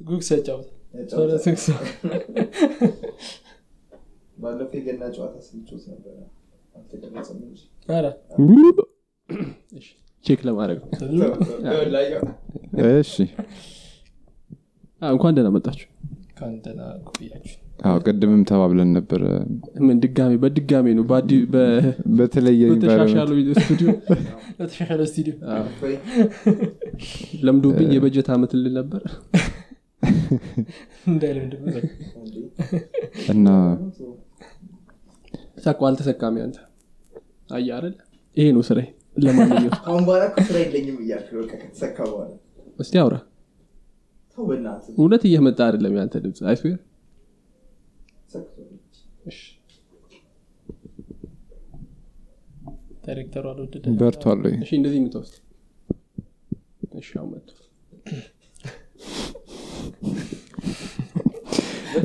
ጉግስ ያጫወት ባለፈው የገና ጨዋታ ስንጫወት ነበረ። አልተቀረጸም እንጂ። check ለማድረግ እሺ። እንኳን ደህና መጣችሁ። አዎ ቅድምም ተባብለን ነበር። ምን ድጋሜ በድጋሜ ነው። በአዲ- በ- በተለየ በተሻሻሉ environment ስቱዲዮ። ለተሻሻለ ስቱዲዮ። ወይ ለምዶብኝ የበጀት አመት ል ነበር እንዳይለ ምንድን ነው? እንዴ እና ሳቋ አልተሰካሚ አንተ አየህ አይደል? ይሄ ነው ለማንኛውም። ስራ የለኝም እያልክ በቃ ከተሰካ በኋላ። እስቲ አውራ። እውነት እየመጣ አይደለም ያንተ ድምፅ አይስዌር ዳይሬክተሩ አልወደደ በርቷል ወይ? እሺ እንደዚህ የምትወስድ እሺ አሁን መጡ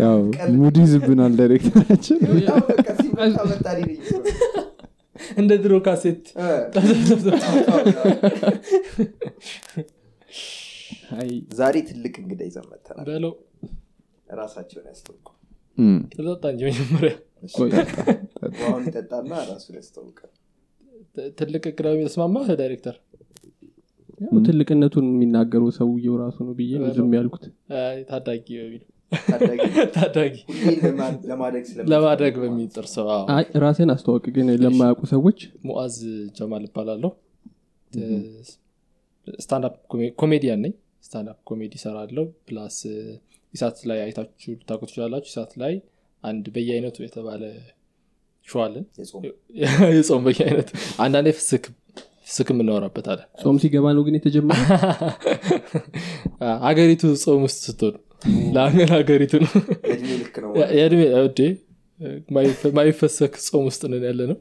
ያው ሙድ ይዝብናል ዳይሬክተራችን። እንደ ድሮ ካሴት ዛሬ ትልቅ እንግዳ ይዘን መጥተናል። በለው ራሳቸውን ያስተውቁ እም፣ ተጠጣ እንጂ መጀመሪያ። ይጠጣና ራሱን ያስተዋውቃል ት- ትልቅ ቅዳሜ ተስማማ ዳይሬክተር ትልቅነቱን የሚናገረው ሰውየው ራሱ ነው ብዬ ዝም ያልኩት። አይ፣ ታዳጊ በሚል ታዳጊ? ለማደግ አዎ። አይ ራሴን አስተዋወቅ ግን ለማያውቁ ሰዎች? ሙአዝ ጀማል እባላለሁ። standup comedian ነኝ። standup comedy ሰራለሁ plus ኢሳት ላይ አይታችሁ ልታውቁ ትችላላችሁ። ኢሳት ላይ አንድ በየአይነቱ የተባለ ሸዋለን የጾም በየአይነቱ። አንዳንዴ ፍስክ ፍስክ የምናወራበታለን ጾም ሲገባ ነው ግን የተጀመረ አገሪቱ ጾም ውስጥ ስትሆን ለአገር ሀገሪቱ ነው። ማይፈሰክ ጾም ውስጥ ነን ያለ ነው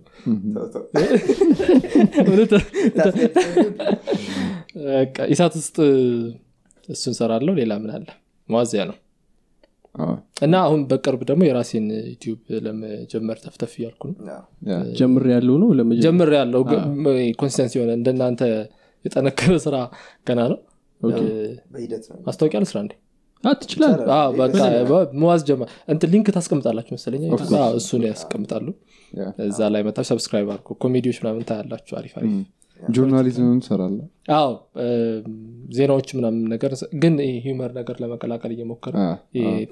ኢሳት ውስጥ እሱን ሰራለሁ ሌላ ምን አለ? መዋዚያ ነው እና አሁን በቅርብ ደግሞ የራሴን ዩቲዩብ ለመጀመር ተፍተፍ እያልኩ ነው። ጀምሬያለሁ ነው ጀምሬያለሁ consistent የሆነ እንደናንተ የጠነከረ ስራ ገና ነው። ማስታወቂያ ልስራ እንዴ? ትችላል አዎ፣ በቃ ሙአዝ ጀማል እንትን link ታስቀምጣላችሁ መሰለኝ? አዎ፣ እሱን ያስቀምጣሉ። እዛ ላይ መጥታችሁ subscribe አድርጎ ኮሜዲዎች ምናምን ታያላችሁ። አሪፍ አሪፍ journalism ም ትሰራለ አዎ ዜናዎች ምናምን ነገር ግን ይሄ humor ነገር ለመቀላቀል እየሞከረ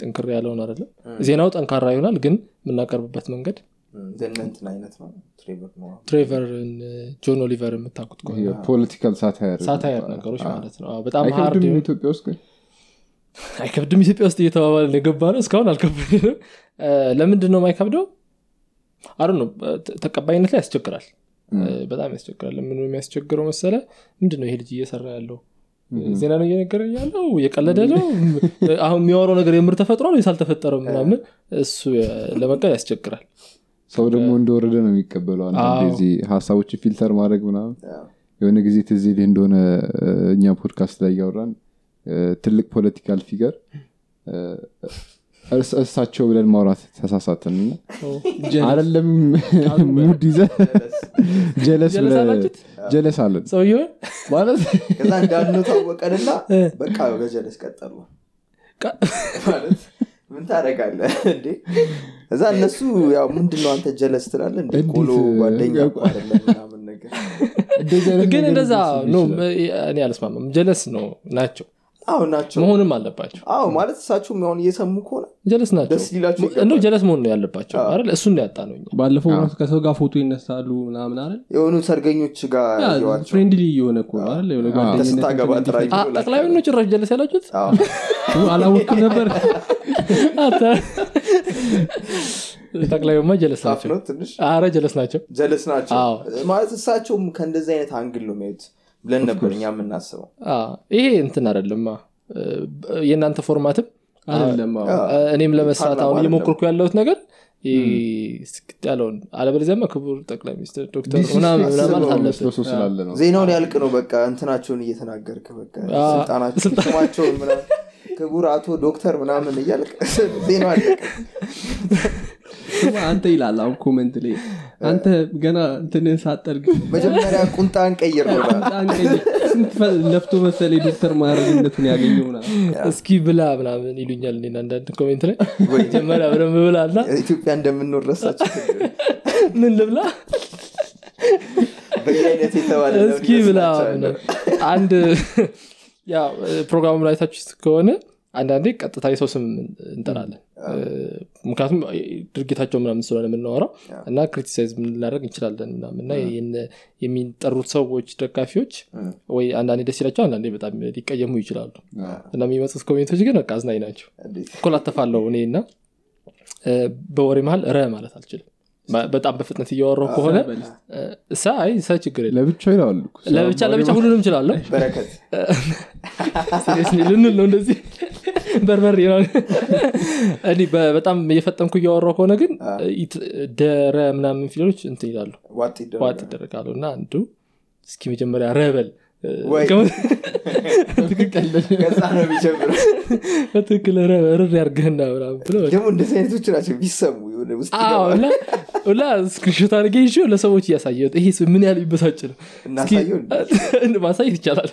ጥንክር ያለውን አይደለም። ዜናው ጠንካራ ይሆናል ግን የምናቀርብበት መንገድ ትሬቨርን ጆን ኦሊቨር የምታውቁት ከሆነ የ political satire ነገሮች ማለት ነው። አዎ፣ በጣም ኢትዮጵያ ውስጥ ግን? አይከብድም ኢትዮጵያ ውስጥ እየተባባልን የገባ ነው እስካሁን አልከብድም። ለምንድን ነው የማይከብደው? አሩ ነው ተቀባይነት ላይ ያስቸግራል በጣም ያስቸግራል። ምን የሚያስቸግረው መሰለ ምንድን ነው ይሄ ልጅ እየሰራ ያለው? ዜና ነው እየነገረ ያለው? እየቀለደ ነው? አሁን የሚያወራው ነገር የምር ተፈጥሯል ወይስ አልተፈጠረም ምናምን? እሱ ለመቀበል ያስቸግራል። ሰው ደግሞ እንደወረደ ነው የሚቀበለው ጊዜ ሀሳቦችን filter ማድረግ ምናምን። የሆነ ጊዜ ትዝ እንደሆነ እኛ ፖድካስት ላይ እያወራን ትልቅ political figure እሳቸው ብለን ማውራት ተሳሳትን እና አይደለም ሙድ ይዘ ጀለስ ጀለስ አላችሁት? ጀለስ አለን። ሰውየው? ማለት ከዛ እንዳልነው ታወቀንና በቃ በጀለስ ቀጠሉ። ምን ታደረጋለህ እንዴ? እዛ እነሱ ያው ምንድነው አንተ ጀለስ ትላለ ቆሎ ጓደኛ ነገር። ግን እንደዛ እኔ አልስማማም። ጀለስ ነው ናቸው ናቸው። መሆንም አለባቸው። አዎ ማለት እሳቸውም አሁን እየሰሙ ከሆነ ጀለስ ናቸው። ደስ ሊላቸው ይገባል። እንደው ጀለስ መሆን ነው ያለባቸው አይደል? እሱን ነው ያጣ ነው እኛ። ባለፈው ራሱ ከሰው ጋር ፎቶ ይነሳሉ ምናምን አይደል? የሆኑ ሰርገኞች ጋር friendly የሆነ እኮ አይደል? ጠቅላይ ነው ጭራሽ ጀለስ ያላችሁት አላወቅኩም ነበር። አንተ ጠቅላይማ ጀለስ ናቸው። ጀለስ ናቸው። ጀለስ ናቸው። አዎ። ማለት እሳቸውም ከእንደዚህ አይነት angle ነው የሚያዩት ብለን ነበር እኛ የምናስበው። ይሄ እንትን አይደለማ እ፣ የእናንተ format ም እኔም ለመስራት አሁን እየሞከርኩ ያለሁት ነገር ስክት ያለውን አለበለዚያማ ክቡር ጠቅላይ ሚኒስትር ዶክተር መስሎ ስላለ ነው። በቃ እንትናቸውን እየተናገርክ በቃ አዎ። ስልጣናቸው ስማቸውን ምናምን ክቡር አቶ ዶክተር ምናምን አለቀ ስማ አንተ ይላል አሁን comment ላይ። አንተ ገና እንትንን ሳጠርግ መጀመሪያ ቁንጣን ቀይር ስንት ለፍቶ መሰለ ዶክተር ማዕረግነቱን ያገኘው እስኪ ብላ ምናምን ይሉኛል እኔን አንዳንድ comment ላይ። ወይ መጀመሪያ በደንብ ብላ እና ኢትዮጵያ እንደምንኖር ረሳቸው ምን ልብላ? በየአይነት የተባለ ለምን እስኪ ብላ አንድ ያው ፕሮግራሙ ላይ አይታችሁ ከሆነ አንዳንዴ ቀጥታ የሰው ስም እንጠራለን። ምክንያቱም ድርጊታቸው ምናምን ስለሆነ የምናወራው እና criticize ልናደርግ እንችላለን ምናምን እና የሚጠሩት ሰዎች ደጋፊዎች ወይ አንዳንዴ ደስ ይላቸው አንዳንዴ በጣም ሊቀየሙ ይችላሉ። እና የሚመጡት comment ኦች ግን በቃ አዝናኝ ናቸው? እኮላተፋለሁ እኔ እና በወሬ መሀል ረ ማለት አልችልም በጣም በፍጥነት እያወራው ከሆነ እ፣ ሳ ችግር የለም። ለብቻው ይላሉ እኮ። ለብቻ ለብቻ ሁሉንም እችላለሁ። በረከት። seriously ልንል ነው እንደዚህ። በርበሬ ነው እኔ በጣም እየፈጠንኩ እያወራው ከሆነ ግን ደረ ምናምን ፊደሎች እንትን ይላሉ። ዋጥ ይደረጋሉ። እና አንዱ እስኪ መጀመሪያ ረ በል በትክክል ርር ያርግህና ምናምን ብለው ደግሞ እንደዚህ አይነቶች ናቸው ቢሰሙ የሆነ ውስጥ አዎ ይገባል። እና ሁላ screenshot አድርጌ ይዤ ለሰዎች እያሳየሁት ይሄ ሰው ምን ያህል ይበሳጭ ነው? ማሳየት ይቻላል።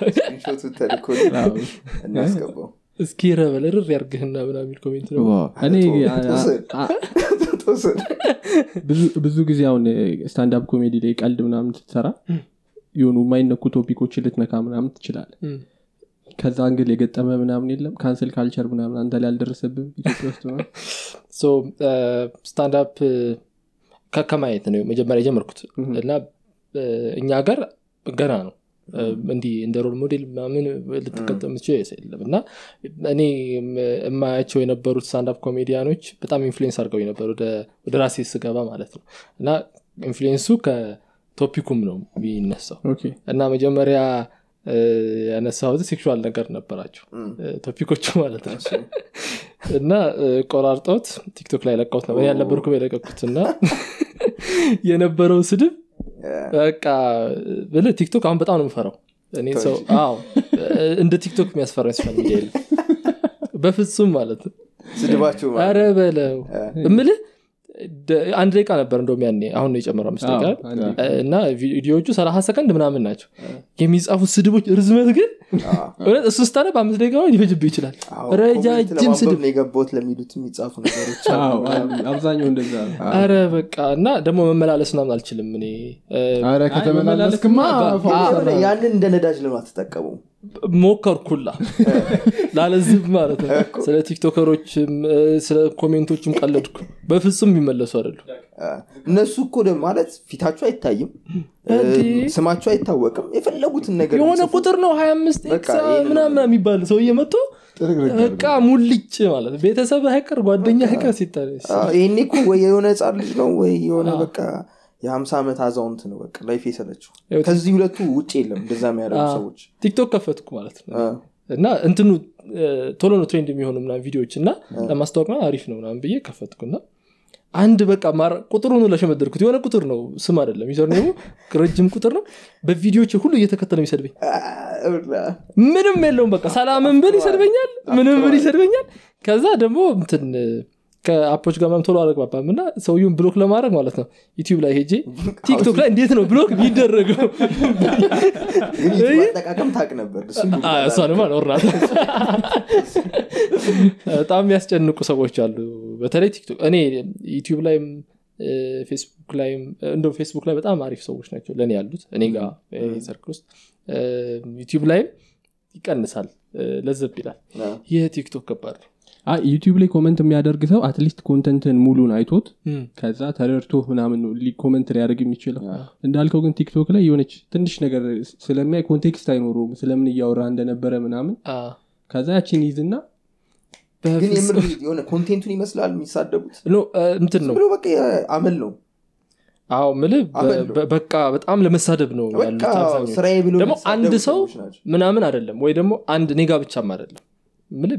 እስኪ ረ በል ርር ያርግህና ምናምን የሚል comment ነው። እኔ ብዙ- ጊዜ አሁን standup comedy ላይ ቀልድ ምናምን ስትሰራ የሆኑ የማይነኩ topic ኦችን ልትነካ ምናምን ትችላለህ ከዛ angle የገጠመ ምናምን የለም። cancel culture ምናምን አንተ ላይ አልደረሰብህም ኢትዮጵያ ውስጥ ነው። standup ከማየት ነው መጀመሪያ የጀመርኩት እና እ፣ እኛ ሀገር ገና ነው። እንዲህ እንደ role model ምናምን ልትጠቅም የለም እና እኔ የማያቸው የነበሩት standup ኮሜዲያኖች በጣም influence አድርገው ነበር ወደ ራሴ ስገባ ማለት ነው እና influence ኡ ከ topic ኡም ነው የሚነሳው እና መጀመሪያ ያነሳሁት sexual ነገር ነበራቸው። topic ኦቹ ማለት ነው። እና ቆራርጠውት ቲክቶክ ላይ ለቀውት ነበር። እኔ አልነበርኩም የለቀኩት እና የነበረው ስድብ በቃ ብልህ ቲክቶክ አሁን በጣም ነው የምፈራው። እኔ ሰው አዎ እንደ ቲክቶክ የሚያስፈራ social media በፍጹም ማለት ነው። ማለት ኧረ በለው። እምልህ አንድ ደቂቃ ነበር እንደውም ያኔ አሁን ነው የጨመረው አምስት ደቂቃ አዎ፣ አንዴ። እና ቪዲዮዎቹ ሰላሳ ሰከንድ ምናምን ናቸው። የሚጻፉት ስድቦች ርዝመት ግን እውነት እሱ ስታነ በአምስት ደቂቃ ሊፈጅብህ ይችላል። ረጃጅም ስድብ። ነው የገባሁት ለሚሉት የሚጻፉ ነገሮች አብዛኛው እንደዛ አረ በቃ እና ደግሞ መመላለስ ምናምን አልችልም እኔ። ከተመላለስክማ ያንን እንደ ነዳጅ ለምን አትጠቀሙ ሞከርኩላ ላለዝብ ማለት ነው። ስለ ቲክቶከሮችም ስለ ኮሜንቶችም ቀለድኩ። በፍጹም የሚመለሱ አይደሉ እነሱ እኮ ማለት ፊታቸው አይታይም ስማቸው አይታወቅም። የፈለጉትን ነገር የሆነ ቁጥር ነው ሀያ አምስት ምናምን የሚባል ሰውዬ መጥቶ በቃ ሙልጭ ማለት ቤተሰብ አይቀር ጓደኛ አይቀር ሲታይ አዎ፣ ይሄኔ እኮ ወይ የሆነ ህፃን ልጅ ነው ወይ የሆነ በቃ የሀምሳ ዓመት አዛውንት ነው በቃ life የሰለችው። ከዚህ ሁለቱ ውጭ የለም እንደዛ የሚያደርጉ ሰዎች። ቲክቶክ ከፈትኩ ማለት ነው። እና እንትኑ ቶሎ ነው trend የሚሆኑ ምናምን ቪዲዮዎች እና ለማስታወቅ አሪፍ ነው ምናምን ብዬ ከፈትኩና አንድ በቃ ማር- ቁጥሩን ለሸመደርኩት። የሆነ ቁጥር ነው ስም አይደለም username ኡ ረጅም ቁጥር ነው። በቪዲዮዎች ሁሉ እየተከተለ የሚሰድበኝ። ምንም የለውም በቃ ሰላምን ብል ይሰድበኛል ምንም ብል ይሰድበኛል። ከዛ ደግሞ እንትን ከ app ኦች ጋር ምናምን ቶሎ አልግባባም እና ሰውየውን block ለማድረግ ማለት ነው። ዩቲዩብ ላይ ሄጄ ቲክቶክ ላይ እንዴት ነው block ኖርናት በጣም የሚያስጨንቁ ሰዎች አሉ። በተለይ ቲክቶክ እኔ ዩቲዩብ ላይም ፌስቡክ ላይም እንደው ፌስቡክ ላይ በጣም አሪፍ ሰዎች ናቸው ለእኔ ያሉት። እኔ ጋር circle ውስጥ እ፣ ዩቲዩብ ላይም ይቀንሳል። ለዘብ ይላል። ይህ ቲክቶክ ከባድ ነው ዩቲዩብ ላይ comment የሚያደርግ ሰው at least content ኡን ሙሉን አይቶት ከዛ ተረድቶ ምናምን comment ሊያደርግ የሚችለው። እንዳልከው ግን ቲክቶክ ላይ የሆነች ትንሽ ነገር ስለሚያይ context አይኖረውም ስለምን እያወራ እንደነበረ ምናምን ከዛ ያችን ይዞና ግን የምር የሆነ content ኡን ይመስላል የሚሳደቡት? ነው በቃ አመል ነው። አዎ በ- በቃ በጣም ለመሳደብ ነው ያሉት በቃ አብዛኞቹ። ስራዬ ብሎ ደግሞ አንድ ሰው ምናምን አይደለም ወይ ደግሞ አንድ ጋ ብቻም አይደለም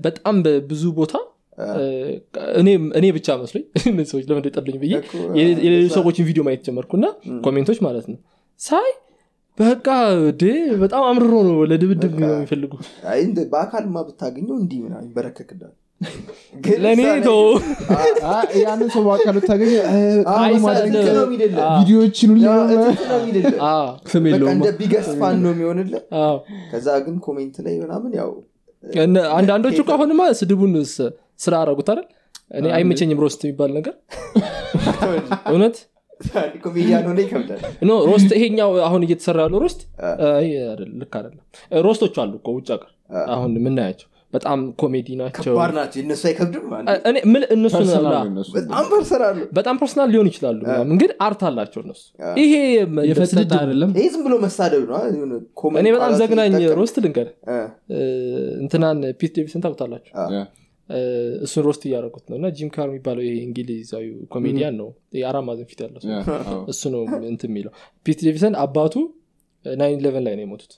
በጣም በብዙ ቦታ እኔ እኔ ብቻ መስሎኝ ሰዎች ለምን ጠሉኝ ብዬ የሌሎች ሰዎችን ቪዲዮ ማየት ጀመርኩና comment ኦች ማለት ነው። ሳይ በቃ ዴ በጣም አምርሮ ነው ለድብድብ ነው የሚፈልጉ። በአካልማ ብታገኘው እንዲህ ምናምን ይንበረከክዳል። ግን ለእኔ ተው ያንን ሰው በአካል ብታገኘ ቪዲዮዎችን እትት ነው የሚልልህ። አዎ፣ ስም በቃ የለውም። እንደ ቢገስት ፋን ነው የሚሆንልህ። አዎ። ከዛ ግን ኮሜንት ላይ ምናምን ያው አንዳንዶቹ እኮ አሁንማ ስድቡን ስራ አረጉት አይደል? እኔ አይመቸኝም ሮስት የሚባል ነገር። እውነት? no roast ይሄኛው አሁን እየተሰራ ያለው roast? ልክ አይደለም። roast ኦች አሉ ውጭ ሀገር። አ። አሁን የምናያቸው በጣም ኮሜዲ ናቸው። ናቸው። እነሱ አይከብድም? አንዴ። እኔ ምን እነሱ personal በጣም ሊሆን ይችላሉ ግን art አላቸው እነሱ። ይሄ ስድድብ- አይደለም? ይሄ ዝም ብሎ መሳደብ እኔ በጣም ዘግናኝ roast ልንገር እንትናን ፒት ዴቪድሰን ታውቁታላችሁ? እሱን roast እያደረጉት ነው። እና ጂም ካር የሚባለው ይሄ እንግሊዛዊ ኮሜዲያን ነው። የአራት ፊት ያለው እሱ ነው እንትን የሚለው። ፒት ዴቪድሰን አባቱ nine eleven ላይ ነው የሞቱት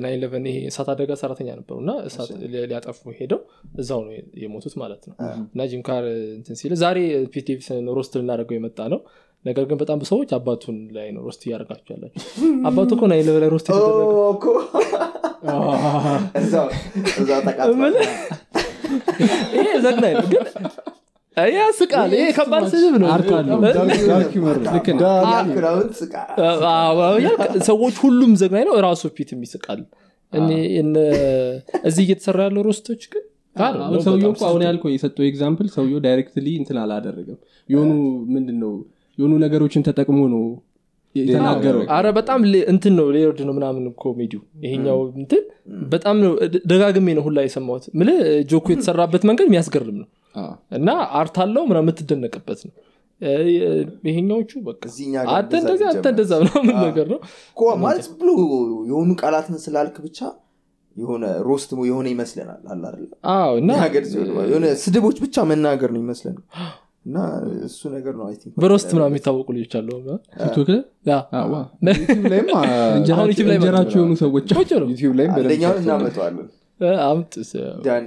nine eleven ይሄ እሳት አደጋ ሰራተኛ ነበሩ እና እሳት ሊያጠፉ ሄደው እዛው ነው የሞቱት ማለት ነው። እና ጂም ካር እንትን ሲል ዛሬ ፒት ዴቪድሰን roast ልናደርገው የመጣ ነው ነገር ግን በጣም ሰዎች አባቱን ላይ ነው roast እያደረጋቸው ያላቸው አባቱ እኮ nine ላይ roast እዛው ምን? ይሄ ዘግናኝ ነው። ግን ያስቃል ይሄ ከባድ ስድብ ነው። አርት አለው። ዳርክ- ዳርክ ሂውመር ነው። ልክ ነው። ዳርክ- ያክላውን ስቃ አዎ፣ ያልቅ- ሰዎች ሁሉም ዘግናኝ ነው። እራሱ ፊትም ይስቃል እኔ እነ- እዚህ እየተሰራ ያለው ሮስቶች ግን ነው አሁን ያልከው የሰጠው ኤግዛምፕል ሰውየው ዳይሬክትሊ እንትን አላደረገም። የሆኑ ምንድን ነው የሆኑ ነገሮችን ተጠቅሞ ነው የተናገረው። አረ በጣም እንትን ነው layered ነው ምናምን ኮሜዲው ይሄኛው እንትን በጣም ነው ደጋግሜ ነው ሁላ የሰማሁት። ምል ጆኮ የተሰራበት መንገድ የሚያስገርም ነው እና art አለው ምናምን የምትደነቅበት ነው። ይሄኛዎቹ አንተ እንደዚህ አንተ እንደዛ ምናምን ነገር ነው። እኮ ማለት ብሎ የሆኑ ቃላትን ስላልክ ብቻ የሆነ roast የሆነ ይመስለናል። አለ አይደለ? አዎ እና ሀገር ሲሆን የሆነ ስድቦች ብቻ መናገር ነው ይመስለን እና እሱ ነገር ነው I think በ roast ምናምን የሚታወቁ ልጆች አሉ። ቲክቶክ ላይም የሆኑ ሰዎች ላይም በደንብ አንደኛውን ሰርተዋል። እናመጣዋለን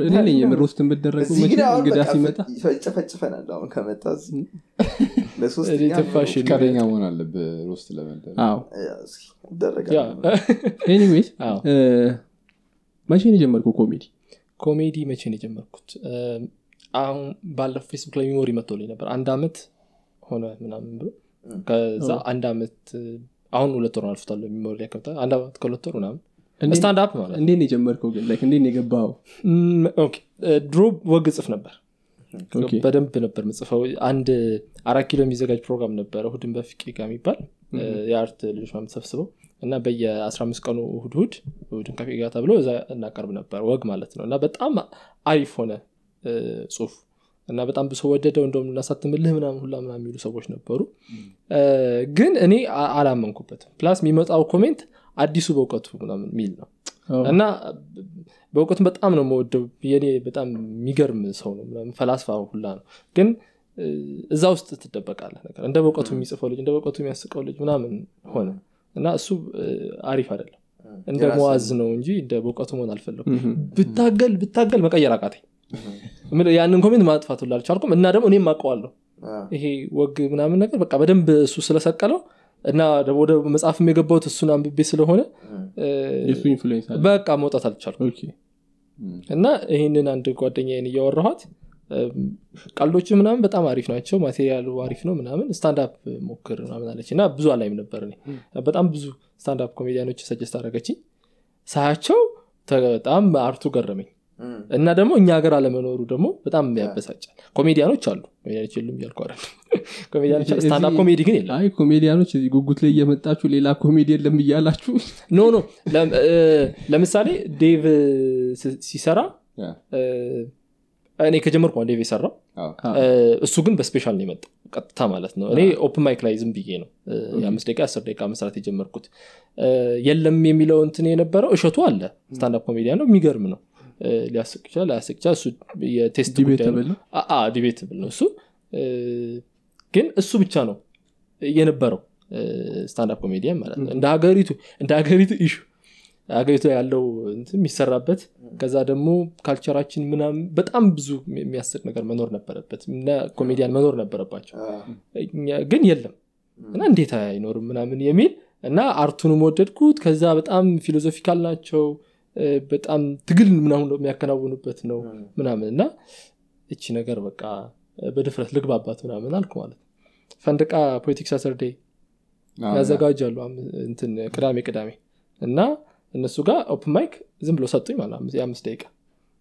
እኔ ነኝ የምሮስት የምደረጉ እዚህ ግን አሁን እንግዳ በቃ ሲመጣ ይጨፈጭፈናል አሁን ከመጣ እዚህ እኔ ለሶስተኛ ትንፋሽ ፈቃደኛ መሆን አለብህ ሮስት ለመደረግ። አዎ። እስኪ ይደረጋል ያ ኤኒዌይስ አዎ። መቼ ነው የጀመርከው ኮሜዲ? ኮሜዲ መቼ ነው የጀመርኩት? አሁን ባለፈው ፌስቡክ ላይ memory መጥቶልኝ ነበር። አንድ አመት ሆነ ምናምን ብሎ። ከዛ አንድ አመት አሁን ሁለት ወር አልፎታል memory ላይ አንድ አመት ከሁለት ወር ምናምን up ማለት እንዴት ነው የጀመርከው ግን? like እንዴት ነው የገባው ድሮ ወግ ጽፍ ነበር። በደንብ ነበር ምጽፈው አንድ አራት ኪሎ የሚዘጋጅ ፕሮግራም ነበረ እሁድን በፍቄ ጋር የሚባል። የ art ልጆች ምናምን ተሰብስበው እና በየ15 ቀኑ እሁድ እሁድ እሁድን ከፌ ጋር ተብሎ እዛ እናቀርብ ነበር ወግ ማለት ነው። እና በጣም አሪፍ ሆነ። ጽሁፍ እና በጣም ብዙ ሰው ወደደው። እንደውም እናሳትምልህ ምናምን ሁላ ምናምን የሚሉ ሰዎች ነበሩ። ግን እኔ አላመንኩበትም። plus የሚመጣው comment አዲሱ በእውቀቱ ምናምን የሚል ነው። እና በእውቀቱም በጣም ነው መወደው የኔ በጣም የሚገርም ሰው ነው ምናምን ፈላስፋ ሁላ ነው። ግን እዛ ውስጥ ትደበቃለህ ነገር እንደ በእውቀቱ የሚጽፈው ልጅ እንደ በእውቀቱ የሚያስቀው ልጅ ምናምን ሆነ። እና እሱ አሪፍ አይደለም። እንደ መዋዝ ነው እንጂ እንደ በእውቀቱ መሆን ምሁም። ብታገል ብታገል መቀየር አቃተኝ። ምን- ያንን comment ማጥፋት ሁላ አልቻልኩም። እና ደግሞ እኔም አውቀዋለሁ። አ፣ ይሄ ወግ ምናምን ነገር በቃ በደንብ እሱ ስለሰቀለው እና ደግሞ ወደ መጽሐፍም የገባሁት እሱን አንብቤ ስለሆነ በቃ መውጣት አልቻልኩም። OK። እና ይህንን አንድ ጓደኛዬን እያወራኋት ቀልዶች ምናምን በጣም አሪፍ ናቸው material ኡ አሪፍ ነው ምናምን stand-up ሞክር ምናምን አለች እና ብዙ አላይም ነበር እኔ። በጣም ብዙ stand-up ኮሜዲያኖች suggest አደረገችኝ። ሳያቸው በጣም art ኡ ገረመኝ። እና ደግሞ እኛ ሀገር አለመኖሩ ደግሞ በጣም ያበሳጫል። ኮሜዲያኖች አሉ። ኮሜዲያኖች የሉም እያልኩ አይደለም ኮሜዲያኖች stand-up ኮሜዲ ግን የለም። አይ ኮሜዲያኖች እዚህ ጉጉት ላይ እየመጣችሁ ሌላ ኮሜዲ የለም እያላችሁ no no ለምሳሌ ዴቭ ሲሰራ እኔ ከጀመርኩ ዴቭ የሰራው። እሱ ግን በ special ነው የመጣው ቀጥታ ማለት ነው። እኔ open mic ላይ ዝም ብዬ ነው የአምስት ደቂቃ አስር ደቂቃ መስራት የጀመርኩት። የለም የሚለው እንትን የነበረው እሸቱ አለ stand-up ኮሜዲያን ነው። የሚገርም ነው። ሊያስቅ ይችላል ላያስቅ ይችላል። እሱ የ taste ጉዳይ ነው። እሱ ግን እሱ ብቻ ነው የነበረው stand-up ኮሜዲያን ማለት ነው። እንደ ሀገሪቱ እንደ ሀገሪቱ issue ሀገሪቱ ያለው የሚሰራበት ከዛ ደግሞ culture ኣችን ምናምን በጣም ብዙ የሚያስቅ ነገር መኖር ነበረበት እና ኮሜዲያን መኖር ነበረባቸው። ግን የለም። እና እንዴት አይኖርም ምናምን የሚል እና art ኡንም ወደድኩት። ከዛ በጣም philosophical ናቸው። በጣም ትግል ምናምን የሚያከናውኑበት ነው ምናምን እና እቺ ነገር በቃ በድፍረት ልግባባት ምናምን አልኩ ማለት ፈንድቃ Poetic Saturday ያዘጋጃሉ እንትን ቅዳሜ ቅዳሜ እና እነሱ ጋር open mic ዝም ብሎ ሰጡኝ ማለት የአምስት ደቂቃ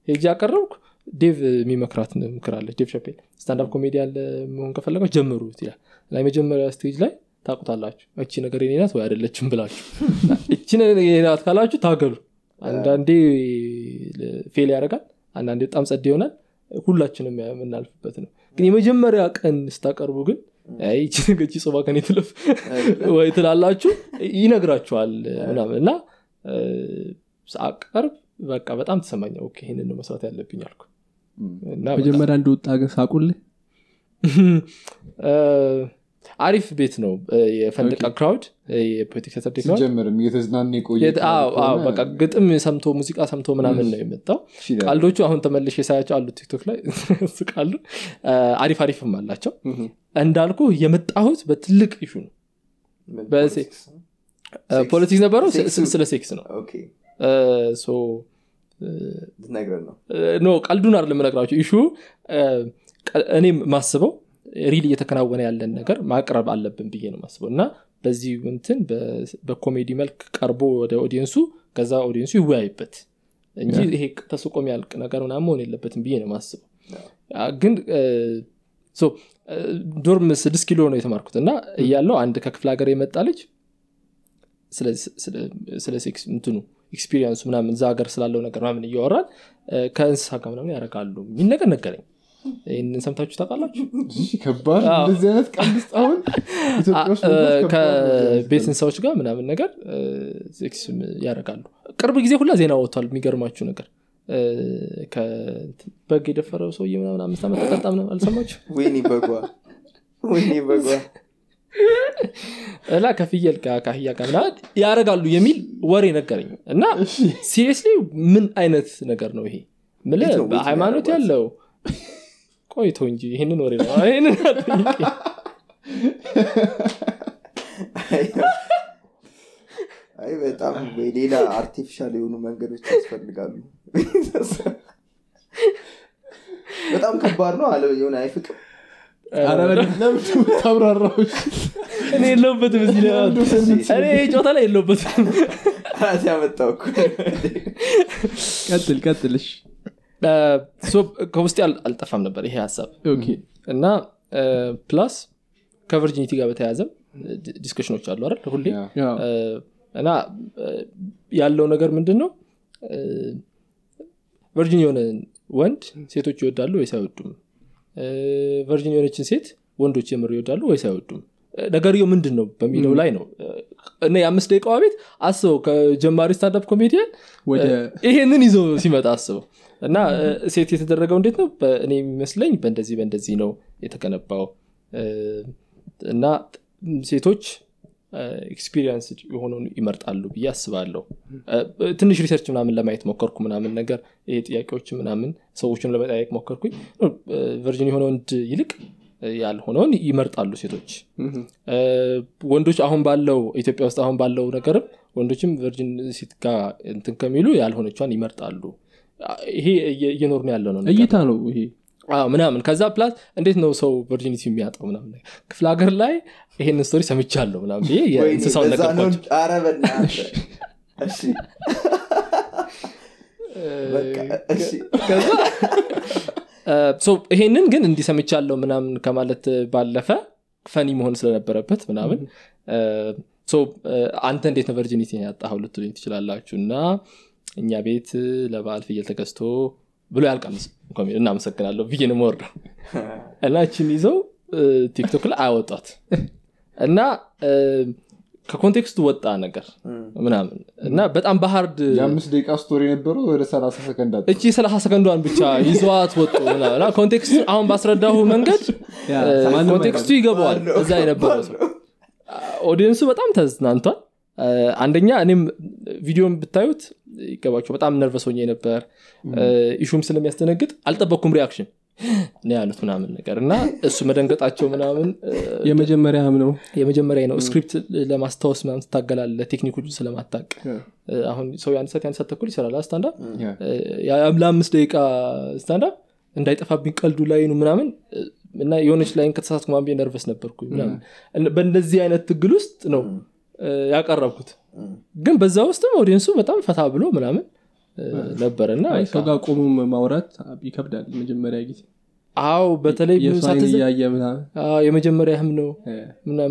ሄጅ ያቀረብኩ ዴቭ የሚመክራት ምክር አለች ዴቭ ሸፔል stand-up ኮሜዲያን መሆን ከፈለጋች ጀምሩ ይላል። እና የመጀመሪያ stage ላይ ታቁታላችሁ እቺ ነገር የኔ ናት ወይ አይደለችም ብላችሁ እቺ የኔ ናት ካላችሁ ታገሉ። አንዳንዴ fail ያደርጋል አንዳንዴ በጣም ጸድ ይሆናል። ሁላችንም የምናልፍበት ነው ግን የመጀመሪያ ቀን ስታቀርቡ ግን ይቺ ነገር ይቺ ጽዋ ከኔ ትለፍ ወይ ትላላችሁ? ይነግራችኋል ምናምን እና ሳቀርብ በቃ በጣም ተሰማኝ። OK ይህንን መስራት ያለብኝ አልኩ። መጀመሪያ እንደወጣ ግን ሳቁልህ አሪፍ ቤት ነው እ፣ የፈንድቃ crowd በቃ ግጥም ሰምቶ ሙዚቃ ሰምቶ ምናምን ነው የመጣው። ቀልዶቹ አሁን ተመልሼ ሳያቸው አሉ ቲክቶክ ላይ ስቃሉ አሪፍ አሪፍም አላቸው። እንዳልኩ የመጣሁት በትልቅ issue ነው። politics ነበረው? ስለ ሴክስ ነው። no ቀልዱን አይደለም የምነግራቸው issue እኔም ማስበው real እየተከናወነ ያለን ነገር ማቅረብ አለብን ብዬ ነው ማስበው እና በዚህ እንትን በኮሜዲ መልክ ቀርቦ ወደ audience ኡ ከዛ audience ኡ ይወያይበት እንጂ ይሄ ተስቆ የሚያልቅ ነገር ምናምን መሆን የለበትም ብዬ ነው ማስበው ግን dorm ስድስት ኪሎ ነው የተማርኩት እና እያለው አንድ ከክፍለ ሀገር የመጣ ልጅ ስለ- እንትኑ experience ኡ ምናምን እዛ ሀገር ስላለው ነገር ምናምን እያወራን እ፣ ከእንስሳ ጋር ምናምን ያደርጋሉ የሚል ነገር ነገረኝ ይህንን ሰምታችሁ ታውቃላችሁ? ከባድ እንደዚህ አይነት ቀልድ ውስጥ አሁን ከቤት እንስሳዎች ጋር ምናምን ነገር ሴክስ ያደርጋሉ። ቅርብ ጊዜ ሁላ ዜና ወጥቷል። የሚገርማችሁ ነገር በግ የደፈረው ሰውዬ ምናምን አምስት ዓመት ተቀጣ ምናምን አልሰማችሁ ወይኔ በጓ ወይኔ በጓ። እና ከፍየል ጋር ምናምን ያደርጋሉ የሚል ወሬ ነገረኝ። እና seriously ምን አይነት ነገር ነው ይሄ? ቤት በሃይማኖት? ያለው ቆይቶ እንጂ ይህንን ወሬ ነው ይህንን አይ በጣም ሌላ አርቲፊሻል የሆኑ መንገዶች ያስፈልጋሉ በጣም ከባድ ነው አለ የሆነ አይፍቅም ታብራራው? እኔ የለውበትም እኔ ጨዋታ ላይ የለውበትም ያመጣው እኮ ቀጥል ቀጥልሽ ከውስጤ አል- አልጠፋም ነበር ይሄ ሀሳብ። እና ፕላስ ከ virginity ጋር በተያያዘም ዲ- discussion ኦች አሉ አይደል ሁሌ? እና ያለው ነገር ምንድን ነው virgin የሆነ ወንድ ሴቶች ይወዳሉ ወይስ አይወዱም? virgin የሆነችን ሴት ወንዶች የምር ይወዳሉ ወይስ አይወዱም? እ፣ ነገርየው ምንድን ነው በሚለው ላይ ነው። እና የአምስት ደቂቃዋ ቤት አስበው ከጀማሪ standup comedian ይሄንን ይዞ ሲመጣ አስበው እና ሴት የተደረገው እንዴት ነው? እኔ የሚመስለኝ በእንደዚህ በእንደዚህ ነው የተገነባው። እና ሴቶች experience የሆነውን ይመርጣሉ ብዬ አስባለሁ። ትንሽ research ምናምን ለማየት ሞከርኩ ምናምን ነገር ይሄ ጥያቄዎች ምናምን ሰዎችን ለመጠያየቅ ሞከርኩኝ። virgin የሆነ ወንድ ይልቅ ያልሆነውን ይመርጣሉ ሴቶች። ወንዶች አሁን ባለው ኢትዮጵያ ውስጥ አሁን ባለው ነገርም ወንዶችም virgin ሴት ጋር እንትን ከሚሉ ያልሆነችውን ይመርጣሉ ይሄ እየ- እየኖር ነው ያለው ነው ነገር። እይታ ነው ይሄ። አዎ፣ ምናምን። ከዛ plus እንዴት ነው ሰው virginity የሚያጣው ምናምን? ነገር ክፍለ ሀገር ላይ ይሄን story ሰምቻለሁ ምናምን ብዬ የእንስሳውን ነገርኳቸው ይሄንን ግን እንዲሰምቻለሁ ምናምን ከማለት ባለፈ funny መሆን ስለነበረበት ምናምን አንተ እንዴት ነው virginity ያጣኸው ልትሉኝ ትችላላችሁ? እና እኛ ቤት ለበዓል ፍየል ተገዝቶ ብሎ ያልቃል እናመሰግናለሁ ብዬ ነው የምወርደው እና እችን ይዘው ቲክቶክ ላይ አወጧት። እና ከ context ኡ ወጣ ነገር ምናምን። እና በጣም በ hard የአምስት ደቂቃ story የነበረው ወደ ሰላሳ ሰከንድ እቺ ሰላሳ ሰከንዷን ብቻ ይዘዋት ወጡ context ኡ አሁን ባስረዳሁ መንገድ context ኡ ይገባዋል። እዛ የነበረው ሰው audience ኡ በጣም ተዝናንቷል አንደኛ እኔም ቪዲዮን ብታዩት ይገባቸው በጣም nervous ሆኜ ነበር። issue ም ስለሚያስደነግጥ አልጠበቅኩም reaction ነው ያሉት ምናምን ነገር እና እሱ መደንገጣቸው ምናምን የመጀመሪያም ነው። የመጀመሪያ ነው። script ለማስታወስ ምናምን ትታገላለህ technique ኦቹ ስለማታቅ አሁን ሰው የአንድ ሰዓት የአንድ ሰዓት ተኩል ይሰራል። standup ያ። ለአምስት ደቂቃ standup እንዳይጠፋብኝ ቀልዱ ላይ ነው ምናምን እና የሆነች line ከተሳሳትኩ maybe nervous ነበርኩ በእንደዚህ አይነት ትግል ውስጥ ነው ያቀረብኩት። ግን በዛ ውስጥም audience ኡ በጣም ፈታ ብሎ ምናምን እ፣ ነበረ እና ሰው ጋር ቆሞ ማውራት ይከብዳል መጀመሪያ ጊዜ። አዎ በተለይ የመጀመሪያህም ነው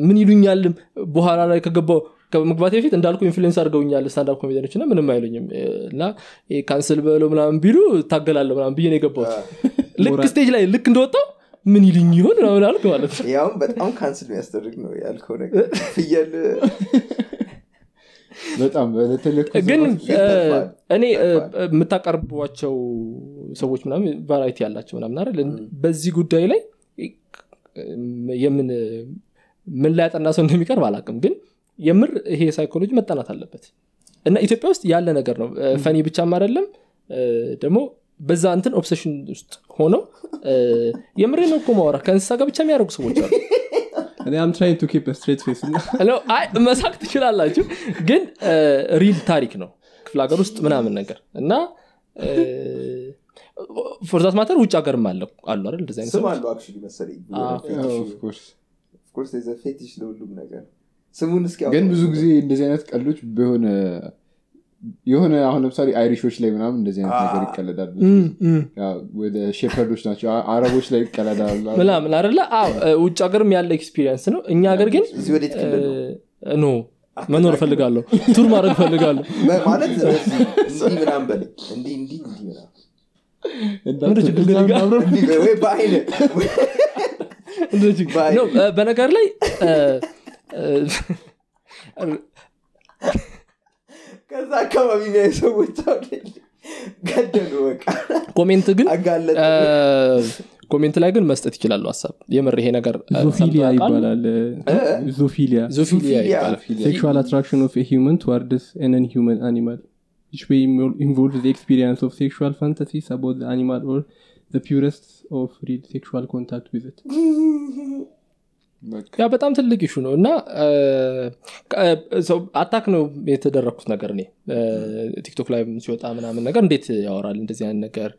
ምን ይሉኛል በኋላ ላይ ከገባው ከመግባቴ በፊት እንዳልኩ influence አድርገውኛል standup comedian ኦች እና ምንም አይሉኝም እና cancel በለው ምናምን ቢሉ ታገላለሁ ምናምን ብዬ ነው የገባሁት። ልክ stage ላይ ልክ እንደወጣው ምን ይልኝ ይሆን? ምናምን አልክ ማለት ነው። ያውም በጣም cancel የሚያስደርግ ነው ያልከው ነገር። ፍየል በጣም ግን እኔ የምታቀርቧቸው ሰዎች ምናምን variety ያላቸው ምናምን አይደል? በዚህ ጉዳይ ላይ የምን ምን ላይ ያጠና ሰው እንደሚቀርብ አላውቅም። ግን የምር ይሄ ሳይኮሎጂ መጠናት አለበት። እና ኢትዮጵያ ውስጥ ያለ ነገር ነው። funny ብቻም አይደለም። ደግሞ በዛ እንትን obsession ውስጥ ሆነው የምሬ ነው እኮ ማውራ ከእንስሳ ጋር ብቻ የሚያደርጉ ሰዎች አሉ። እኔ I'm trying to keep straight face እና ነው አይ መሳቅ ትችላላችሁ ግን real ታሪክ ነው። ክፍለ ሀገር ውስጥ ምናምን ነገር እና for that matter ውጭ ሀገርም አለው አሉ አይደል? እንደዚህ አይነት ስም ሰዎች? አለው actually መሰለኝ። አዎ። of course of course fetish ለሁሉም ነገር። ስሙን እስኪ ግን ብዙ ጊዜ እንደዚህ አይነት ቀልዶች በሆነ የሆነ አሁን ለምሳሌ Irish ኦች ላይ ምናምን እንደዚህ አይነት ነገር ይቀለዳል ወደ shepherd ኦች ናቸው። አ- አረቦች ላይ ይቀለዳሉ። ምናምን አይደለ? አዎ እ፣ ውጭ ሀገርም ያለ experience ነው። እኛ ሀገር ግን no መኖር እፈልጋለሁ። tour ማድረግ እፈልጋለሁ። ማለት እንዲህ ምናምን እንዲህ እንዲህ ምናምን። በነገር ላይ ከዛ አካባቢ የሚያዩ ሰዎች አሁን ገደሉ በቃ comment ግን comment ላይ ግን መስጠት ይችላሉ ሀሳብ የምር ይሄ ነገር zoophilia? ይባላል zoophilia zoophilia zoophilia። ይባላል sexual attraction of a human towards an nonhuman animal which may invo- involve the experience of sexual fantasies about the animal or the pursuit of real sexual contact with it በቃ ያ በጣም ትልቅ issue ነው እና attack ነው የተደረግኩት ነገር እኔ። ቲክቶክ ላይ ሲወጣ ምናምን ነገር እንዴት ያወራል እንደዚህ አይነት ነገር?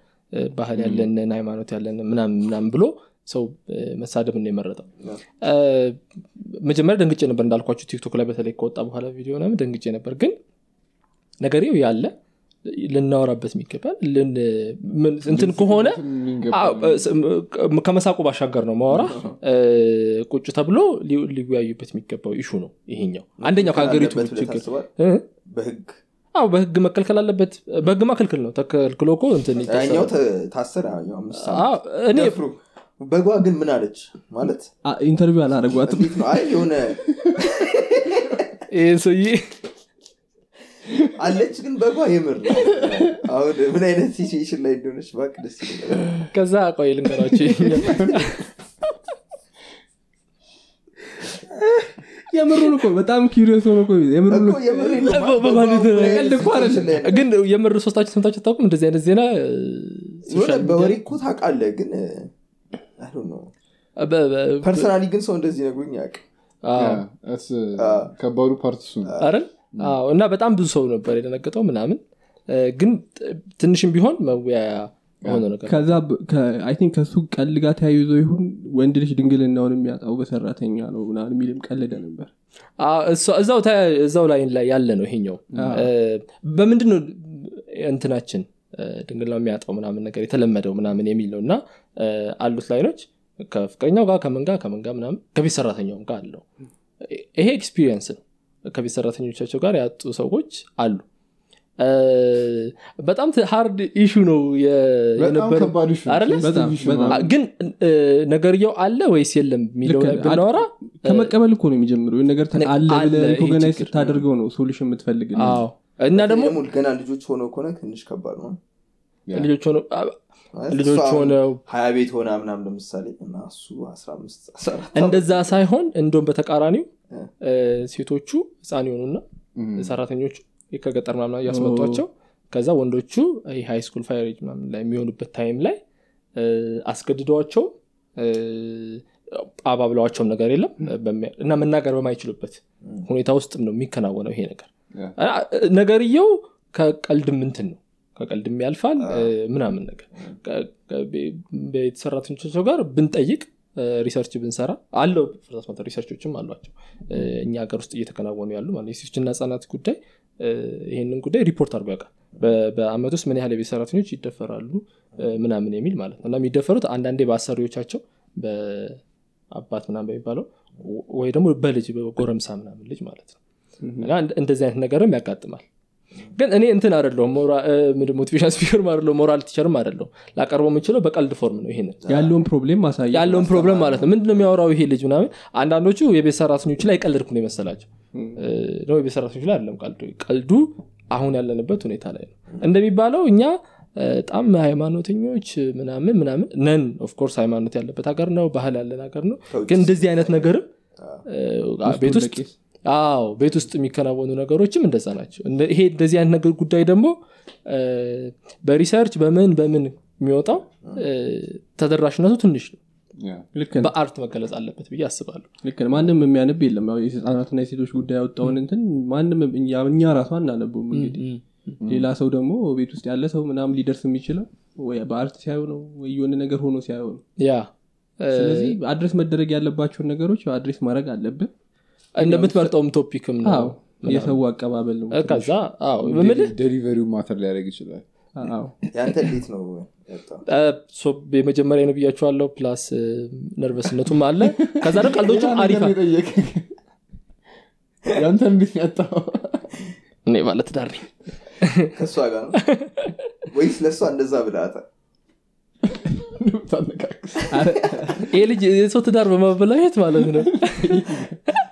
ባህል ያለንን ሃይማኖት ያለን ምናምን ምናምን ብሎ ሰው እ፣ መሳደብን ነው የመረጠው። መጀመሪያ ደንግጬ ነበር እንዳልኳችሁ ቲክቶክ ላይ በተለይ ከወጣ በኋላ ቪዲዮ ምናምን ደንግጬ ነበር። ግን ነገሬው ያለ ልናወራበት የሚገባል። ልን- ምን- እንትን ከሆነ ከመሳቁ ባሻገር ነው ማወራ ቁጭ ተብሎ ሊወያዩበት የሚገባው ኢሹ ነው ይሄኛው። አንደኛው ከሀገሪቱ አለበት ብለህ ችግር ታስባለህ? እ? በህግ አዎ በህግ መከልከል አለበት። በህግማ ክልክል ነው። ተከልክሎ እኮ በጓ ግን ምን አለች ማለት? ኢንተርቪው አላረጓትም እንዴት ነው አይ የሆነ ሰውዬ አለች ግን በጓ የምር አሁን ምን አይነት ሲቹዌሽን ላይ እንደሆነች እባክህ ደስ ይለኛል። ከዛ ቆይ ልንገራቸው ይሄኛው። የምሩን እኮ በጣም ላይ ነው? ግን የምር ሶስታችሁ ሰምታችሁ ታውቁም እንደዚህ አይነት ዜና በወሬ እኮ ታውቃለህ ግን በ- በ- ፐርሰናሊ ግን ሰው እንደዚህ ነግሮኝ ያውቅ አዎ። ከባዱ part እሱ ነው. አይደል? አዎ እና በጣም ብዙ ሰው ነበር የደነገጠው ምናምን። ግን ትንሽም ቢሆን መወያያ topic ከሱ ቀልድ ጋር ተያይዞ ይሁን ወንድ ልጅ ድንግልናውን የሚያጣው በሰራተኛ ነው ምናምን የሚልም ቀልድ ነበር። እዛው ላይ ያለ ነው ይሄኛው። በምንድን ነው እንትናችን? ድንግልናው የሚያጣው ምናምን ነገር የተለመደው ምናምን የሚል ነው። እና አሉት line ኦች ከፍቅረኛው ጋር ከምን ጋር ምናምን ከቤት ሰራተኛውም ጋር አለው። ይሄ experience ነው ከቤት ሰራተኞቻቸው ጋር ያጡ ሰዎች አሉ። በጣም hard issue ነው ግን ነገርየው አለ ወይስ የለም የሚለው ብናወራ ከመቀበል እኮ ነው የሚጀምረው። ይህን ነገር አለ ችግር ስታደርገው ነው solution የምትፈልግ አዎ። እና ደግሞ ገና ልጆች ሆነው ከሆነ ትንሽ ከባድ ነው። ልጆች ሆነው ልጆች ሆነው ሀያ ቤት ሆና ምናም ለምሳሌ እና እሱ አስራ አምስት እንደዛ ሳይሆን እንደውም በተቃራኒው ሴቶቹ ህፃን የሆኑና ሰራተኞቹ ከገጠር ምናምን እያስመጧቸው። ከዛ ወንዶቹ high school fire age ምናምን ላይ የሚሆኑበት time ላይ አስገድደዋቸው አባብለዋቸውም ነገር የለም እና መናገር በማይችሉበት ሁኔታ ውስጥም ነው የሚከናወነው ይሄ ነገር። ነገርየው ከቀልድም እንትን ነው። ከቀልድም ያልፋል ምናምን ነገር። ቤት ሰራተኞቻቸው ጋር ብንጠይቅ research ብንሰራ አለው ፍርሳት research ኦችም አሏቸው። እኛ ሀገር ውስጥ እየተከናወኑ ያሉ ማለት የሴቶችና ህጻናት ጉዳይ ይህንን ጉዳይ ሪፖርት አድርጎ ያውቃል። በአመት ውስጥ ምን ያህል የቤት ሰራተኞች ይደፈራሉ ምናምን የሚል ማለት ነው። እና የሚደፈሩት አንዳንዴ በአሰሪዎቻቸው በአባት ምናምን በሚባለው ወይ ደግሞ በልጅ በጎረምሳ ምናምን ልጅ ማለት ነው። እና እንደ- እንደዚህ አይነት ነገርም ያጋጥማል ግን እኔ እንትን አደለሁም motivation speaker አደለሁ moral teacher ም አደለሁ ላቀርበው የምችለው በቀልድ form ነው ይሄንን። ያለውን problem ማሳየት ያለውን problem ማለት ነው። ምንድነው የሚያወራው ይሄ ልጅ ምናምን? አንዳንዶቹ የቤት ሰራተኞች ላይ ቀልዱ ነው የመሰላቸው። ነው የቤት ሰራተኞች ላይ አይደለም ቀልዱ። ቀልዱ አሁን ያለንበት ሁኔታ ላይ ነው። እንደሚባለው እኛ በጣም ሃይማኖተኞች ምናምን ምናምን ነን። of course ሃይማኖት ያለበት ሀገር ነው ባህል ያለን ሀገር ነው። ግን እንደዚህ አይነት ነገርም ቤት ውስጥ አዎ ቤት ውስጥ የሚከናወኑ ነገሮችም እንደዛ ናቸው። ይሄ እንደዚህ አይነት ነገር ጉዳይ ደግሞ በሪሰርች በምን በምን የሚወጣው ተደራሽነቱ ትንሽ ነው። በአርት መገለጽ አለበት ብዬ አስባለሁ። ልክ ማንም የሚያነብ የለም። ያው የህፃናትና የሴቶች ጉዳይ ያወጣውን እንትን ማንም እኛ ራሱ አናነቡም እንግዲህ። ሌላ ሰው ደግሞ ቤት ውስጥ ያለ ሰው ምናምን ሊደርስ የሚችለው ወይ በ art ሲያዩ ነው ወይ የሆነ ነገር ሆኖ ሲያዩ ነው። ያ ስለዚህ address መደረግ ያለባቸውን ነገሮች address ማድረግ አለብን እንደምትመርጠውም topic ም ነው የሰው አቀባበል ነው። ከዛ delivery ው matter ሊያደርግ ይችላል። አዎ ያንተ እንዴት ነው? የመጀመሪያ ነው ብያቸዋለሁ plus nervous ነቱም አለ። ከዛ ደግሞ ቀልዶችም አሪፍ ያንተ እንዴት ያጣው እኔ ባለትዳር ነኝ። ከእሷ ጋር ነው? ወይስ ለእሷ እንደዛ ታነቃቅስ። ይህ ልጅ የሰው ትዳር በማበላየት ማለት ነው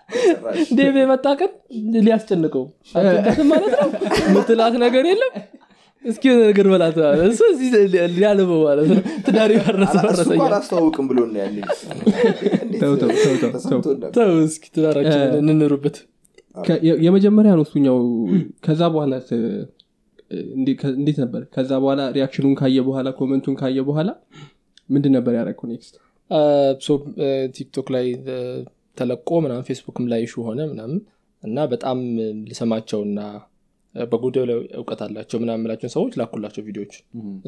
ዴቭ የመጣ ቀን ሊያስጨንቀው ማለት ነው። ምትላት ነገር የለም። እስኪ ነገር በላት እሱ እዚህ ሊያልበው ማለት ነው። ትዳር የፈረሰ እሱ እኮ ፈረሰኛ አላስተዋውቅም ብሎ ነው ያለ ተው ተው ተው ተው ተው። ተሰምቶን ነበር ተው እስኪ ከ- የ- የመጀመሪያ ነው እሱኛው። ከዛ በኋላ እንዴት ነበር? ከዛ በኋላ reaction ኡን ካየ በኋላ comment ኡን ካየ በኋላ ምንድን ነበር ያደረግኩ next ቲክቶክ ላይ ተለቆ ምናምን ፌስቡክም ላይ share ሆነ ምናምን እና በጣም ልሰማቸውና በጉዳዩ ላይ እውቀት አላቸው ምናምን የምላቸውን ሰዎች ላኩላቸው ቪዲዮዎች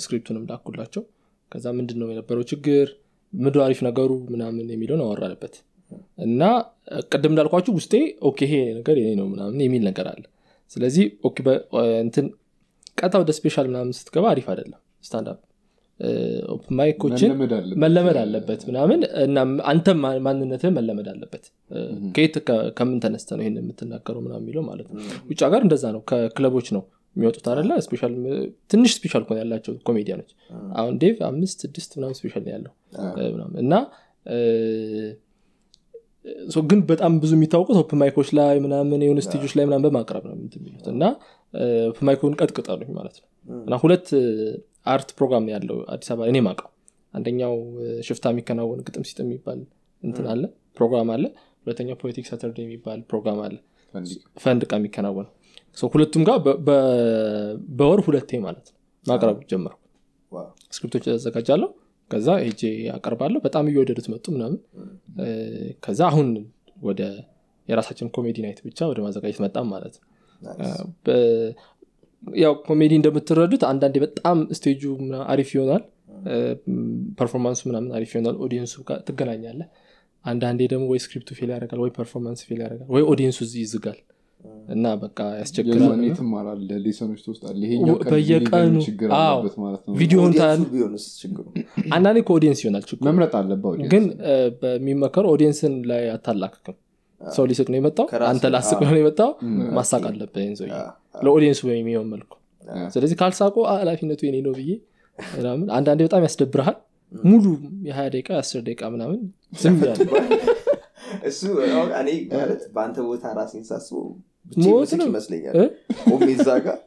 script ኡንም ላኩላቸው። ከዛ ምንድን ነው የነበረው ችግር? ምንድ አሪፍ ነገሩ? ምናምን የሚለውን አወራንበት። እና ቅድም እንዳልኳችሁ ውስጤ okay ይሄ ነገር የኔ ነው ምናምን የሚል ነገር አለ። ስለዚህ እንትን ቀጥታ ወደ special ምናምን ስትገባ አሪፍ አይደለም። stand up mic ኦችን መለመድ አለበት። ምናምን። እና አንተም ማንነትህ መለመድ አለበት። ከየት ከምን ተነስተ ነው ይህን የምትናገረው ምናምን የሚለው ማለት ነው። ውጭ ሀገር እንደዛ ነው። ከክለቦች ነው የሚወጡት አለ special ትንሽ special ኮን ያላቸው ኮሜዲያኖች። አሁን ዴቭ አምስት ስድስት ምናምን special ነው ያለው። እና ግን በጣም ብዙ የሚታወቁት open mic ኦች ላይ ምናምን የሆኑ stage ኦች ላይ ምናምን በማቅረብ ነው የሚሉት እና open mic ኡን ቀጥቅጠሉኝ ማለት ነው። እና ሁለት art ፕሮግራም ያለው አዲስ አበባ እኔ ማቀው አንደኛው ሽፍታ የሚከናወን ግጥም ሲጥም የሚባል እንትን አለ ፕሮግራም አለ። ሁለተኛው Poetic Saturday የሚባል ፕሮግራም አለ። ፈንዲቅ ፈንድቃ የሚከናወን so ሁለቱም ጋር በወር ሁለቴ ማለት ነው ማቅረብ ጀመርኩ wow። script ኦች ያዘጋጃለሁ ከዛ ሄጄ አቀርባለሁ። በጣም እየወደዱት መጡ ምናምን። ከዛ አሁን ወደ የራሳችን comedy night ብቻ ወደ ማዘጋጀት መጣን ማለት ነው ያው ኮሜዲ እንደምትረዱት አንዳንዴ በጣም stage ኡ አሪፍ ይሆናል። performance ኡ ምናምን አሪፍ ይሆናል። audience ኡ ጋር ትገናኛለህ አንዳንዴ ደግሞ ወይ script ኡ fail ያደርጋል ወይ performance fail ያደርጋል ወይ audience ኡ እዚህ ይዝጋል። እና በቃ ያስቸግራል። የዛኔ ትማራለህ lesson ኦች ትወስዳለህ ይሄኛው ቀን በየቀኑ ሊገኝ ችግር አዎ፣ አለበት ማለት ነው። ቪዲዮን audience ኡ ታያል ቢሆንስ ችግሩ? አንዳንዴ ከ audience ይሆናል ችግሩ። ግን እ፣ በሚመከረው ኦዲየንስን ላይ አታላክክም ሰው ሊስቅ ነው የመጣው? አንተ ላስቅ ነው የመጣው? ማሳቅ አለበት ይህን ሰውዬ ለ audience ኡ በሚሆን መልኩ። ስለዚህ ካልሳቆ ኃላፊነቱ የኔ ነው ብዬ ምናምን አንዳንዴ በጣም ያስደብረሃል ሙሉ የሀያ ደቂቃ የአስር ደቂቃ ምናምን ዝም እሱ እኔ ማለት በአንተ ቦታ ራሴን ሳስበው ብቻ ይመስለኛል። እ? ቆሜ እዛ ጋር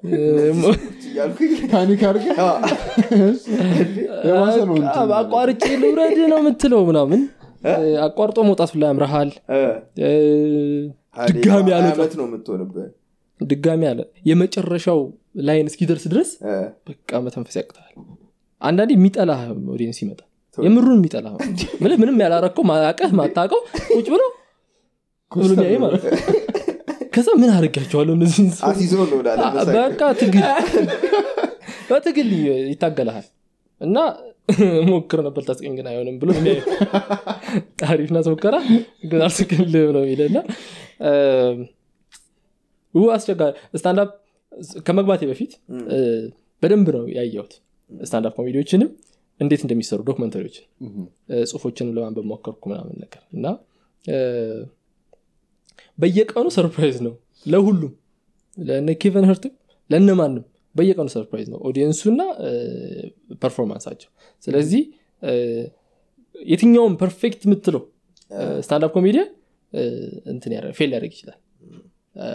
panic አድርገህ? አቋርጬ ልውረድ ነው የምትለው ምናምን አቋርጦ መውጣት ላይ ያምረሃል ድጋሚ ዓመት ነው የምትሆንብህ። ድጋሚ አለ። የመጨረሻው line እስኪደርስ ድረስ በቃ መተንፈስ ያቅታል አንዳንዴ የሚጠላ audience ይመጣል። የምሩን የሚጠላ ምንም ምንም ያላረከው ማቀህ ማታቀው ቁጭ ብሎ ብሎ የሚያይ ማለት ከዛ ምን አድርጋቸዋለሁ እነዚህ አሲዞ ነው ወዳለ በቃ ትግል በትግል ይታገልሃል እና ሞክር ነበር ታስቀኝ ግን አይሆንም ብሎ ናት ሙከራ ግን አልስቅልም ነው የሚለና ው አስቸጋሪ standup ከመግባቴ በፊት በደንብ ነው ያየሁት standup comedy ዎችንም እንዴት እንደሚሰሩ documentary ዎችን ጽሁፎችንም ለማንበብ ሞከርኩ ምናምን ነገር እና በየቀኑ surprise ነው ለሁሉም ለነ ኬቨን ሃርትም ለነማንም በየቀኑ surprise ነው audience ኡና performance ኣቸው። ስለዚህ የትኛውም perfect የምትለው standup comedian እንትን fail ሊያደርግ ይችላል።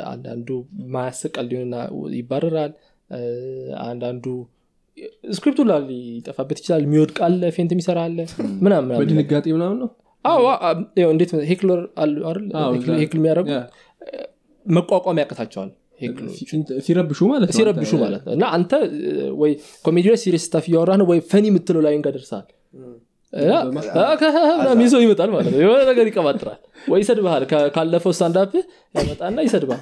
አንዳንዱ ማያስቀል ሊሆንና ይባረራል። አንዳንዱ script ኡ ላ ሊጠፋበት ይችላል። የሚወድቅ አለ faint የሚሰራ አለ ምናምን ነው? እንዴት heckler heckle- yeah። መቋቋም ሲ- ሲረብሹ ማለት ነው ሲረብሹ አንተ- ማለት ነው እና አንተ ወይ ኮሜዲ ላይ serious stuff እያወራህ ነው ወይ funny የምትለው ላይ ጋር ደርሰሃል ይዞ ይመጣል ማለት ነው የሆነ ነገር ይቀባጥራል ወይ ይሰድብሃል ካለፈው standup ያመጣና ይሰድባል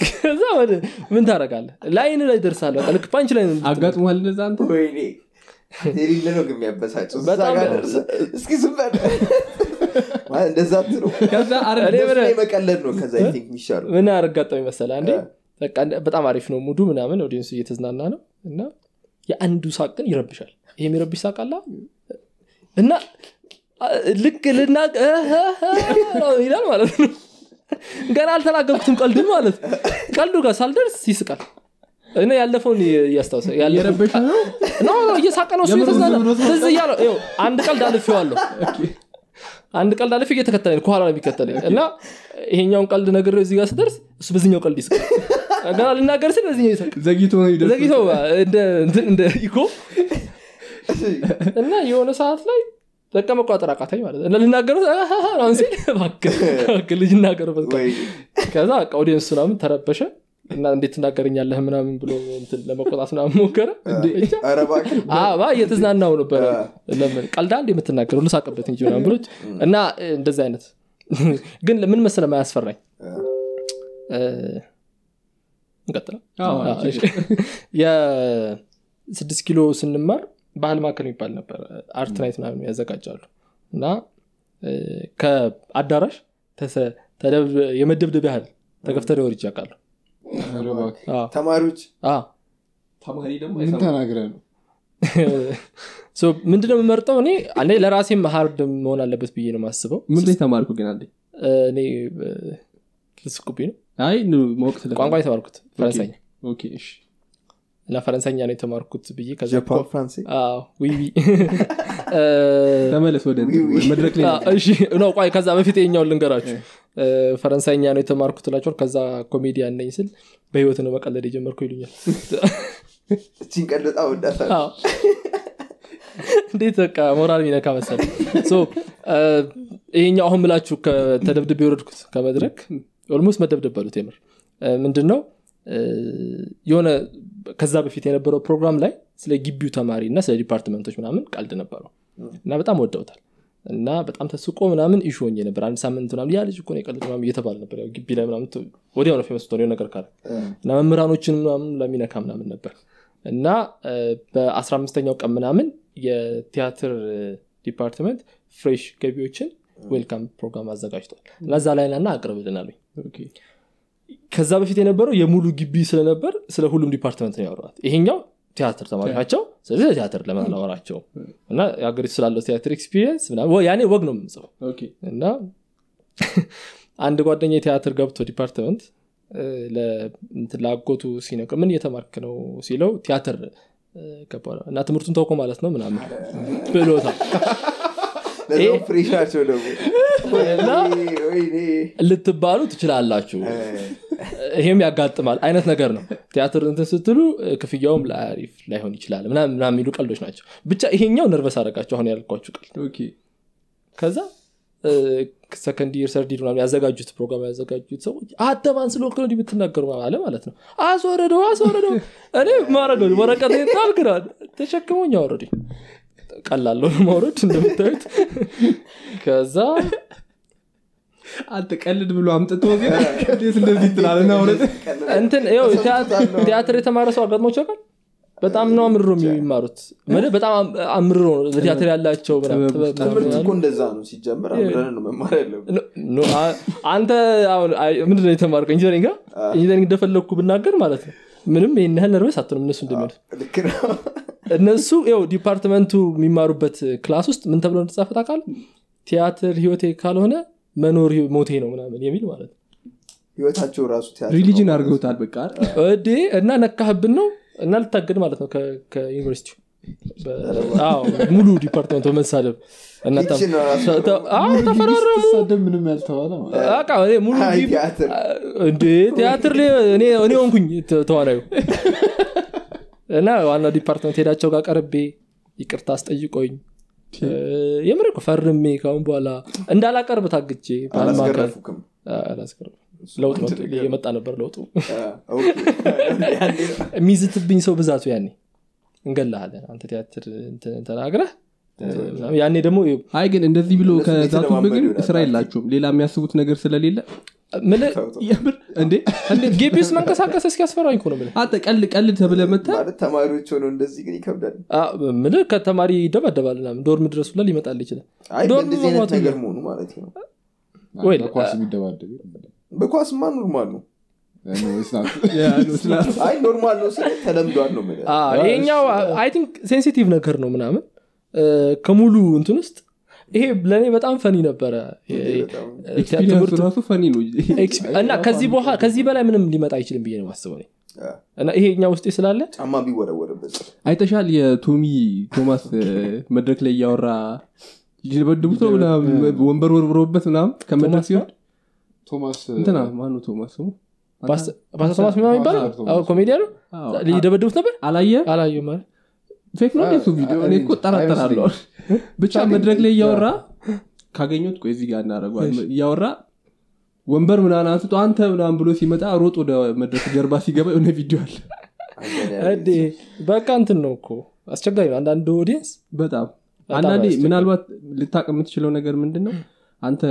ከዛ ወደ ምን ታደርጋለህ ላይን ላይ ደርሳለ ልክ punch ላይ ነው አጋጥሟል እንደዛ አንተ ወይኔ የሌለ ነው ግን የሚያበሳጨው እንደዛ ምን- መቀለድ ነው ከዛ I think የሚሻለው። ምን አረጋጠው ይመሰለ አንዴ? በጣም አሪፍ ነው mood ኡ ምናምን audience ኡ እየተዝናና ነው እና የአንዱ ሳቅ ግን ይረብሻል። ይሄ የሚረብሽ ሳቅ አላ እና ልክ ልና ይላል ማለት ነው። ገና አልተናገርኩትም ቀልድን ማለት ቀልዱ ጋር ሳልደርስ ይስቃል። እና ያለፈውን እያስታውሰ እየሳቀ ነው እሱ ይኸው አንድ ቀልድ አልፌዋለሁ አንድ ቀልድ አልፌ እየተከተለኝ ከኋላ ነው የሚከተለኝ እና ይሄኛውን ቀልድ ነገር እዚህ ጋር ስደርስ እሱ በዚኛው ቀልድ ይስቃል ገና ልናገር ስል በዚኛው ዘግይቶ እንደ ኢኮ። እና የሆነ ሰዓት ላይ በቃ መቋጠር አቃታኝ ማለት ነው። አሁን ሲል ልጅ ወይ ከዛ audience ምናምን ተረበሸ እና እንዴት ትናገረኛለህ ምናምን ብሎ እንትን ለመቆጣት ምናምን ሞከረ? አባ እየተዝናናው ነበረ። ለምን? ቀልዳ እንደ የምትናገረው? ልሳቅበት እንጂ ምናምን ብሎች እና እንደዚህ አይነት ግን ምን መሰለ ማያስፈራኝ? እንቀጥለው? የስድስት ኪሎ ስንማር ባህል ማዕከል የሚባል ነበር። art night ምናምን ያዘጋጃሉ። እና ከአዳራሽ ተሰ- ተደብ- የመደብደብ ያህል ተገፍተር ወርጅ ያውቃሉ ተማሪዎች ተማሪ ደግሞ ምን ተናግረህ ነው? ምንድነው የምመርጠው? እኔ አንዴ ለራሴም ሀርድ መሆን አለበት ብዬ ነው የማስበው። ምን ላይ ተማርኩ ግን አንዴ? እኔ ልስቁብኝ ነው። ቋንቋ የተማርኩት ፈረንሳይኛ እና ፈረንሳይኛ ነው የተማርኩት ብዬ ከዛ በፊት የኛውን ልንገራችሁ። ፈረንሳይኛ ነው የተማርኩት ላቸዋል ከዛ ኮሜዲያን ነኝ ስል በህይወት ነው መቀለድ የጀመርኩ ይሉኛል። እንዴት በቃ ሞራል ሚነካ መሰል ይሄኛው አሁን ምላችሁ ከተደብድብ የወረድኩት ከመድረክ almost መደብደብ በሉት የምር። ምንድን ነው የሆነ ከዛ በፊት የነበረው ፕሮግራም ላይ ስለ ግቢው ተማሪ እና ስለ department ኦች ምናምን ቀልድ ነበረው። እና በጣም ወደውታል። እና በጣም ተስቆ ምናምን issue ሆኜ ነበር። አንድ ሳምንት ምናምን ያ ልጅ እኮ ነው የቀልድ ምናምን እየተባለ ነበር። ያው ግቢ ላይ ምናምን ወዲያው ነው famous ሆነ ነገር ካለ። እና መምህራኖችን ምናምን ለሚነካ ምናምን ነበር። እና በአስራ አምስተኛው ቀን ምናምን የቲያትር department fresh ገቢዎችን welcome ፕሮግራም አዘጋጅቷል። እና እዛ ላይ ናና አቅርብልን አሉኝ ከዛ በፊት የነበረው የሙሉ ግቢ ስለነበር ስለ ሁሉም department ነው ያወራት ይሄኛው ቲያትር ተማሪ ናቸው። ስለዚህ ቲያትር ለምን አላወራቸውም እና የሀገሪቱ ስላለው ቲያትር experience ያኔ ወግ ነው የምጽፈው። Okay። እና አንድ ጓደኛ የቲያትር ገብቶ department ለአጎቱ ሲነግር ምን እየተማርክ ነው ሲለው ቲያትር ገባ እና ትምህርቱን ተውኮ ማለት ነው ምናምን ብሎታል እና ልትባሉ ትችላላችሁ። ይሄም ያጋጥማል። አይነት ነገር ነው። ቲያትር እንትን ስትሉ ክፍያውም ለአሪፍ ላይሆን ይችላል ምናምን የሚሉ ቀልዶች ናቸው። ብቻ ይሄኛው nervous አደረጋቸው አሁን ያልኳችሁ ቀልድ። ከዛ second year third year ያዘጋጁት ፕሮግራም ያዘጋጁት ሰዎች አተማን ስለወክ ነው የምትናገሩ አለ ማለት ነው። አስወረደው አስወረደው። እኔ ማረገው ወረቀት ጣልክናል ተሸክሞኝ አወረዱ ቀላለው ማውረድ እንደምታዩት። ከዛ አንተ ቀልድ ብሎ አምጥቶ እንዴት እንደዚህ አውረት እንትን ቲያትር- የተማረ ሰው አጋጥሞች ያውቃል በጣም ነው አምርሮ የሚማሩት። በጣም አም- አምርሮ ነው ያላቸው ትምህርት እኮ እንደዛ ነው ሲጀምር ነው መማር አንተ አሁን አይ- ምንድን ነው የተማርከው? engineering? engineering እንደፈለግኩ ብናገር ማለት ነው። ምንም ይህን ያህል nervous አትሆንም እነሱ እንደሚሉት እነሱ ው department ኡ የሚማሩበት class ውስጥ ምን ተብሎ እንደተጻፈ ታውቃለህ? ቲያትር ህይወቴ ካልሆነ መኖር ሞቴ ነው ምናምን የሚል ማለት ነው። ህይወታቸው ራሱ ቲያትር religion አድርገውታል በቃ? እዴ እና ነካህብን ነው እና ልታገድ ማለት ነው ከ- ከዩኒቨርሲቲው በ- አዎ፣ ሙሉ department በመሳደብ እና ተ- ይችን ራሱ ተ- ተ- አዎ ተፈራረሙ። ስትሳደብ ምንም ያልተባለ ማለት ነው። በቃ እኔ ሙሉ አይ dep- ቲያትር እኔ እኔ ሆንኩኝ ተዋናዩ እና ዋናው department head ኣቸው ጋር ቀርቤ ይቅርታ አስጠይቆኝ የምር እኮ ፈርሜ ካሁን በኋላ እንዳላቀርብ ታግቼ ለውጥ መጡ እየመጣ ነበር ለውጡ። የሚዝትብኝ ሰው ብዛቱ ያኔ እንገላሃለን። አንተ ቲያትር እንትን ተናግረህ ያኔ ደግሞ አይ ግን እንደዚህ ብሎ ከዛቱብህ ግን ስራ የላችሁም። ሌላ የሚያስቡት ነገር ስለሌለ ግቢ ውስጥ መንቀሳቀስ እስኪያስፈራኝ እኮ ነው ምልህ አንተ ቀልድ ቀልድ ተብለህ ማለት ተማሪዎች ሆነው እንደዚህ ግን ይከብዳል። ምልህ ከተማሪ ይደባደባል ምናምን። dorm ድረስ ሁላ ሊመጣል ይችላል። አይ dorm በእንደዚህ አይነት መግባቱ ነገር መሆኑ ማለት ነው። ወይ፣ በኳስ የሚደባደብ በኳስማ normal ነው? normal ነው ስለ ተለምዷል ነው ይሄኛው I think sensitive ነገር ነው ምናምን። ከሙሉ እንትን ውስጥ ይሄ ለእኔ በጣም funny ነበረ። እና ከዚህ በላይ ምንም ሊመጣ አይችልም ብዬ ነው ማስበው እና ይሄኛ ውስጤ ስላለ ጫማ ቢወረወርበት። አይተሻል የቶሚ ቶማስ መድረክ ላይ እያወራ ሊደበድቡት ነው ምናምን ወንበር ወርብሮበት ምናምን ከመድረክ ሲሆን እንትና ማኑ ቶማስ ስሙ? ፓስተር ቶማስ ምናምን ይባላል? ኮሜዲያን ነው ሊደበድቡት ነበር? አላየ ማለት fake ነው ቪዲዮ? እኔ እኮ ጠራጠራለሁ ብቻ መድረክ ላይ እያወራ ካገኙት ቆይ እዚህ ጋር እናደረጓል እያወራ ወንበር ምናምን አንስቶ አንተ ምናምን ብሎ ሲመጣ ሮጥ ወደ መድረክ ጀርባ ሲገባ የሆነ ቪዲዮ አለ። እዴ በቃ እንትን ነው እኮ አስቸጋሪ ነው። አንዳንድ audience በጣም አንዳንዴ ምናልባት ልታቅ የምትችለው ነገር ምንድን ነው አንተ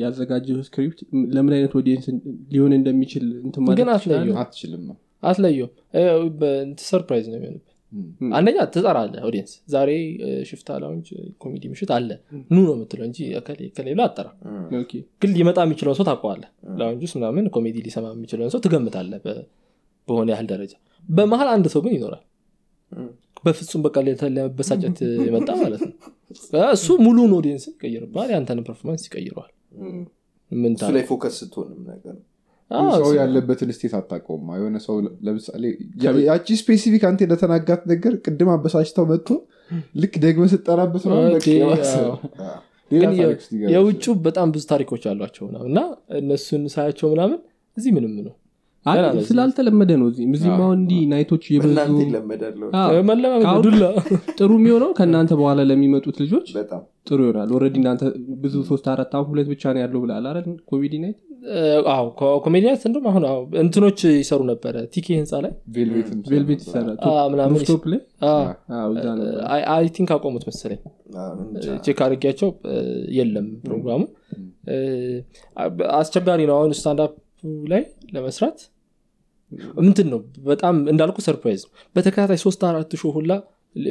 ያዘጋጀው script ለምን አይነት audience ሊሆን እንደሚችል እንትን ማለት ግን ትችላለህ? አትለየውም። አትችልም ነው። አትለየውም። surprise ነው የሚሆንብህ። ም። አንደኛ ትጠራለህ audience። ዛሬ ሽፍታ lounge ኮሜዲ ምሽት አለ። ኑ ነው የምትለው እንጂ እከሌ- ከሌላ አጠራ። ግን ሊመጣ የሚችለውን ሰው ታውቀዋለህ። lounge ውስጥ ምናምን ኮሜዲ ሊሰማ የሚችለውን ሰው ትገምታለህ በሆነ ያህል ደረጃ። በመሀል አንድ ሰው ግን ይኖራል። በፍጹም በቃ ለመበሳጨት የመጣ ማለት ነው። እሱ ሙሉን audience ይቀይርባል ያንተን performance ይቀይረዋል። ምን focus ስትሆንም ነገር ሰው ያለበትን state አታውቀውም። የሆነ ሰው ለምሳሌ ያቺ specific አንተ እንደተናጋት ነገር ቅድም አበሳጭተው መጥቶ ልክ ደግመ ስጠራበት ነው የውጩ በጣም ብዙ ታሪኮች አሏቸው እና እነሱን ሳያቸው ምናምን እዚህ ምንም ነው። አይ፣ ገና ነው እዚህ። ስላልተለመደ ነው እዚህም እዚህም አሁን እንዲህ night ኦች ጥሩ የሚሆነው ከእናንተ በኋላ ለሚመጡት ልጆች ጥሩ ይሆናል። already እናንተ ብዙ ሶስት አራት አሁን ሁለት ብቻ ነው ያለው ብላል አረ comedy night አዎ comedians እንደም አሁን አዎ እንትኖች ይሰሩ ነበረ። ቲኬ ህንፃ ላይ ቬልቬት ሰራ ይሰራል። አ፣ ምናምን rooftop ላይ? I- think አቆሙት መሰለኝ። check አድርጊያቸው የለም ፕሮግራሙ። አስቸጋሪ ነው። አሁን stand-up ላይ ለመስራት ምንትን ነው። በጣም እንዳልኩ surprise ነው። በተከታታይ ሶስት አራት show ሁላ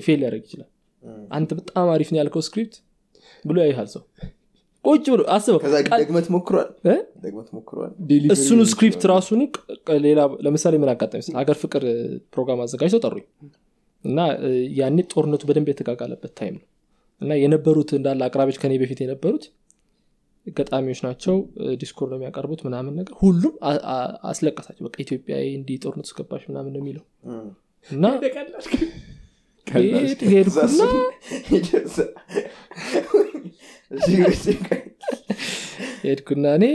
fail ሊያደርግ ይችላል። አንተ በጣም አሪፍ ነው ያልከው script ብሎ ያይሃል ሰው ቁጭ ብሎ አስበው። ከዛ ቃል- ደግመት ሞክሯል? እ? ደግመት ሞክሯል? delivery እሱኑ ሊሆን script ቅ- ሌላ ለምሳሌ ምን አጋጣሚ? ሀገር ፍቅር ፕሮግራም አዘጋጅተው ጠሩኝ። እና ያኔ ጦርነቱ በደንብ የተቃቃለበት time ነው። እና የነበሩት እንዳለ አቅራቢዎች ከኔ በፊት የነበሩት ገጣሚዎች ናቸው ዲስኩር ነው የሚያቀርቡት ምናምን ነገር ሁሉም አስለቀሳቸው። በቃ ኢትዮጵያ እንዲህ ጦርነቱ ስገባሽ ምናምን ነው የሚለው። እና ሄድ- ሄድኩና ሄድኩና እኔ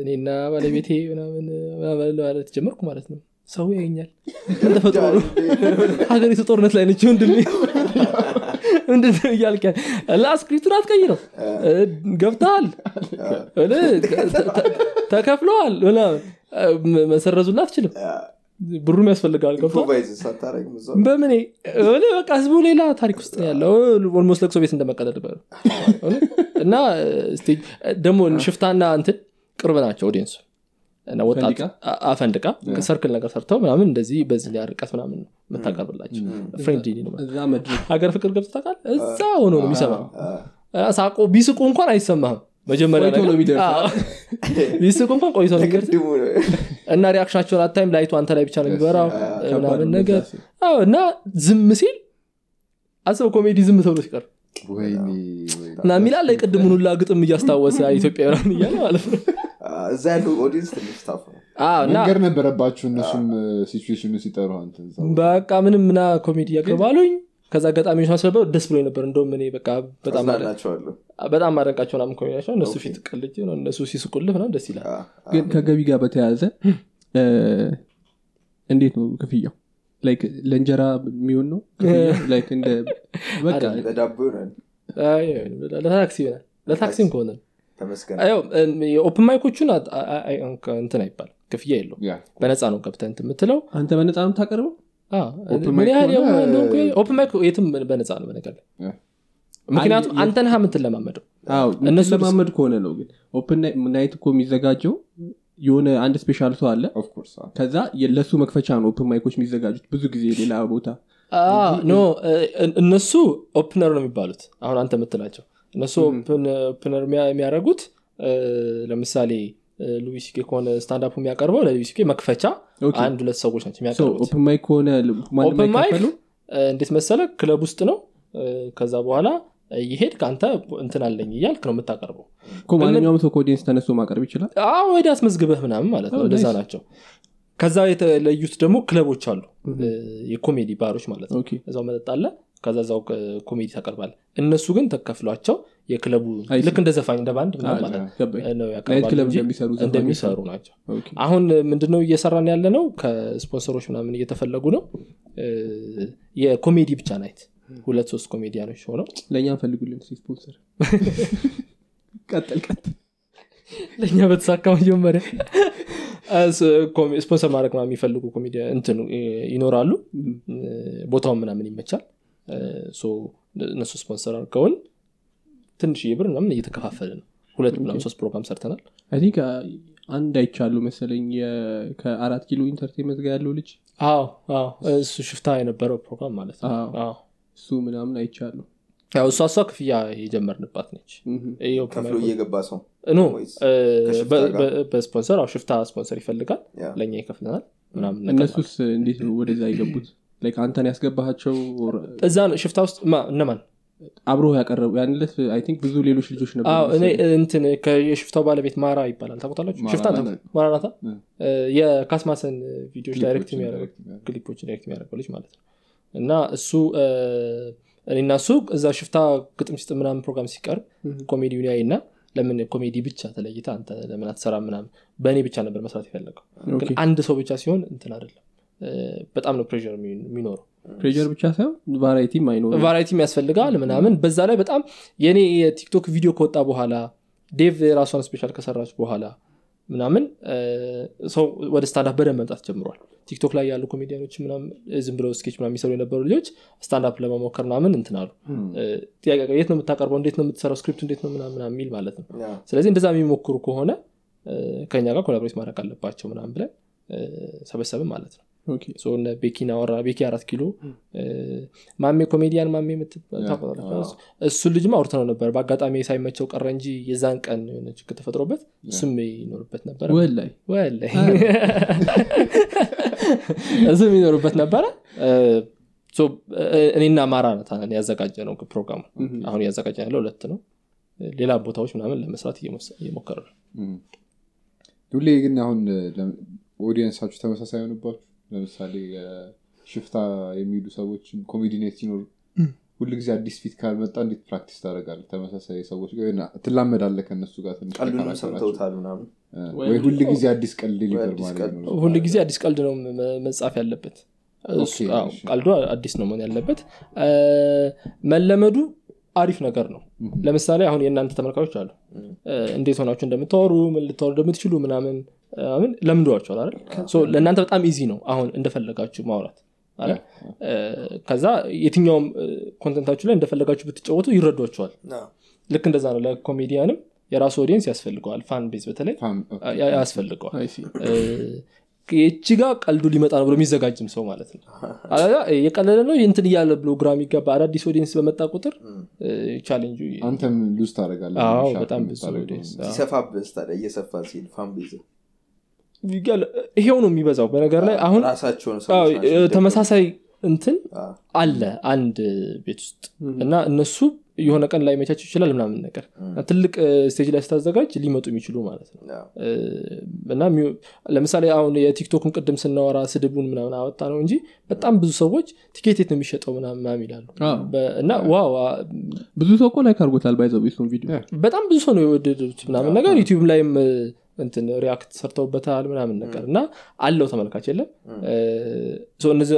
እኔና ባለቤቴ ምናምን ጀመርኩ ማለት ነው። ሰው ምን ተፈጥሮ ሀገሪቱ ጦርነት ላይ ነች ወንድሜ። ምንድነው script ኡን አትቀይረው ገብተሃል? ተከፍለዋል መሰረዙላ አትችልም ብሩም ያስፈልጋል በምን እኔ በቃ ህዝቡ ሌላ ታሪክ ውስጥ ነው ያለው almost ለቅሶ ቤት እንደመቀለድ በ- እና ደግሞ ሽፍታና እንትን ቅርብ ናቸው audience ኡ እና ወጣት ፈንድቃ circle ነገር ሰርተው ምናምን እንደዚህ በዚህ ላይ ርቀት ምናምን ነው የምታቀርብላቸው friend ነው እዛ መድረክ ሀገር ፍቅር ገብቶ ታውቃለህ እዛ ሆኖ ነው የሚሰማ ሳቆ ቢስቁ እንኳን አይሰማህም መጀመሪያ እንኳን ቆይቶ እና reaction ኣቸውን አታይም። light ኡ አንተ ላይ ብቻ ነው የሚበራው ምናምን ነገር እና ዝም ሲል አስበው ኮሜዲ ዝም ተብሎ ሲቀር እና ሚላል ላይ ቅድሙን ሁላ ግጥም እያስታወሰ ኢትዮጵያ ምናምን እያለ ማለት ነው። እዛ ያለው audience ትንሽ tough ነው። አዎ፣ እና መንገር ነበረባችሁ እነሱም ሲቹዌሽኑ ሲጠሩ በቃ ምንም ምና ኮሜዲ ያቀርባሉኝ ከዛ አጋጣሚዎች ማስነበው ደስ ብሎ ነበር። እንደውም እኔ በቃ በጣም አደ- አዝናናቸዋለሁ በጣም ማደንቃቸው ምናምን ኮሜዲያን ናቸው እነሱ ፊት ቀልጅ ነው እነሱ ሲስቁልህ ምናምን ደስ ይላል። ግን ከገቢ ጋር በተያያዘ እንዴት ነው ክፍያው? like ለእንጀራ የሚሆን ነው ለታክሲ ይሆናል። ለታክሲም ከሆነ ነው። የ open mic ኦቹን እንትን አይባል ክፍያ የለው በነፃ ነው ገብተህ እንትን የምትለው። አንተ በነፃ ነው open ምን mic ያህል open mic የትም በነፃ ነው በነገር ምክንያቱም አንድ- አንተ ነህ የምትለማመደው አዎ እነሱ ለማመድ ከሆነ ነው ግን open night እኮ የሚዘጋጀው የሆነ አንድ special ሰው አለ። ከዛ ለሱ መክፈቻ ነው open mic ኦች የሚዘጋጁት ብዙ ጊዜ ሌላ ቦታ። አዎ፣ no እነሱ opener ነው የሚባሉት። አሁን አንተ የምትላቸው እነሱ opener የሚያደርጉት እ፣ ለምሳሌ እ፣ ሉዊ ሲኬ ከሆነ stand-up የሚያቀርበው ለሉዊ ሲኬ መክፈቻ አንድ ሁለት ሰዎች ናቸው የሚያቀርቡት። open mic ከሆነ ማንም open mic አይከፈሉ እ፣ እንዴት መሰለ ክለብ ውስጥ ነው። ከዛ በኋላ እየሄድ ከአንተ እንትን አለኝ እያልክ ነው የምታቀርበው። ማንኛውም ሰው ከ audience ተነስቶ ማቅረብ ይችላል? አዎ ወደ አስመዝግበህ ምናምን ማለት ነው። እንደዛ. ናቸው። ከዛ የተለዩት ደግሞ ክለቦች አሉ። የኮሜዲ ባሮች ማለት ነው። እዛው መጠጥ አለ ከዛ እዛው እ፣ ኮሜዲ እነሱ ግን ተከፍሏቸው የክለቡ. ልክ እንደ ዘፋኝ እንደ ባንድ እንደሚሰሩ ናቸው። አሁን ምንድነው እየሰራን ያለ ነው ከስፖንሰሮች ምናምን እየተፈለጉ ነው። የኮሜዲ ብቻ night። ሁለት ሶስት ኮሜዲያኖች ሆነው ለእኛ ፈልጉልን ስፖንሰር። ቀጥል ቀጥል። ለእኛ በተሳካ መጀመሪያ ስፖንሰር ማድረግ የሚፈልጉ ኮሜዲ ይኖራሉ። ቦታውን ምናምን ይመቻል እነሱ ስፖንሰር አድርገውን ትንሽዬ ብር ምናምን እየተከፋፈለ ነው። ሁለት ምናምን ሶስት ፕሮግራም ሰርተናል። I think አንድ አይቻሉ መሰለኝ ከአራት ኪሎ ኢንተርቴንመንት ጋር ያለው ልጅ። አዎ አዎ። እሱ ሽፍታ የነበረው ፕሮግራም ማለት ነው። አዎ። አዎ። እሱ ምናምን አይቻሉ ያው እሷ እሷ ክፍያ የጀመርንባት ነች። ከፍሎ እየገባ ሰው ኖ በስፖንሰር አዎ ሽፍታ ስፖንሰር ይፈልጋል። ለእኛ ይከፍለናል። ምናምን ነገር እነሱስ እንዴት ነው ወደዛ የገቡት አንተን ያስገባቸው እዛ ነው ሽፍታ ውስጥ እነማን? አብሮ ያቀረቡ ያንለት ቲንክ ብዙ ሌሎች ልጆች ነበሩ አዎ እኔ መሰለኝ። እንትን ከ- የሽፍታው ባለቤት ማራ ይባላል። ማራ ሽፍታ እ። እ፣ የካስማሰን ቪዲዮዎች direct የሚያደርግ። ክሊፖች direct የሚያደርገው ልጅ ማለት ነው። እና እሱ እኔና እሱ እዛ ሽፍታ ግጥም ሲጥ ምናምን ፕሮግራም ሲቀርብ ኮሜዲውን ያይ እና ለምን ኮሜዲ ብቻ ተለይተ አንተ ለምን አትሰራ ምናምን በእኔ ብቻ ነበር መስራት የፈለገው። ግን አንድ ሰው ብቻ ሲሆን እንትን አይደለም። እ፣ በጣም ነው pressure የሚኖረው። pressure ብቻ ሳይሆን variety ም አይኖርም። variety ም ያስፈልጋል ምናምን። በዛ ላይ በጣም የኔ የቲክቶክ ቪዲዮ ከወጣ በኋላ ዴቭ የራሷን special ከሰራች በኋላ ምናምን ሰው ወደ standup በደንብ መምጣት ጀምሯል። ቲክቶክ ላይ ያሉ ኮሜዲያኖች ዝም ብለው sketch ምናምን የሚሰሩ የነበሩ ልጆች standup ለመሞከር ምናምን እንትን አሉ። የት ነው የምታቀርበው? እንዴት ነው የምትሰራው? script እንዴት ነው ምናምን የሚል ማለት ነው። ስለዚህ እንደዛ የሚሞክሩ ከሆነ ከኛ ጋር collaborate ማድረግ አለባቸው ምናምን ብለን ሰበሰብን ማለት ነው ቤኪን አወራ ቤኪ አራት ኪሎ ማሜ ኮሜዲያን ማሜ? እሱን ልጅም አውርተነው ነበር። በአጋጣሚ ሳይመቸው ቀረ እንጂ የዛን ቀን የሆነ ችግር ተፈጥሮበት እሱም ይኖርበት ነበረ። ወላይ። ወላሂ እሱም ይኖርበት ነበረ። እኔና ማራ ነታነን ያዘጋጀ ነው ፕሮግራሙ። አሁን እያዘጋጀ ያለው ሁለት ነው። ሌላ ቦታዎች ምናምን ለመስራት እየሞከረ ነው። ሁሌ ግን አሁን ኦዲየንሳችሁ ተመሳሳይ ሆንባችሁ ለምሳሌ ሽፍታ የሚሉ ሰዎች comedy night ሲኖር ሁሉ ጊዜ አዲስ ፊት ካልመጣ እንዴት practice ታደርጋለህ? ተመሳሳይ ሰዎች ትላመዳለህ ከእነሱ ጋር ወይ ሁሉ ጊዜ አዲስ ቀልድ ሊበር አዲስ ማለት ነው። ሁሉ ጊዜ አዲስ ቀልድ ነው መጻፍ ያለበት። ቀልዱ አዲስ ነው መሆን ያለበት። መለመዱ አሪፍ ነገር ነው። ለምሳሌ አሁን የእናንተ ተመልካቾች አሉ እንዴት ሆናችሁ እንደምታወሩ ምን ልታወሩ እንደምትችሉ ምናምን ምን ለምዷቸዋል አይደል? ለእናንተ በጣም easy ነው አሁን እንደፈለጋችሁ ማውራት ከዛ የትኛውም content ኣችሁ ላይ እንደፈለጋችሁ ብትጫወቱ ይረዷቸዋል ልክ እንደዛ ነው። ለኮሜዲያንም የራሱ audience ያስፈልገዋል። fan base በተለይ ያስፈልገዋል ይቺ ጋር ቀልዱ ሊመጣ ነው ብሎ የሚዘጋጅም ሰው ማለት ነው። የቀለለ ነው እንትን እያለ ብሎ ግራ የሚገባ አዳዲስ audience በመጣ ቁጥር ቻሌንጁ አንተም lose ታደረጋለህ አዎ በጣም ብዙ audience አዎ። ሲሰፋብስ ታዲያ እየሰፋ ሲል fan base ይገል- ይሄው ነው የሚበዛው። በነገር ላይ አሁን ተመሳሳይ እንትን አለ አንድ ቤት ውስጥ እና እነሱ የሆነ ቀን ላይ መቻቸው ይችላል ምናምን ነገር። ትልቅ stage ላይ ስታዘጋጅ ሊመጡ የሚችሉ ማለት ነው። እና ለምሳሌ አሁን የቲክቶክን ቅድም ስናወራ ስድቡን ምናምን አወጣ ነው እንጂ በጣም ብዙ ሰዎች ቲኬት የት ነው የሚሸጠው ምናምን ይላሉ። እና wow ብዙ ሰው እኮ like አድርጎታል ባይዘው ቪዲዮ። በጣም ብዙ ሰው ነው የወደዱት ምናምን ነገር ዩቲዩብ ላይም እንትን react ሰርተውበታል ምናምን ነገር እና አለው ተመልካች የለም።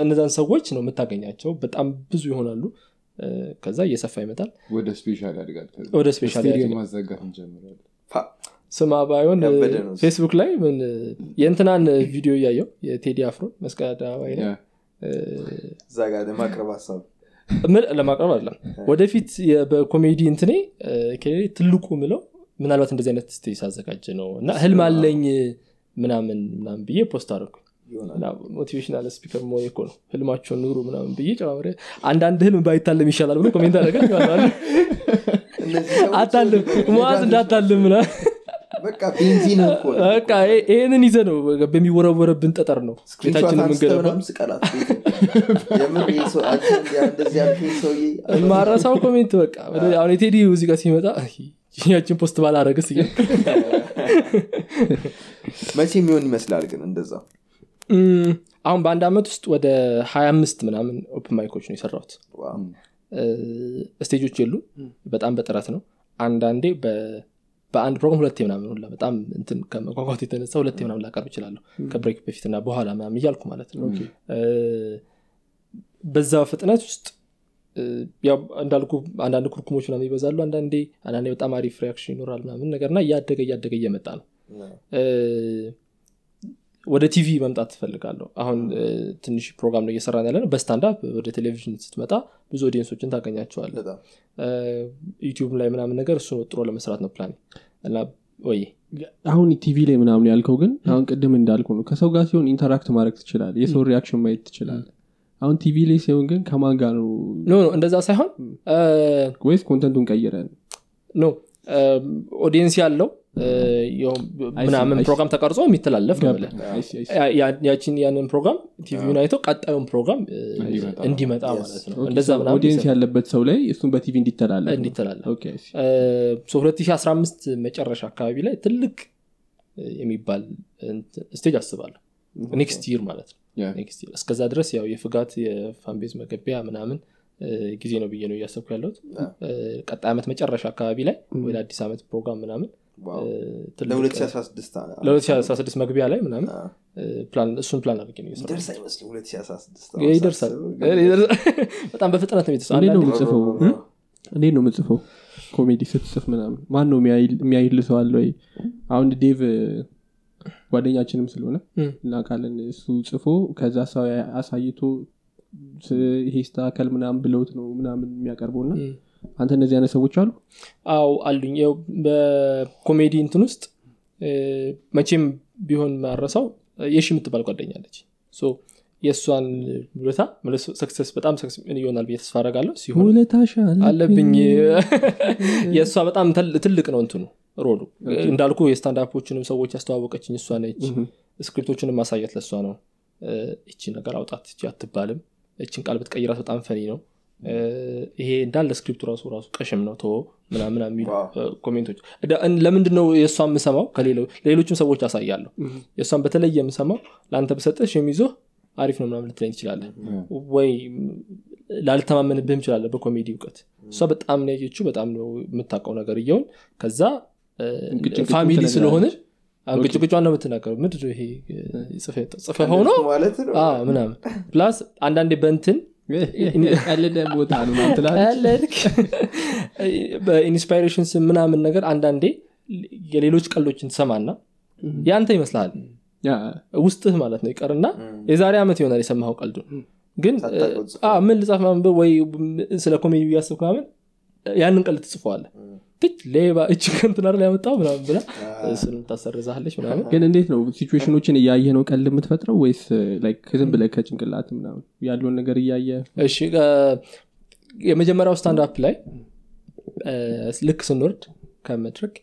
እነዛን ሰዎች ነው የምታገኛቸው። በጣም ብዙ ይሆናሉ ከዛ እየሰፋ ይመጣል። ወደ special ያድጋል ወደ special ማዘጋት እንጀምራለን። ስማ ባይሆን ፌስቡክ ላይ ምን የእንትናን ቪዲዮ እያየው የቴዲ አፍሮን መስቀል አደባባይ ላይ እዛ ጋር ለማቅረብ ሀሳብ። ምን ለማቅረብ አይደለም። ወደፊት በኮሜዲ እንትኔ ከሌሌ ትልቁ ምለው ምናልባት እንደዚህ አይነት ስቴጅ ሳዘጋጀ ነው እና ህልም አለኝ ምናምን ምናምን ብዬ ፖስት ይሆናል ሞቲቬሽናል ስፒከር መሆን እኮ ነው። ህልማቸውን ኑሩ ምናምን ብዬ ጨማምሬ አንዳንድ ህልም ባይታለም ይሻላል ብሎ ኮሜንት ሰዎች አታልም መዋዝ እንዳታልም ይሄንን ይዘ ነው በሚወረወረብን ጠጠር ነው ቤታችን አንስተህ የምንገነባ ምናምን ስቀላት የምር ይህ ሰው አንተ እንዲያ እንደዚህ ያልከኝ ሰውዬ? ማረሳው comment በቃ አሁን የቴዲ ሙዚቃ ሲመጣ ያችን post ባላረግስ መቼ የሚሆን ይመስላል ግን እንደዛ አሁን በአንድ አመት ውስጥ ወደ 25 ምናምን open mic ኦች ነው የሰራሁት። stage ኦች የሉ በጣም በጥረት ነው። አንዳንዴ በአንድ ፕሮግራም ሁለቴ ምናምን ሁላ በጣም እንትን ከመጓጓት የተነሳ ሁለቴ ምናምን ላቀርብ ይችላለሁ ከ break በፊትና በኋላ ምናምን እያልኩ ማለት ነው። በዛ ፍጥነት ውስጥ ያው እንዳልኩ አንዳንድ ኩርኩሞች ምናምን ይበዛሉ። አንዳንዴ አንዳንዴ በጣም አሪፍ reaction ይኖራል ምናምን ነገርና እያደገ እያደገ እየመጣ ነው ወደ ቲቪ መምጣት ትፈልጋለሁ አሁን ትንሽ ፕሮግራም ነው እየሰራን ያለ ነው በ standup ወደ ቴሌቪዥን ስትመጣ ብዙ audience ኦችን ታገኛቸዋለ ዩቲዩብ ላይ ምናምን ነገር እሱ ወጥሮ ለመስራት ነው ፕላን። እና ወይ አሁን ቲቪ ላይ ምናምን ያልከው ግን አሁን ቅድም እንዳልኩ ነው። ከሰው ጋር ሲሆን interact ማድረግ ትችላል የሰው reaction ማየት ትችላል አሁን ቲቪ ላይ ሲሆን ግን ከማን ጋር ነው? no no እንደዛ ሳይሆን ወይስ content ኡን ቀይረን no audience ያለው ምናምን. ፕሮግራም ተቀርጾ የሚተላለፍ ያችን ያንን ፕሮግራም ቲቪውን አይተው ቀጣዩን ፕሮግራም እንዲመጣ. ማለት ነው። እንደዛ ይሰራል። ያለበት ሰው ላይ እሱን በቲቪ እንዲተላለፍ እንዲተላለፍ። OK፣ I see። so 2015 መጨረሻ አካባቢ ላይ ትልቅ የሚባል stage አስባለሁ። next year ማለት ነው። እስከዛ ድረስ ያው የፍጋት የ fanbase መገቢያ ምናምን ጊዜ ነው ብዬ ነው እያሰብኩ ያለሁት። ቀጣይ ዓመት መጨረሻ አካባቢ ላይ ወደ አዲስ ዓመት ፕሮግራም ምናምን ለ2016 አ- ለ2016 መግቢያ ላይ ምናምን እሱን ፕላን አድርጌ ነው እየሰራሁ ይደርስ አይመስልም 2016 ያለው። ይደርሳል። በጣም በፍጥነት ነው የተሰራው። እንዴት ነው አንዳንዴ- የምጽፈው። እ? እንዴት ነው የምጽፈው ኮሜዲ ስትጽፍ ምናምን። ማን ነው የሚያይልህ- የሚያይልህ ሰው አለ ወይ? አሁን ዴቭ ጓደኛችንም ስለሆነ እናውቃለን። እሱ ጽፎ ከዛ ሰው ያ- አሳይቶ ይሄ ይስተካከል ምናምን ብለውት ነው ምናምን የሚያቀርበው እና አንተ እነዚህ አይነት ሰዎች አሉ? አዎ አሉኝ። ያው በኮሜዲ እንትን ውስጥ መቼም ቢሆን ማረሳው የሺ የምትባል ጓደኛ አለች የእሷን ውለታ success በጣም ይሆናል ብዬ ተስፋ አደርጋለሁ። ሲሆን ውለታሽ አለብኝ። የእሷ በጣም ትልቅ ነው እንትኑ role ኡ። እንዳልኩ የ stand-up ኦችንም ሰዎች ያስተዋወቀችኝ እሷ ነች። script ኦችንም ማሳየት ለእሷ ነው። እቺ ነገር አውጣት እቺ አትባልም። እችን ቃል ብትቀይራት በጣም funny ነው ይሄ እንዳለ script ኡ ራሱ ራሱ ቀሽም ነው ቶ ምናምን የሚሉ comment ኦች። ለምንድን ነው የእሷ የምሰማው? ለሌሎችም ሰዎች አሳያለሁ። የእሷን በተለየ የምሰማው ለአንተ በሰጠሽ የሚዞህ አሪፍ ነው ምናምን ልትለኝ ትችላለህ። ወይ ላልተማመንብህም ይችላለ በኮሜዲ እውቀት። እሷ በጣም ነው ያየችው በጣም ነው የምታውቀው ነገር እየውን ከዛ ፋሚሊ ስለሆነ ግጭግጫን ነው የምትናገረው ምድር ይሄ? ጽፈ ሆኖ? ምናምን። ፕላስ አንዳንዴ በንትን ቀልደ ቦታ ነው በኢንስፓይሬሽን ስም ምናምን ነገር አንዳንዴ የሌሎች ቀልዶችን ትሰማና ያንተ ይመስልሃል ውስጥህ ማለት ነው ይቀርና የዛሬ ዓመት ይሆናል የሰማኸው ቀልዱ። ግን ምን ልጻፍ ምናምን ብለህ ወይ ስለ ኮሜዲ እያሰብክ ምናምን ያንን ቀልድ ትጽፈዋለህ አንች ሌባ እች ከንትን አይደል ያመጣው ምናምን ብላ እሱንም ታሰርዛለች ምናምን። ግን እንዴት ነው ሲቹዌሽኖችን እያየ ነው ቀልድ የምትፈጥረው ወይስ ዝም ብለህ ከጭንቅላት ምናምን ያለውን ነገር እያየ እሺ የመጀመሪያው stand up ላይ ልክ ስንወርድ ከመድረክ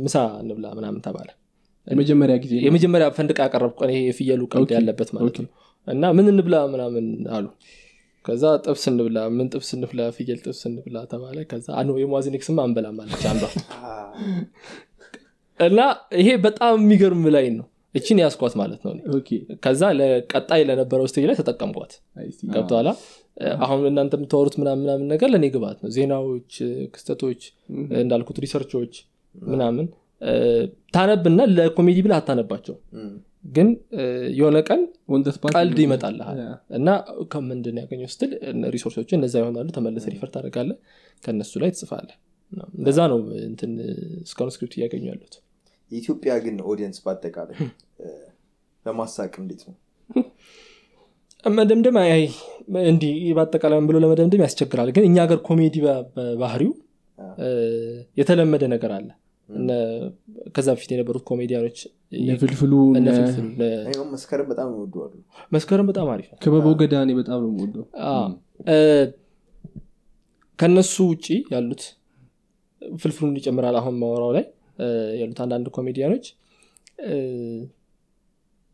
ምሳ እንብላ ምናምን ተባለ። የመጀመሪያ ጊዜ? የመጀመሪያ ፈንድቃ ያቀረብኩ የፍየሉ ቀልድ ያለበት ማለት ነው። እና ምን እንብላ ምናምን አሉ ከዛ ጥብስ እንብላ ምን ጥብስ እንብላ ፍየል ጥብስ እንብላ ተባለ። ከዛ አኖ የሟዚኒክስም አንበላም አለች አንዷ። እና ይሄ በጣም የሚገርም line ነው። እችን ያዝኳት ማለት ነው ከዛ ለቀጣይ ለነበረው stage ላይ ተጠቀምኳት። ገብቶሃላ አሁን እናንተ የምታወሩት ምናምን ምናምን ነገር ለእኔ ግብዓት ነው። ዜናዎች ክስተቶች እንዳልኩት research ኦች ምናምን ታነብና ለኮሜዲ ብለህ አታነባቸው ግን የሆነ ቀን ቀልድ ይመጣልሃል። እና ከምንድን ያገኘው ስትል resource ኦች እነዛ ይሆናሉ ተመልሰህ refer ታደርጋለህ ከእነሱ ላይ ትጽፋለህ። እና እንደዛ ነው እንትን እስካሁን script እያገኙ ያሉት። የኢትዮጵያ ግን audience በአጠቃላይ ለማሳቅ እንዴት ነው? መደምደም አይ እንዲህ በአጠቃላይ ብሎ ለመደምደም ያስቸግራል። ግን እኛ ሀገር ኮሜዲ እ፣ የተለመደ ነገር አለ ከዛ በፊት የነበሩት ኮሜዲያኖች ፍልፍሉ መስከረም በጣም ይወደዋሉ መስከረም በጣም አሪፍ ነው። ክበበው ገዳ እኔ በጣም ነው የምወደው። አዎ። እ፣ ከነሱ ውጭ ያሉት ፍልፍሉን ይጨምራል አሁን ማወራው ላይ ያሉት አንዳንድ ኮሜዲያኖች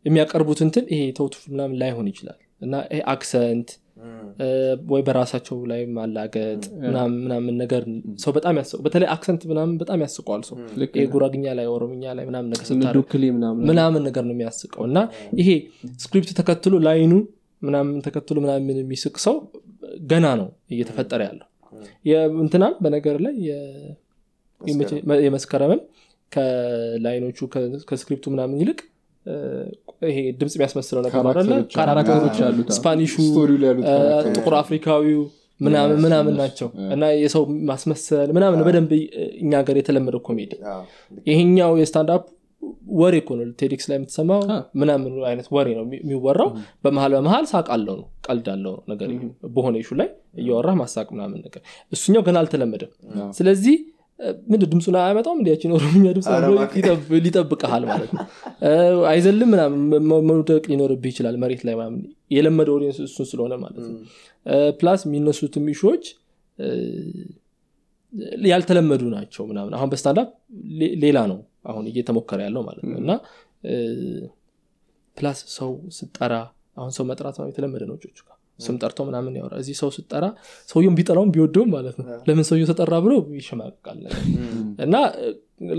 የሚያቀርቡት እንትን ይሄ ተውት ምናምን ላይሆን ይችላል። እና ይሄ accent ወይ በራሳቸው ላይ ማላገጥ ምናምን ነገር ሰው በጣም ያስቀ በተለይ accent ምናምን በጣም ያስቀዋል ሰው። ጉራግኛ ላይ ኦሮምኛ ላይ ምናምን ነገር ምናምን ነገር ነው የሚያስቀው። እና ይሄ script ተከትሎ line ኡ ምናምን ተከትሎ ምናምን የሚስቅ ሰው ገና ነው እየተፈጠረ ያለው። እንትናም በነገር ላይ የመስከረምም ከላይኖቹ ከስክሪፕቱ ምናምን ይልቅ ይሄ ድምፅ የሚያስመስለው ነገር አለ character ኦች አሉት። Spanish ኡ ጥቁር አፍሪካዊው ምናምን. ናቸው. እና የሰው ማስመሰል ምናምን በደንብ እኛ ሀገር የተለመደ ኮሜዲ። ይሄኛው የ stand-up ወሬ እኮ ነው TEDx ላይ የምትሰማው ምናምን አይነት ወሬ ነው የሚ- የሚወራው። በመሀል በመሀል ሳቅ አለው ነው ቀልድ አለው ነው ነገር በሆነ ሹ ላይ እያወራህ ማሳቅ ምናምን ነገር። እሱኛው ገና አልተለመደም። ስለዚህ ምንድ ድምፁን አያመጣውም እንዲያችን ኦሮምኛ ድምፅ ሊጠብቅሃል ማለት ነው። አይዘልም ምናምን መውደቅ ሊኖርብህ ይችላል መሬት ላይ ምናምን። የለመደ ኦዲየንስ እሱን ስለሆነ ማለት ነው። ፕላስ የሚነሱትም ኢሹዎች ያልተለመዱ ናቸው ምናምን። አሁን በስታንዳፕ ሌላ ነው አሁን እየተሞከረ ያለው ማለት ነው። እና ፕላስ ሰው ስጠራ አሁን ሰው መጥራት የተለመደ ነው ጮቹ ስም ጠርተው ምናምን ያወራ እዚህ ሰው ስጠራ ሰውየውን ቢጠራውም ቢወደውም ማለት ነው። ለምን ሰውየው ተጠራ ብሎ ይሸማቀቃል ነገር። እና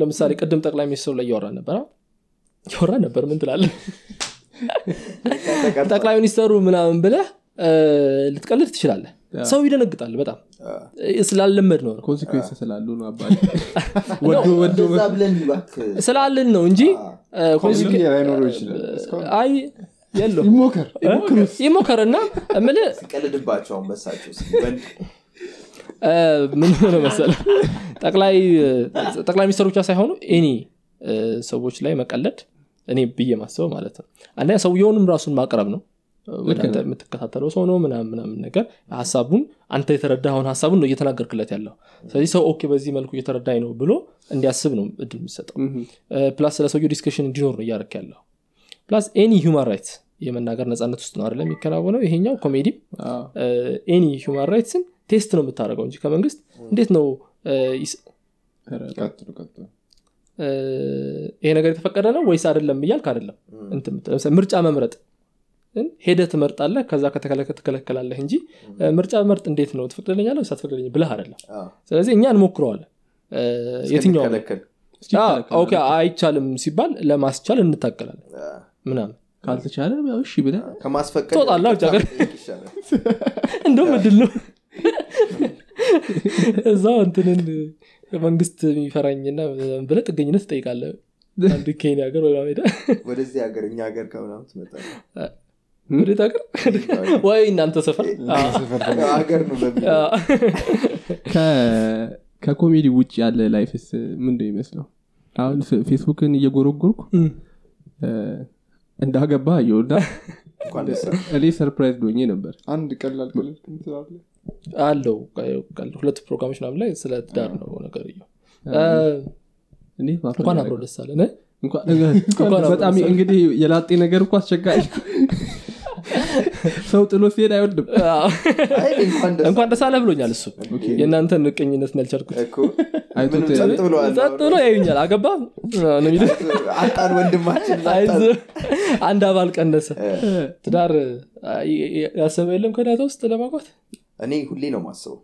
ለምሳሌ ቅድም ጠቅላይ ሚኒስትሩ ላይ እያወራ ነበር። እያወራ ነበር። ምን ትላለ ጠቅላይ ሚኒስተሩ ምናምን ብለህ እ፣ ልትቀልድ ትችላለህ። ሰው ይደነግጣል በጣም። ስላለመድ ነው። ስላሉ ነው እንጂ አይ የለው ይሞከር ይሞከርና እምልህ በሳቸው ምን ሆነ መሰለህ? ጠቅላይ ሚኒስትሩ ብቻ ሳይሆኑ ኤኒ ሰዎች ላይ መቀለድ እኔ ብዬ ማስበው ማለት ነው። አንደኛ ሰውየውንም ራሱን ማቅረብ ነው። ወደ አንተ የምትከታተለው ሰው ነው ምናምን ምናምን ነገር ሀሳቡን አንተ የተረዳኸውን ሀሳቡን ነው እየተናገርክለት ያለው። ስለዚህ ሰው okay በዚህ መልኩ እየተረዳኝ ነው ብሎ እንዲያስብ ነው እድል የሚሰጠው። plus ስለ ሰውየው discussion እንዲኖር ነው እያደረክ ያለው plus any human rights የመናገር ነጻነት ውስጥ ነው አይደለም የሚከናወነው? ይሄኛው ኮሜዲም any human rights ን test ነው የምታደርገው እንጂ ከመንግስት እንዴት ነው ይሄ ነገር የተፈቀደ ነው ወይስ አይደለም እያልክ አይደለም? ምርጫ መምረጥ ሄደ ትመርጣለህ ከዛ ከተከለከልክ ትከለከላለህ እንጂ ምርጫ መርጥ እንዴት ነው? ትፈቅድልኛለህ ወይስ አትፈቅድልኝ ብለህ አይደለም? ስለዚህ እኛ እንሞክረዋለን። የትኛው? አይቻልም ሲባል ለማስቻል እንታገላለን ምናምን ካልተቻለ እሺ ብለህ ከማስፈቀድ ትወጣለህ ውጭ ሀገር። እንደውም እድል ነው? እዛው እንትንን መንግስት የሚፈራኝና ብለ ጥገኝነት ትጠይቃለህ። አንድ ኬንያ ሀገር ወይ ሜዳ ወደዚህ ሀገር እኛ ሀገር ከምናምን ትመጣለህ? ወዴት ሀገር? ወይ እናንተ ሰፈር? ሀገር ነው ከኮሜዲ ውጭ ያለ life ስ ምንድን ይመስለው አሁን ፌስቡክን እየጎረጎርኩ እንዳገባህ አየሁ። እኔ surprise ሆኜ ነበር አንድ ቀላል? አለው ሁለት ፕሮግራሞች ምናምን ላይ ስለ ትዳር ነው ነገር እንኳን አብሮ ደስ አለን እ? እንኳን- እንኳን አብሮ በጣም ደስ አለን። እንግዲህ የላጤ ነገር እኮ አስቸጋሪ ሰው ጥሎ ሲሄድ አይወድም። እንኳን ደስ አለ ብሎኛል እሱ። የእናንተን ቅኝነት ያልቻልኩት። ጸጥ ብሎ ያዩኛል። አገባ አጣን ወንድማችን አንድ አባል ቀነሰ። ትዳር ያሰበ የለም ከዳታ ውስጥ ለማግባት እኔ ሁሌ ነው ማስበው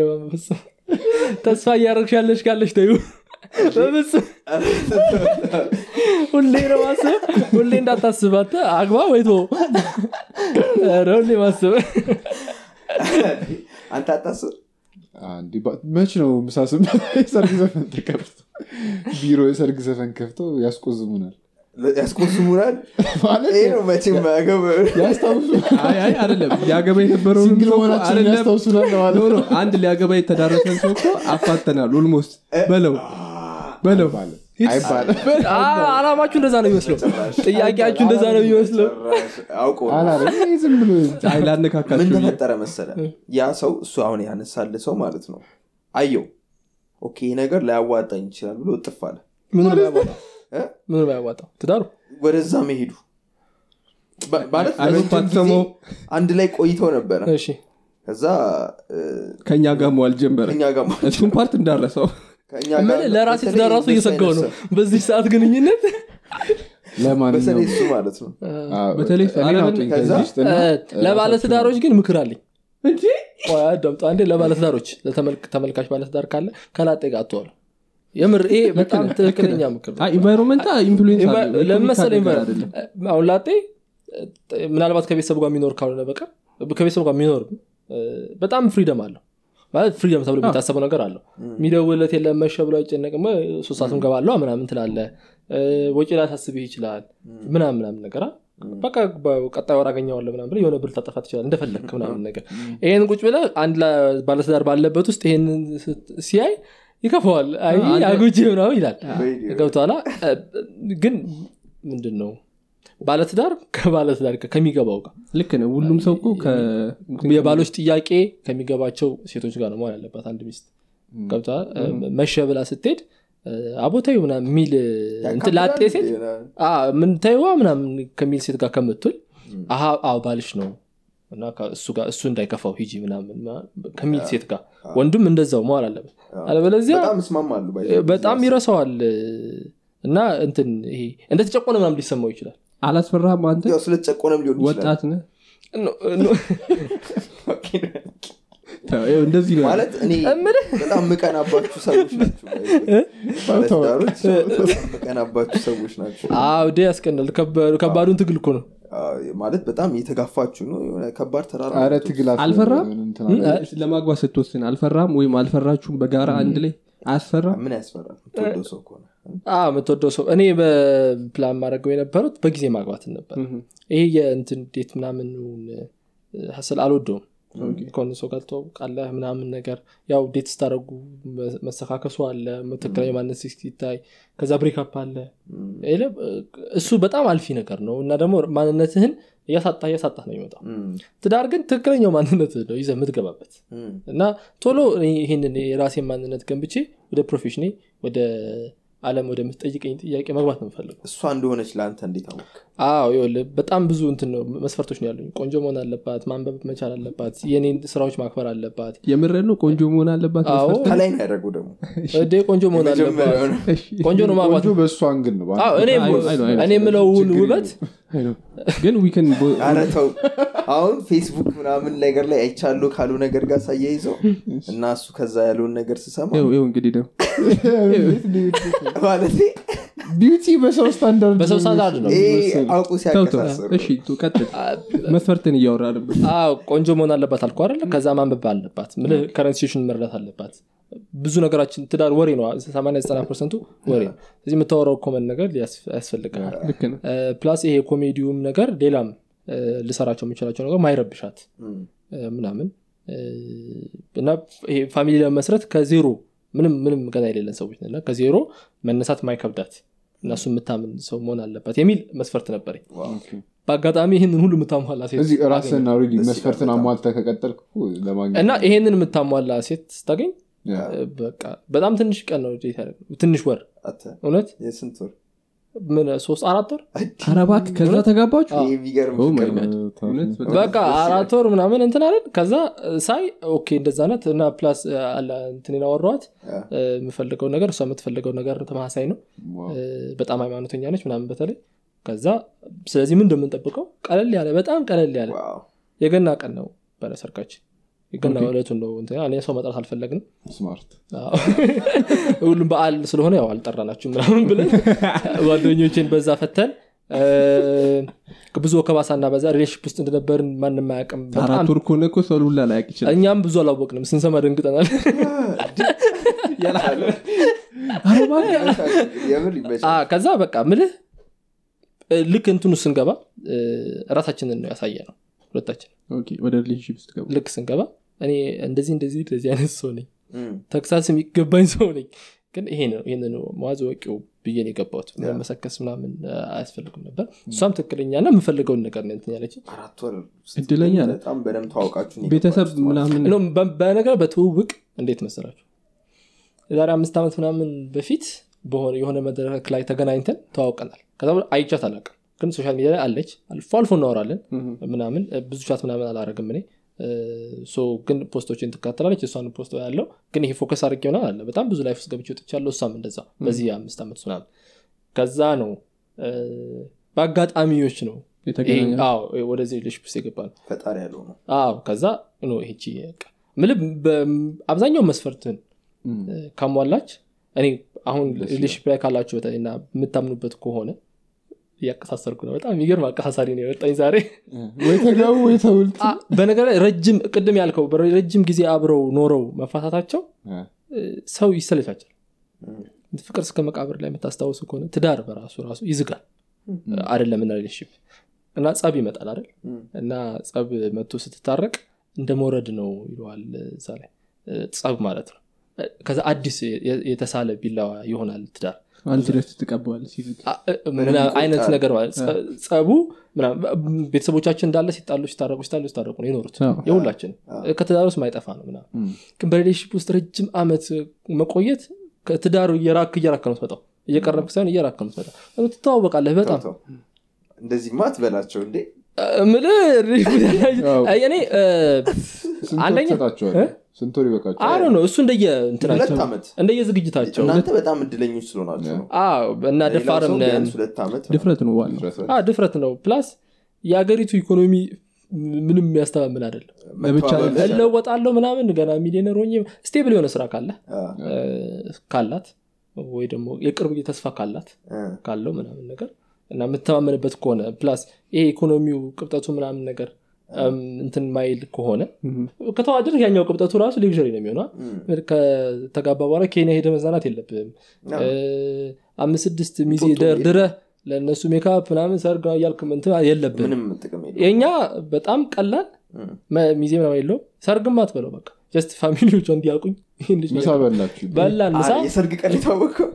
በፍጹም ተስፋ እያደረግሽ ያለሽ ካለሽ ተዩ ሁሌ ነው ማስብ ሁሌ እንዳታስባት አግባ ወይ ቶ ሁሌ ማስብ አንተ አታስብ? መች ነው ምሳስም የሰርግ ዘፈን ተከፍቶ ቢሮ የሰርግ ዘፈን ከፍቶ ያስቆዝሙናል ያስቆስሙናል ይሄ ነው መቼም ያገበ ያስታውሱ አይ አይ አይደለም። አንድ ሊያገባ የተዳረሰን ሰው እኮ አፋተናል almost። በለው በለው። አላማችሁ እንደዛ ነው የሚመስለው። ጥያቄያችሁ እንደዛ ነው ላነካካችሁ ምን ተፈጠረ መሰለ ያ ሰው እሱ አሁን ያነሳል ሰው ማለት ነው። አየው okay ይህ ነገር ላያዋጣኝ ይችላል ብሎ እጥፍ አለ ነው ያዋጣው ትዳሩ? ወደዛ መሄዱ። ማለት አንድ ላይ ቆይተው ነበረ። እሺ። ከዛ ከእኛ ጋር መዋል ጀመረ። እሱም ፓርት እንዳረሰው። ምን ለራሴ በተለይ ትዳር ራሱ እንደሱ እየሰጋው ነው። በዚህ ሰዓት ግንኙነት? በተለይ ለማንኛውም እሱ ማለት ነው። አዎ፣ በተለይ እኔን አለምን- አውጡኝ ከዛ- ከዚህ ውስጥ እና ለባለ ትዳሮች ግን ምክር አለኝ። ቆይ አዳምጡ አንዴ ለባለ ትዳሮች ለተመልክ- ተመልካች ባለትዳር ካለ ከላጤ ጋር አትዋሉ የምር ይሄ በጣም ትክክለኛ ምክር አሁን ላጤ ምናልባት ከቤተሰቡ ጋር የሚኖር ካልሆነ በቀር ከቤተሰቡ ጋር የሚኖር በጣም ፍሪደም አለው። ማለት ፍሪደም ተብሎ የሚታሰበው ነገር አለው። የሚደውለት የለም መሸ ብሎ አይጨነቅም ሶስት ሰዓትም ገባለሁ ምናምን ትላለ ወጪ ላይ ታስብህ ይችላል ምናምን ምናምን ነገር? በቃ ቀጣይ ወር አገኘዋለሁ ምናምን ብለህ የሆነ ብር ታጠፋ ትችላል እንደፈለግክ ምናምን ነገር። ይሄን ቁጭ ብለህ አንድ ባለትዳር ባለበት ውስጥ ስት- ሲያይ ይከፈዋል አይ አጉጂ ምናምን ይላል። ገብተኋላ ግን ምንድን ነው ባለትዳር ከባለትዳር ከሚገባው ጋር ልክ ነው። ሁሉም ሰው እኮ ከ- የባሎች ጥያቄ ከሚገባቸው ሴቶች ጋር ነው መሆን ያለባት አንድ ሚስት። ገብተዋል መሸ ብላ ስትሄድ አቦታዊ ምናምን የሚል እንትን ላጤ ሴት አ፣ ምን ተይዋ ምናምን ከሚል ሴት ጋር ከምትል አሀ አዎ ባልሽ ነው እና እሱ ጋር እሱ እንዳይከፋው ሂጂ ምናምን ከሚል ሴት ጋር ወንዱም እንደዛው መዋል አለበት። አለበለዚያ በጣም ይረሳዋል። እና እንትን ይሄ እንደተጨቆነ ምናምን ሊሰማው ይችላል። አላስፈራህም አንተ? ያው ስለተጨቆነም ሊሆን ይችላል። ወጣት ነህ? እንደዚህ ነው። ማለት እኔ በጣም ምቀናባችሁ ሰዎች ናቸው ምቀናባችሁ ሰዎች ናቸው ያስቀናል። ከባዱ- ከባዱን ትግል እኮ ነው ማለት በጣም እየተጋፋችሁ ነው። የሆነ ከባድ ተራራ ትግል አልፈራም? ለማግባት ስትወስን አልፈራም ወይም አልፈራችሁም? በጋራ አንድ ላይ አያስፈራም ምን ያስፈራል? የምትወደው ሰው ከሆነ አ የምትወደው ሰው እኔ በፕላን ማድረገው የነበሩት በጊዜ ማግባትን ነበር። ይሄ የእንትን ዴት ምናምን ሀስል አልወደውም ሰው ጋር ምናምን ነገር። ያው date ስታደረጉ መሰካከሱ አለ ትክክለኛ ማንነት ሲታይ ከዛ breakup አለ። እሱ በጣም አልፊ ነገር ነው። እና ደግሞ ማንነትህን እያሳጣ እያሳጣ ነው እም፣ ትዳር ግን ትክክለኛው ማንነት ነው ይዘህ የምትገባበት። እና ቶሎ ይህንን የራሴን ማንነት ገንብቼ ወደ profession ኤ ወደ አለም ወደምትጠይቀኝ ጥያቄ መግባት ነው የምፈልገው። እሷ እንደሆነች ለአንተ እንዴት አወቅክ አዎ ይኸውልህ በጣም ብዙ እንትን ነው መስፈርቶች ነው ያሉኝ። ቆንጆ መሆን አለባት ማንበብ መቻል አለባት የኔን ስራዎች ማክበር አለባት። የምርህን ነው ቆንጆ መሆን አለባት? ከላይ ነው ያደረጉ ደግሞ። እዴ ቆንጆ መሆን አለባት። ነው። ቆንጆ ነው ማግባት ነው። አዎ፣ እኔ ነው፣ ነው፣ ነው። የምለውን ውበት? ነው። ግን ዊክን አሁን ፌስቡክ ምናምን ነገር ላይ አይቻሉ ካሉ ነገር ጋር ሳያይዘው እና እሱ ከዛ ያለውን ነገር ስሰማ ይኸው እንግዲህ ደግሞ ማለት ቢዩቲ በሰው ስታንዳርድ በሰው ስታንዳርድ ነው። አውቁ መስፈርትን እያወራ ቆንጆ መሆን አለባት አልኩ አይደለ? ከዛ ማንበብ አለባት። ምልህ ከረንሲሽን መረዳት አለባት። ብዙ ነገራችን ትዳር ወሬ ነው። 89 percent ኡ ወሬ ነው። ስለዚህ የምታወራው common ነገር ነው። plus ይሄ ኮሜዲውም ነገር ሌላም ልሰራቸው የምችላቸው ነገር ማይረብሻት ምናምን እና ይሄ family ለመስረት ከዜሮ ምንም ምንም ገና የሌለን ሰዎች ነን። እና ከዜሮ መነሳት ማይከብዳት እና እሱ የምታምን ሰው መሆን አለባት የሚል መስፈርት ነበረኝ። በአጋጣሚ ይህንን ሁሉ የምታሟላ ሴት እዚህ አገኘሁ። ራስን already ደስ መስፈርትን አሟልተ ከቀጠልክ እኮ ለማግኘት እና ይሄንን የምታሟላ ሴት ስታገኝ በቃ በጣም ትንሽ ቀን ነው ትንሽ ወር። እውነት ምን ሶስት አራት ወር? ኧረ እባክህ ከዛ ተጋባችሁ? ይሄ የሚገርም Oh my ፍቅር ነው። God. እውነት? በጣም በቃ አራት ወር ምናምን እንትን አለን ከዛ ሳይ okay እንደዛ ናት እና plus እ፣ አለ እንትን ያወራዋት ያ። የምፈልገው ነገር እሷ የምትፈልገው ነገር ተመሳሳይ ነው። በጣም ሃይማኖተኛ ነች ምናምን በተለይ። ከዛ ስለዚህ ምን እንደምንጠብቀው ቀለል ያለ በጣም ቀለል ያለ የገና ቀን ነው በለ ሰርጋችን የገና ዕለቱን ነው እኔ ሰው መጥራት አልፈለግንም። Smart። ሁሉም በዓል ስለሆነ ያው አልጠራናችሁ ምናምን ብለን ጓደኞችን በዛ ፈተን ብዙ ወከባሳና በዛ relationship ውስጥ እንደነበርን ማንም አያውቅም። ከሆነ እኮ ሰው ሁላ ላያቅ ይችላል። እኛም ብዙ አላወቅንም። ስንሰማ ደንግጠናል። ከዛ በቃ ምልህ ልክ እንትኑ ስንገባ እ፣ ራሳችንን ነው ያሳየ ነው ሁለታችን ወደ relationship ስትገቡ? ልክ ስንገባ እኔ እንደዚህ እንደዚህ እንደዚህ አይነት ሰው ነኝ። ተክሳስ የሚገባኝ ሰው ነኝ። ግን ይሄ ነው ይህን መዋዝ ወቂው ብዬ ነው የገባሁት። መሰከስ ምናምን አያስፈልግም ነበር። እሷም ትክክለኛ ና የምፈልገውን ነገር ነው እንትን ያለች እድለኛ በጣም በደንብ ታወቃችሁ ነው ቤተሰብ ምናምን በነገር በትውውቅ እንዴት መሰላችሁ? የዛሬ አምስት ዓመት ምናምን በፊት በሆነ የሆነ መድረክ ላይ ተገናኝተን ተዋውቀናል። ከዛ በኋላ አይቻት አላውቅም ግን social media ላይ አለች። አልፎ አልፎ እናወራለን ምናምን ብዙ chat ምናምን አላረግም እኔ። ግን post ኦችን ትከታተላለች እሷን post ኦ ያለው ግን ይሄ focus አድርጌ ሆናል አለ። በጣም ብዙ life ውስጥ ገብቼ ወጥቻለሁ። እሷም እንደዛ በዚህ አምስት ዓመት ምናምን ከዛ ነው በአጋጣሚዎች ነው ወደዚህ relationship ውስጥ የገባ ነው ፈጣሪ ያለው ነው። ከዛ ይቺ ምልህ አብዛኛው መስፈርትን ካሟላች እኔ አሁን relationship ላይ ካላችሁ በተለይ እና የምታምኑበት ከሆነ እያቀሳሰርኩ ነው። በጣም የሚገርም አቀሳሳሪ ነው የወጣኝ ዛሬ። ወይ ተጋቡ ወይ ተውልት አ፣ በነገር ላይ ረጅም ቅድም ያልከው ረጅም ጊዜ አብረው ኖረው መፋታታቸው ሰው ይሰለቻቻል ፍቅር እስከ መቃብር ላይ የምታስታውሱ ከሆነ ትዳር በራሱ ራሱ ይዝጋል። አይደለም እና relationship እና ጸብ ይመጣል አይደል? እና ጸብ መቶ ስትታረቅ እንደ መውረድ ነው ይለዋል እዛ ላይ። ጸብ ማለት ነው። ከዛ አዲስ የተሳለ ቢላዋ ይሆናል ትዳር አንድ ድረስ ትቀበዋል ሲዝግ አ- እ- ምና- ይቆጣል። አይነት ነገር ጸቡ ምናምን ቤተሰቦቻችን እንዳለ ሲጣሉ ሲታረቁ ሲጣሉ ሲታረቁ ነው የኖሩት የሁላችን። ከትዳር ውስጥ ማይጠፋ ነው ምናምን። ግን በ relationship ውስጥ ረጅም አመት መቆየት ከትዳሩ እየራክ እየራክ ነው ትመጣው እየቀረብክ ሳይሆን እየራክ ነው ትመጣው ትተዋወቃለህ በጣም። እንደዚህ ማት በላቸው እንዴ? አዎ። እኔ እ፣ አንደኛ? ስንት ወር አሮ ነው እሱ እንደየ እንደየ ዝግጅታቸው። እናንተ በጣም እድለኞች አዎ እና ደፋርም ድፍረት ነው ዋናው። አዎ፣ ድፍረት ነው። ፕላስ የሀገሪቱ ኢኮኖሚ ምንም የሚያስተማምን አይደለም። እለወጣለሁ ምናምን ገና ሚሊዮነር ሆኜ stable የሆነ ስራ ካለ ካላት ወይ ደግሞ የቅርብ ተስፋ ካላት ካለው ምናምን ነገር እና የምተማመንበት ከሆነ plus ይሄ ኢኮኖሚው ቅብጠቱ ምናምን ነገር እንትን ማይል ከሆነ እም። ከተዋደድ ያኛው ቅብጠቱ ራሱ luxury ነው የሚሆነው እም፣ ከተጋባ በኋላ ኬንያ ሄደ መዝናናት እ፣ አምስት ስድስት ሚዜ ጡጦ ደርድረህ ለእነሱ ሜካፕ ምናምን ሰርግ እያልክ እንትን የለውም። የእኛ በጣም ቀላል ሚዜ ምናምን የለውም። ሰርግም አትበለው በቃ። just family ዎቿ እንዲያውቁኝ በላን ምሳ አ፣ የሰርግ ቀን የታወቀው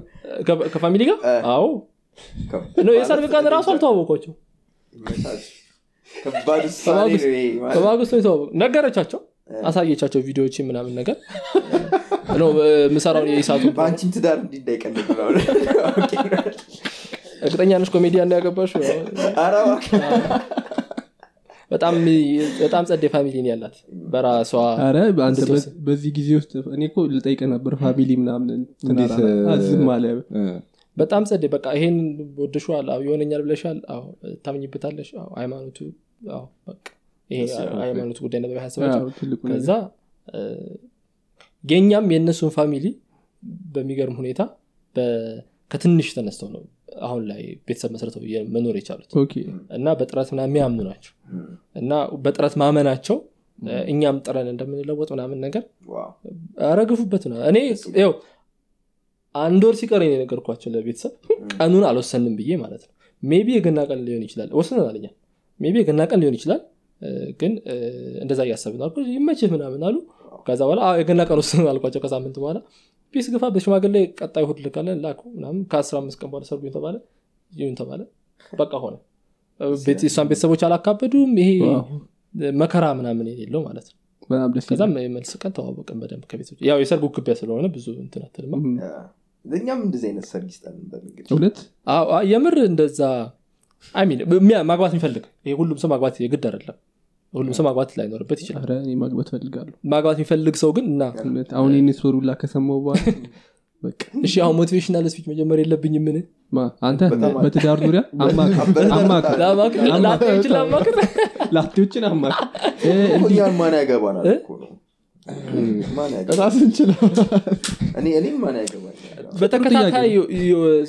ከ- ከ family ጋር? አዎ። የሰርግ ቀን ራሱ አልተዋወቋቸው ከባድ ነው በማግስቱ ነው የተዋወቁ ነገረቻቸው አሳየቻቸው ቪዲዮዎች ምናምን ነገር። no ምሰራውን የኢሳቱ በአንቺም ትዳር ነው። okay። እርግጠኛ ነሽ ኮሜዲያ እንዳያገባሽ ኧረ እባክህ። በጣም በጣም ጸዴ family ነው ያላት በራሷ በዚህ ጊዜ ውስጥ እኔ እኮ ልጠይቅ ነበር family ምናምን አለ። በጣም ጸዴ። በቃ ይሄን ወድሸዋል አዎ ይሆነኛል ብለሻል አዎ ታምኝበታለሽ ሃይማኖቱ ሃይማኖቱ ጉዳይ ነበር ያስባቸው ከዛ የእኛም የእነሱን family በሚገርም ሁኔታ ከትንሽ ተነስተው ነው አሁን ላይ ቤተሰብ መስረተው መኖር የቻሉት። እና በጥረት ምናምን የሚያምኑ ናቸው። እና በጥረት ማመናቸው እኛም ጥረን እንደምንለወጥ ምናምን ነገር wow። አረግፉበት ነው። እኔ ው አንድ ወር ነው የነገርኳቸው ለቤተሰብ። ቀኑን አልወሰንም ብዬ ማለት ነው። maybe የገና ቀን ሊሆን ይችላል። ወስነናል እኛ maybe የገና ቀን ሊሆን ይችላል። ግን እንደዛ እያሰብን ነው። አልኩት። ይመችህ ምናምን አሉ። ከዛ በኋላ የገና ቀን ወስነን አልኳቸው። ከሳምንት በኋላ ፒስ ግፋ በሽማግሌ ቀጣይ እሑድ ልካለን ላኩ ምናምን። ከአስራ አምስት ቀን በኋላ ሰርጉ ተባለ። ይሁን ተባለ። በቃ ሆነ። የእሷን ቤተሰቦች አላካበዱም። ይሄ መከራ ምናምን የሌለው ማለት ነው። ከዛም የመልስ ቀን ተዋወቅን በደንብ ከቤቶች ያው የሰርጉ ክቢያ ስለሆነ ብዙ እንትን አትልማ እም፣ ያ። ለእኛም እንደዚህ አይነት ሰርግ አዎ፣ የምር እንደዛ ማግባት የሚፈልግ ይሄ ሁሉም ሰው ማግባት የግድ አይደለም። ሁሉም ሰው ማግባት ላይኖርበት ይችላል። ማግባት ፈልጋለሁ ማግባት የሚፈልግ ሰው ግን እና አሁን ይህን ስወሩላ ከሰማው በኋላ በቃ እሺ አሁን motivational speech መጀመር የለብኝ ምን? አንተ በትዳር ዙሪያ ላቴዎችን እኛን ማን ያገባናል በተከታታይ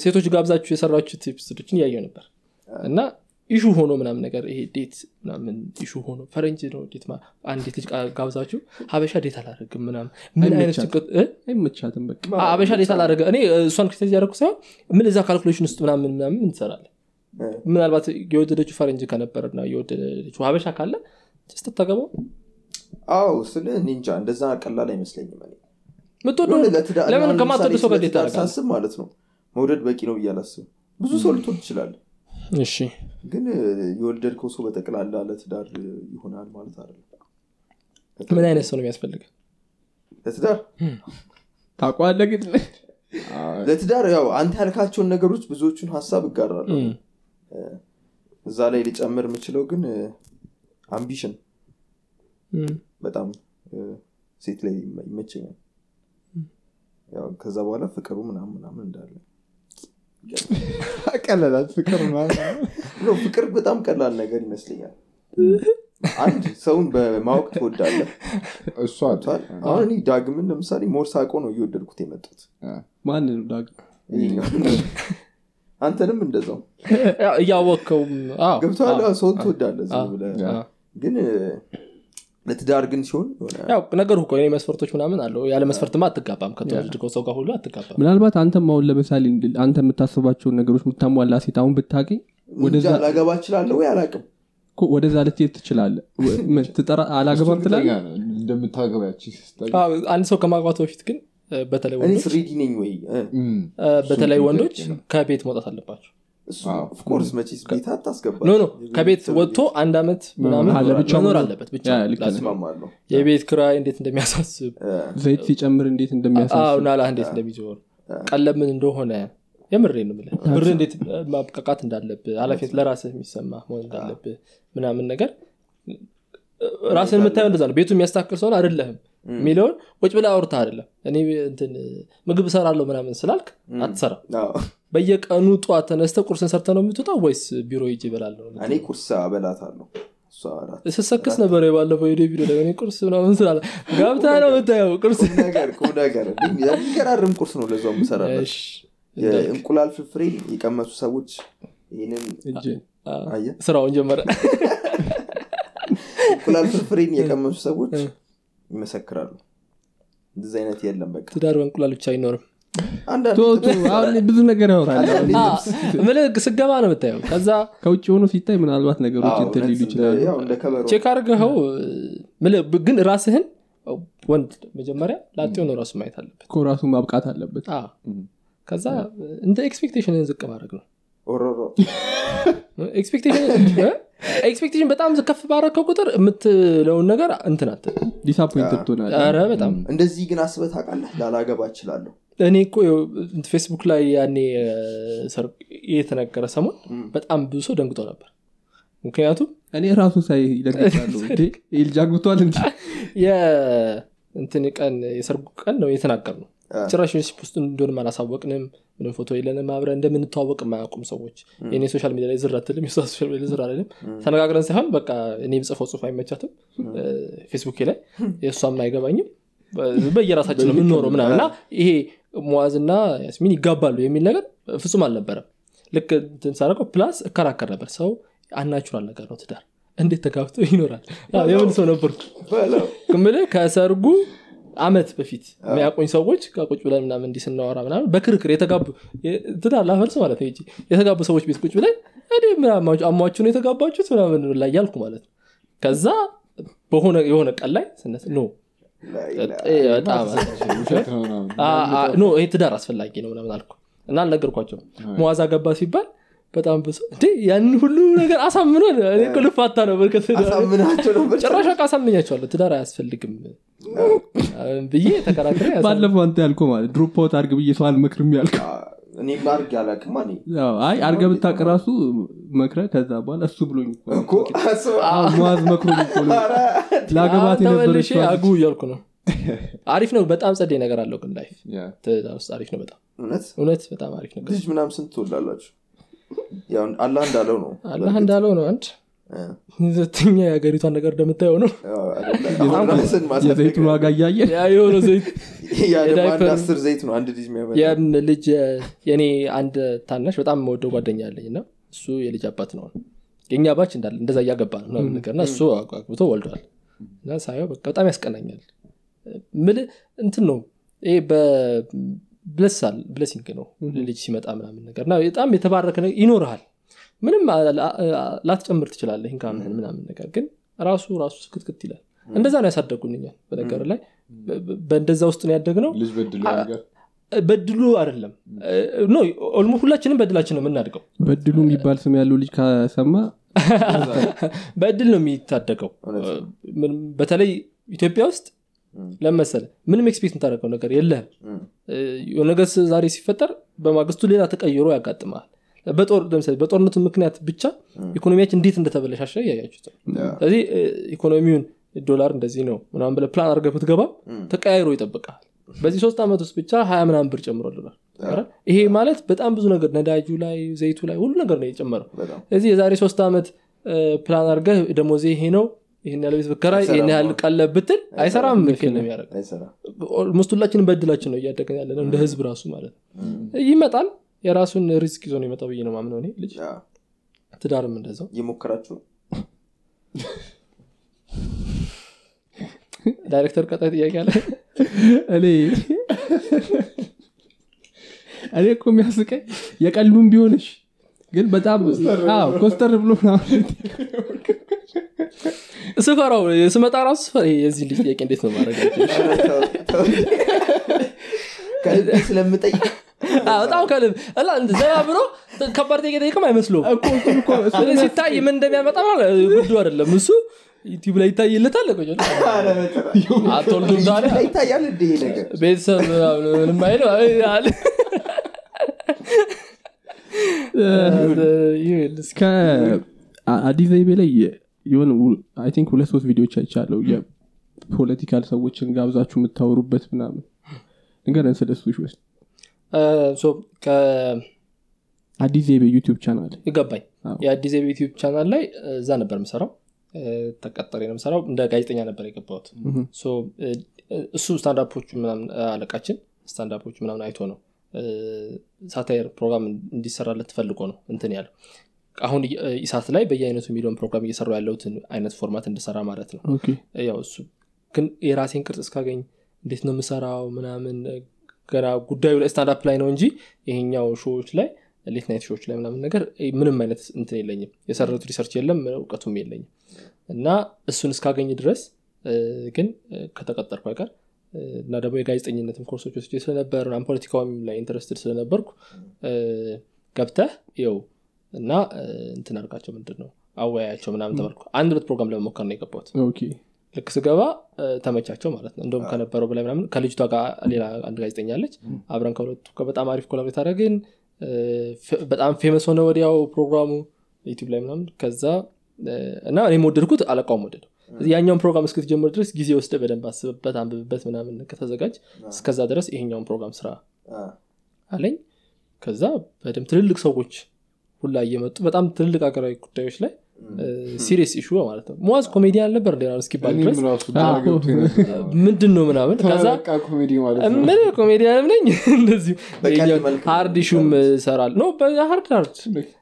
ሴቶች ጋብዛችሁ የሰራችሁት episode ኦችን እያየው ነበር እና issue ሆኖ ምናምን ነገር ይሄ date ምናምን issue ሆኖ ፈረንጅ ነው date አንዲት ልጅ ጋብዛችሁ ሀበሻ date አላደርግም ምናምን ምን አይነት አይመቻትም። ጭንቀት እ? አይመቻትም በቃ። ሀበሻ date አላደረገ እኔ እሷን criticize ያደረኩ ሳይሆን ምን እዛ calculation ውስጥ ምናምን ምናምን ምን ትሰራለህ? ምናልባት የወደደችው ፈረንጅ ከነበረና የወደደችው ሀበሻ ካለ ስትተገባው አዎ ስለ እንጃ እንደዛ ቀላል አይመስለኝም ለምን ከማትወድ ሰው ጋር ማለት ነው መውደድ በቂ ነው አላስብም። ብዙ ሰው ልትወድ ትችላለ እሺ። ግን እ፣ የወደድከው ሰው በጠቅላላ ለትዳር ይሆናል ማለት አይደለም። ምን አይነት ሰው ነው የሚያስፈልግ ለትዳር? ታቋለ ግን? ለትዳር ያው አንተ ያልካቸውን ነገሮች ብዙዎቹን ሀሳብ እጋራለሁ። እዛ ላይ ሊጨምር የምችለው ግን አምቢሽን በጣም ሴት ላይ ይመ- ይመቸኛል። ከዛ በኋላ ፍቅሩ ምናምን ምናምን እንዳለ ቀለላት ፍቅር ፍቅር በጣም ቀላል ነገር ይመስለኛል። አንድ ሰውን በማወቅ ትወዳለህ? እሱ አሁን እኔ ዳግምን ለምሳሌ ሞር ሳቆ ነው እየወደድኩት የመጡት ማን ነው ዳግም አንተንም እንደዛው። እያወቅከውም አዎ፣ ገብተዋል ሰውን ትወዳለህ ግን ለትዳር ግን ሲሆን ያው ነገር እኮ የኔ መስፈርቶች ምናምን አለው ያለ መስፈርትማ አትጋባም። ከተወደድከው ሰው ጋር ሁሉ አትጋባም። ምናልባት አንተም አሁን ለምሳሌ አንተ የምታስባቸውን ነገሮች የምታሟላ ሴት አሁን ብታገኝ ላገባ እችላለሁ ወይ አላቅም ወደዛ ልትሄድ ትችላለ ትጠራ አላገባም አንድ ሰው ከማግባቱ በፊት ግን በተለይ እኔ ወንዶች በተለይ ወንዶች ከቤት መውጣት አለባቸው of course መቼስ ቤት አታስገባ no no ከቤት ወጥቶ አንድ አመት ምናምን አለ ብቻ መኖር መኖር። አለበት ብቻ የቤት ኪራይ እንዴት እንደሚያሳስብ ዘይት ሲጨምር እንዴት እንደሚያሳስብ ናላ እንዴት እንደሚዞር ቀለምን እንደሆነ የምሬ ነው የምልህ ብር እንዴት ማብቃቃት እንዳለብህ ኃላፊነት ለራስህ የሚሰማ መሆን እንዳለብህ ምናምን ነገር ራስን የምታየው እንደዛ ነው ቤቱ የሚያስታክል ሰሆን አይደለህም የሚለውን ቁጭ ብላ አውርታ አይደለም። እኔ ምግብ እሰራለሁ ምናምን ስላልክ አትሰራ በየቀኑ ጠዋት ተነስተ ቁርስን ሰርተ ነው የምትወጣው ወይስ ቢሮ እበላለሁ? ነው እኔ ቁርስ አበላታለሁ ስሰክስ ነበር የባለፈው ሄደ ቪዲዮ ላይ ቁርስ ምናምን ስላለ። ገብታ ነው የምታየው ቁርስ? ነገር የሚገራርም ቁርስ ነው ለዛው የምሰራበት። የእንቁላል ፍርፍሬን የቀመሱ ሰዎች ይህንን ስራውን ጀመረ። እንቁላል ፍርፍሬን የቀመሱ ሰዎች ይመሰክራሉ። እንደዚህ አይነት የለም በቃ። ትዳር በእንቁላል ብቻ አይኖርም። አንዳንድ ቶ ቶ አሁን ብዙ ነገር ስገባ ነው የምታየው። ከዛ ከውጭ ሆኖ ሲታይ ምናልባት ነገሮች እንትን ሊሉ ግን ራስህን ወንድ መጀመሪያ ላጤው ነው ራሱ ማየት አለበት። እኮ ራሱ ማብቃት አለበት። ከዛ እንደ expectation ን ዝቅ ማድረግ ነው። ኦሮሮ expectation በጣም ከፍ ባደረከው ቁጥር የምትለውን ነገር እንትን አትልም። disappointed ትሆናለህ። ኧረ በጣም እንደዚህ ግን አስበህ ታውቃለህ? ላላገባ እችላለሁ። እኔ እኮ ይኸው ፌስቡክ ላይ ያኔ የተነገረ ሰሞን በጣም ብዙ ሰው ደንግጦ ነበር። ምክንያቱም እኔ ራሱ ሳይ ይህ ልጅ አግብቷል እንጂ የእንትን ቀን የሰርጉ ቀን ነው የተናገር ነው ጭራሽ ዩኒቨርሲቲ ውስጥ እንደሆንም አላሳወቅንም። ምንም ፎቶ የለንም አብረን እንደምንተዋወቅ የማያውቁም ሰዎች። የእኔ social media ላይ ዝር አትልም የሷ social media ላይ ዝር አልልም። ተነጋግረን ሳይሆን በቃ እኔ ጽፈው ጽሁፍ አይመቻትም። ፌስቡኬ ላይ የእሷም አይገባኝም። በየራሳችን ነው የምንኖረው ምናምን። እና ይሄ ሙዋዝና ያስሚን ይጋባሉ የሚል ነገር ፍጹም አልነበረም። ልክ ሳደርገው plus እከራከር ነበር። ሰው unnatural ነገር ነው ትዳር። እንዴት ተጋብቶ ይኖራል? የምን ሰው ነበርኩ? ምልህ ከሰርጉ አመት በፊት የሚያውቁኝ ሰዎች ከቁጭ ብለን ምናምን እንዲህ ስናወራ ምናምን በክርክር የተጋቡ ትዳር ላፈልስ ማለት ነው የተጋቡ ሰዎች ቤት ቁጭ ብለን አሟችሁ ነው የተጋባችሁት ምናምን ላይ ያልኩ ማለት ነው። ከዛ በሆነ የሆነ ቀን ላይ ስነት ኖ። ነው ኖ ይሄ ትዳር አስፈላጊ ነው ምናምን አልኩ እና አልነገርኳቸው መዋዛ ገባ ሲባል በጣም ብዙ እንዴ ያን ሁሉ ነገር እኮ ልፋታ ነበር። ጭራሽ አሳምኛቸዋለሁ። ትዳር አያስፈልግም ብዬ ተከራክሬ ባለፈው አንተ ያልከው ማለት drop out አርግ ብዬ ሰው አልመክርም ያልከው። እኔ አርግ ያው፣ አይ አርገ ብታቅ ራሱ መክረ ከዛ በኋላ እሱ ብሎኝ ነው። ኧረ፣ ለአገባት ተመልሼ አጉ እያልኩ ነው። አሪፍ ነው በጣም ጸደይ ነገር አለው ግን life። ትዳር ውስጥ አሪፍ ነው በጣም። እውነት? እውነት በጣም አሪፍ ነገር። ልጅ ምናምን ስንት ትወልዳላችሁ ያው አላህ እንዳለው ነው። አላህ እንዳለው ነው አንድ ሁለተኛ የሀገሪቷን ነገር እንደምታየው ነው? የዘይቱን ዋጋ እያየን የሆነ ዘይት ነው አንድ ልጅ የኔ አንድ ታናሽ በጣም የምወደው ጓደኛ አለኝ እና እሱ የልጅ አባት ነው። የእኛ ባች እንዳለ እንደዛ እያገባ ነው ምናምን ነገር እና እሱ አግብቶ ወልዷል። እና ሳየው በቃ በጣም ያስቀናኛል። ምል እንትን ነው ይሄ በብለሳል ብለሲንግ ነው ልጅ ሲመጣ ምናምን ነገር እና በጣም የተባረከ ይኖርሃል ምንም ላትጨምር ትችላለህ ኢንካምህን ምናምን ነገር ግን ራሱ ራሱ ስክትክት ይላል። እንደዛ ነው ያሳደጉንኛል በነገር ላይ። በእንደዛ ውስጥ ነው በድሎ ነገር በድሉ አይደለም። ኖ ኦልሞ ሁላችንም በድላችን ነው የምናድገው። በድሉ የሚባል ስም ያለው ልጅ ከሰማ በእድል ነው የሚታደገው። በተለይ ኢትዮጵያ ውስጥ ለመሰለ ምንም ኤክስፔክት የምታደርገው ነገር የለህም። የሆነ ነገር ዛሬ ሲፈጠር በማግስቱ ሌላ ተቀይሮ በጦር ለምሳሌ በጦርነቱ ምክንያት ብቻ ኢኮኖሚያችን እንዴት እንደተበለሻሸ እያያችሁት ስለዚህ ኢኮኖሚውን ዶላር እንደዚህ ነው ምናምን ብለህ ፕላን አድርገህ ብትገባ ተቀያይሮ ይጠብቃል በዚህ ሶስት ዓመት ውስጥ ብቻ ሀያ ምናምን ብር ጨምሮልናል? ይሄ ማለት በጣም ብዙ ነገር ነዳጁ ላይ ዘይቱ ላይ ሁሉ ነገር ነው የጨመረው። ስለዚህ የዛሬ ሶስት ዓመት ፕላን አድርገህ ደሞዜ ይሄ ነው ይህን ያለ ቤት ብከራይ ይህን ያህል ቀለ ብትል አይሰራም fail ነው almost ሁላችንም በእድላችን ነው እያደገን ያለ እንደ ህዝብ ራሱ ማለት ነው። ይመጣል የራሱን risk ይዞ ነው የመጣው ብዬ ነው ማምነው እኔ ልጅ። ትዳርም እንደዛው። እየሞከራችሁ ዳይሬክተር ቀጣይ ጥያቄ አለ? እኔ እኔ እኮ የሚያስቀኝ የቀሉም ቢሆንሽ ግን በጣም አዎ፣ ኮስተር ብሎ ስፈራው ስመጣ ራሱ የዚህ ልጅ ጥያቄ እንዴት ነው ማድረግ ከልቤ ስለምጠይቅ በጣም ከልብ። ዘና ብሎ ከባድ ጥያቄ ጠይቅም አይመስለውም። እኮ እሱን እኮ እሱን ስለዚህ ሲታይ ምን እንደሚያመጣ ጉዱ አይደለም። እሱ ዩቲብ ላይ ይታይለታል። አትወልዱም ታዲያ ላይ ይታያል እንደ ይሄ ነገር? ቤተሰብ ምንም ከአዲስ ዘይቤ ላይ የሆነ I think ሁለት ሶስት ቪዲዮች አይቻለው የ political ሰዎችን ጋብዛችሁ የምታወሩበት ምናምን ንገረን ስለ እሱ ከ- አዲስ ዘይቤ ዩቲዩብ ቻናል። ይገባኝ የአዲስ አበባ ዩቲዩብ ቻናል ላይ እዛ ነበር የምሰራው። እ፣ ተቀጠሬ ነው የምሰራው። እንደ ጋዜጠኛ ነበር የገባሁት። እሱ standup ኦቹ ምናምን አለቃችን standup ኦቹ ምናምን አይቶ ነው satire ፕሮግራም እንዲሰራለት ፈልጎ ነው እንትን ያለው። አሁን ኢሳት ላይ በየአይነቱ የሚለውን ፕሮግራም እየሰሩ ያለሁትን አይነት format እንድሰራ ማለት ነው። ያው እሱ ግን የራሴን ቅርጽ እስካገኝ እንዴት ነው የምሰራው ምናምን ገና ጉዳዩ ላይ standup ላይ ነው እንጂ ይሄኛው show ዎች ላይ late night show ዎች ላይ ምናምን ነገር ምንም አይነት እንትን የለኝም። የሰራሁት research የለም እውቀቱም የለኝም። እና እሱን እስካገኝ ድረስ ግን ከተቀጠርኩ አይቀር እና ደግሞ የጋዜጠኝነትም ኮርሶች ወስጄ ስለነበር ምናምን ፖለቲካውም ላይ interested ስለነበርኩ ገብተህ ይው እና እንትን አድርጋቸው ምንድን ነው አወያያቸው ምናምን ተባልኩ። አንድ ሁለት ፕሮግራም ለመሞከር ነው የገባሁት። okay ልክ ስገባ ተመቻቸው ማለት ነው። እንደውም ከነበረው በላይ ምናምን ከልጅቷ ጋር ሌላ አንድ ጋዜጠኛ አለች። አብረን ከሁለቱ በጣም አሪፍ collaborate አደረግን። በጣም famous ሆነ ወዲያው ፕሮግራሙ ዩቲብ ላይ ምናምን። ከዛ እና እኔም ወደድኩት አለቃውም ወደደው። ያኛውን ፕሮግራም እስክትጀምር ድረስ ጊዜ ወስደ በደንብ አስብበት አንብብበት ምናምን ከተዘጋጅ እስከዛ ድረስ ይሄኛውን ፕሮግራም ስራ አለኝ። ከዛ በደንብ ትልልቅ ሰዎች ሁላ እየመጡ በጣም ትልልቅ ሀገራዊ ጉዳዮች ላይ serious issue ማለት ነው። ሙዋዝ ኮሜዲያን ነበር እንደ እስኪባል ድረስ? ምንድን ነው ምናምን? ምን ኮሜዲያንም ነኝ? እንደዚሁ hard issue ም ሰራል no በ hard hard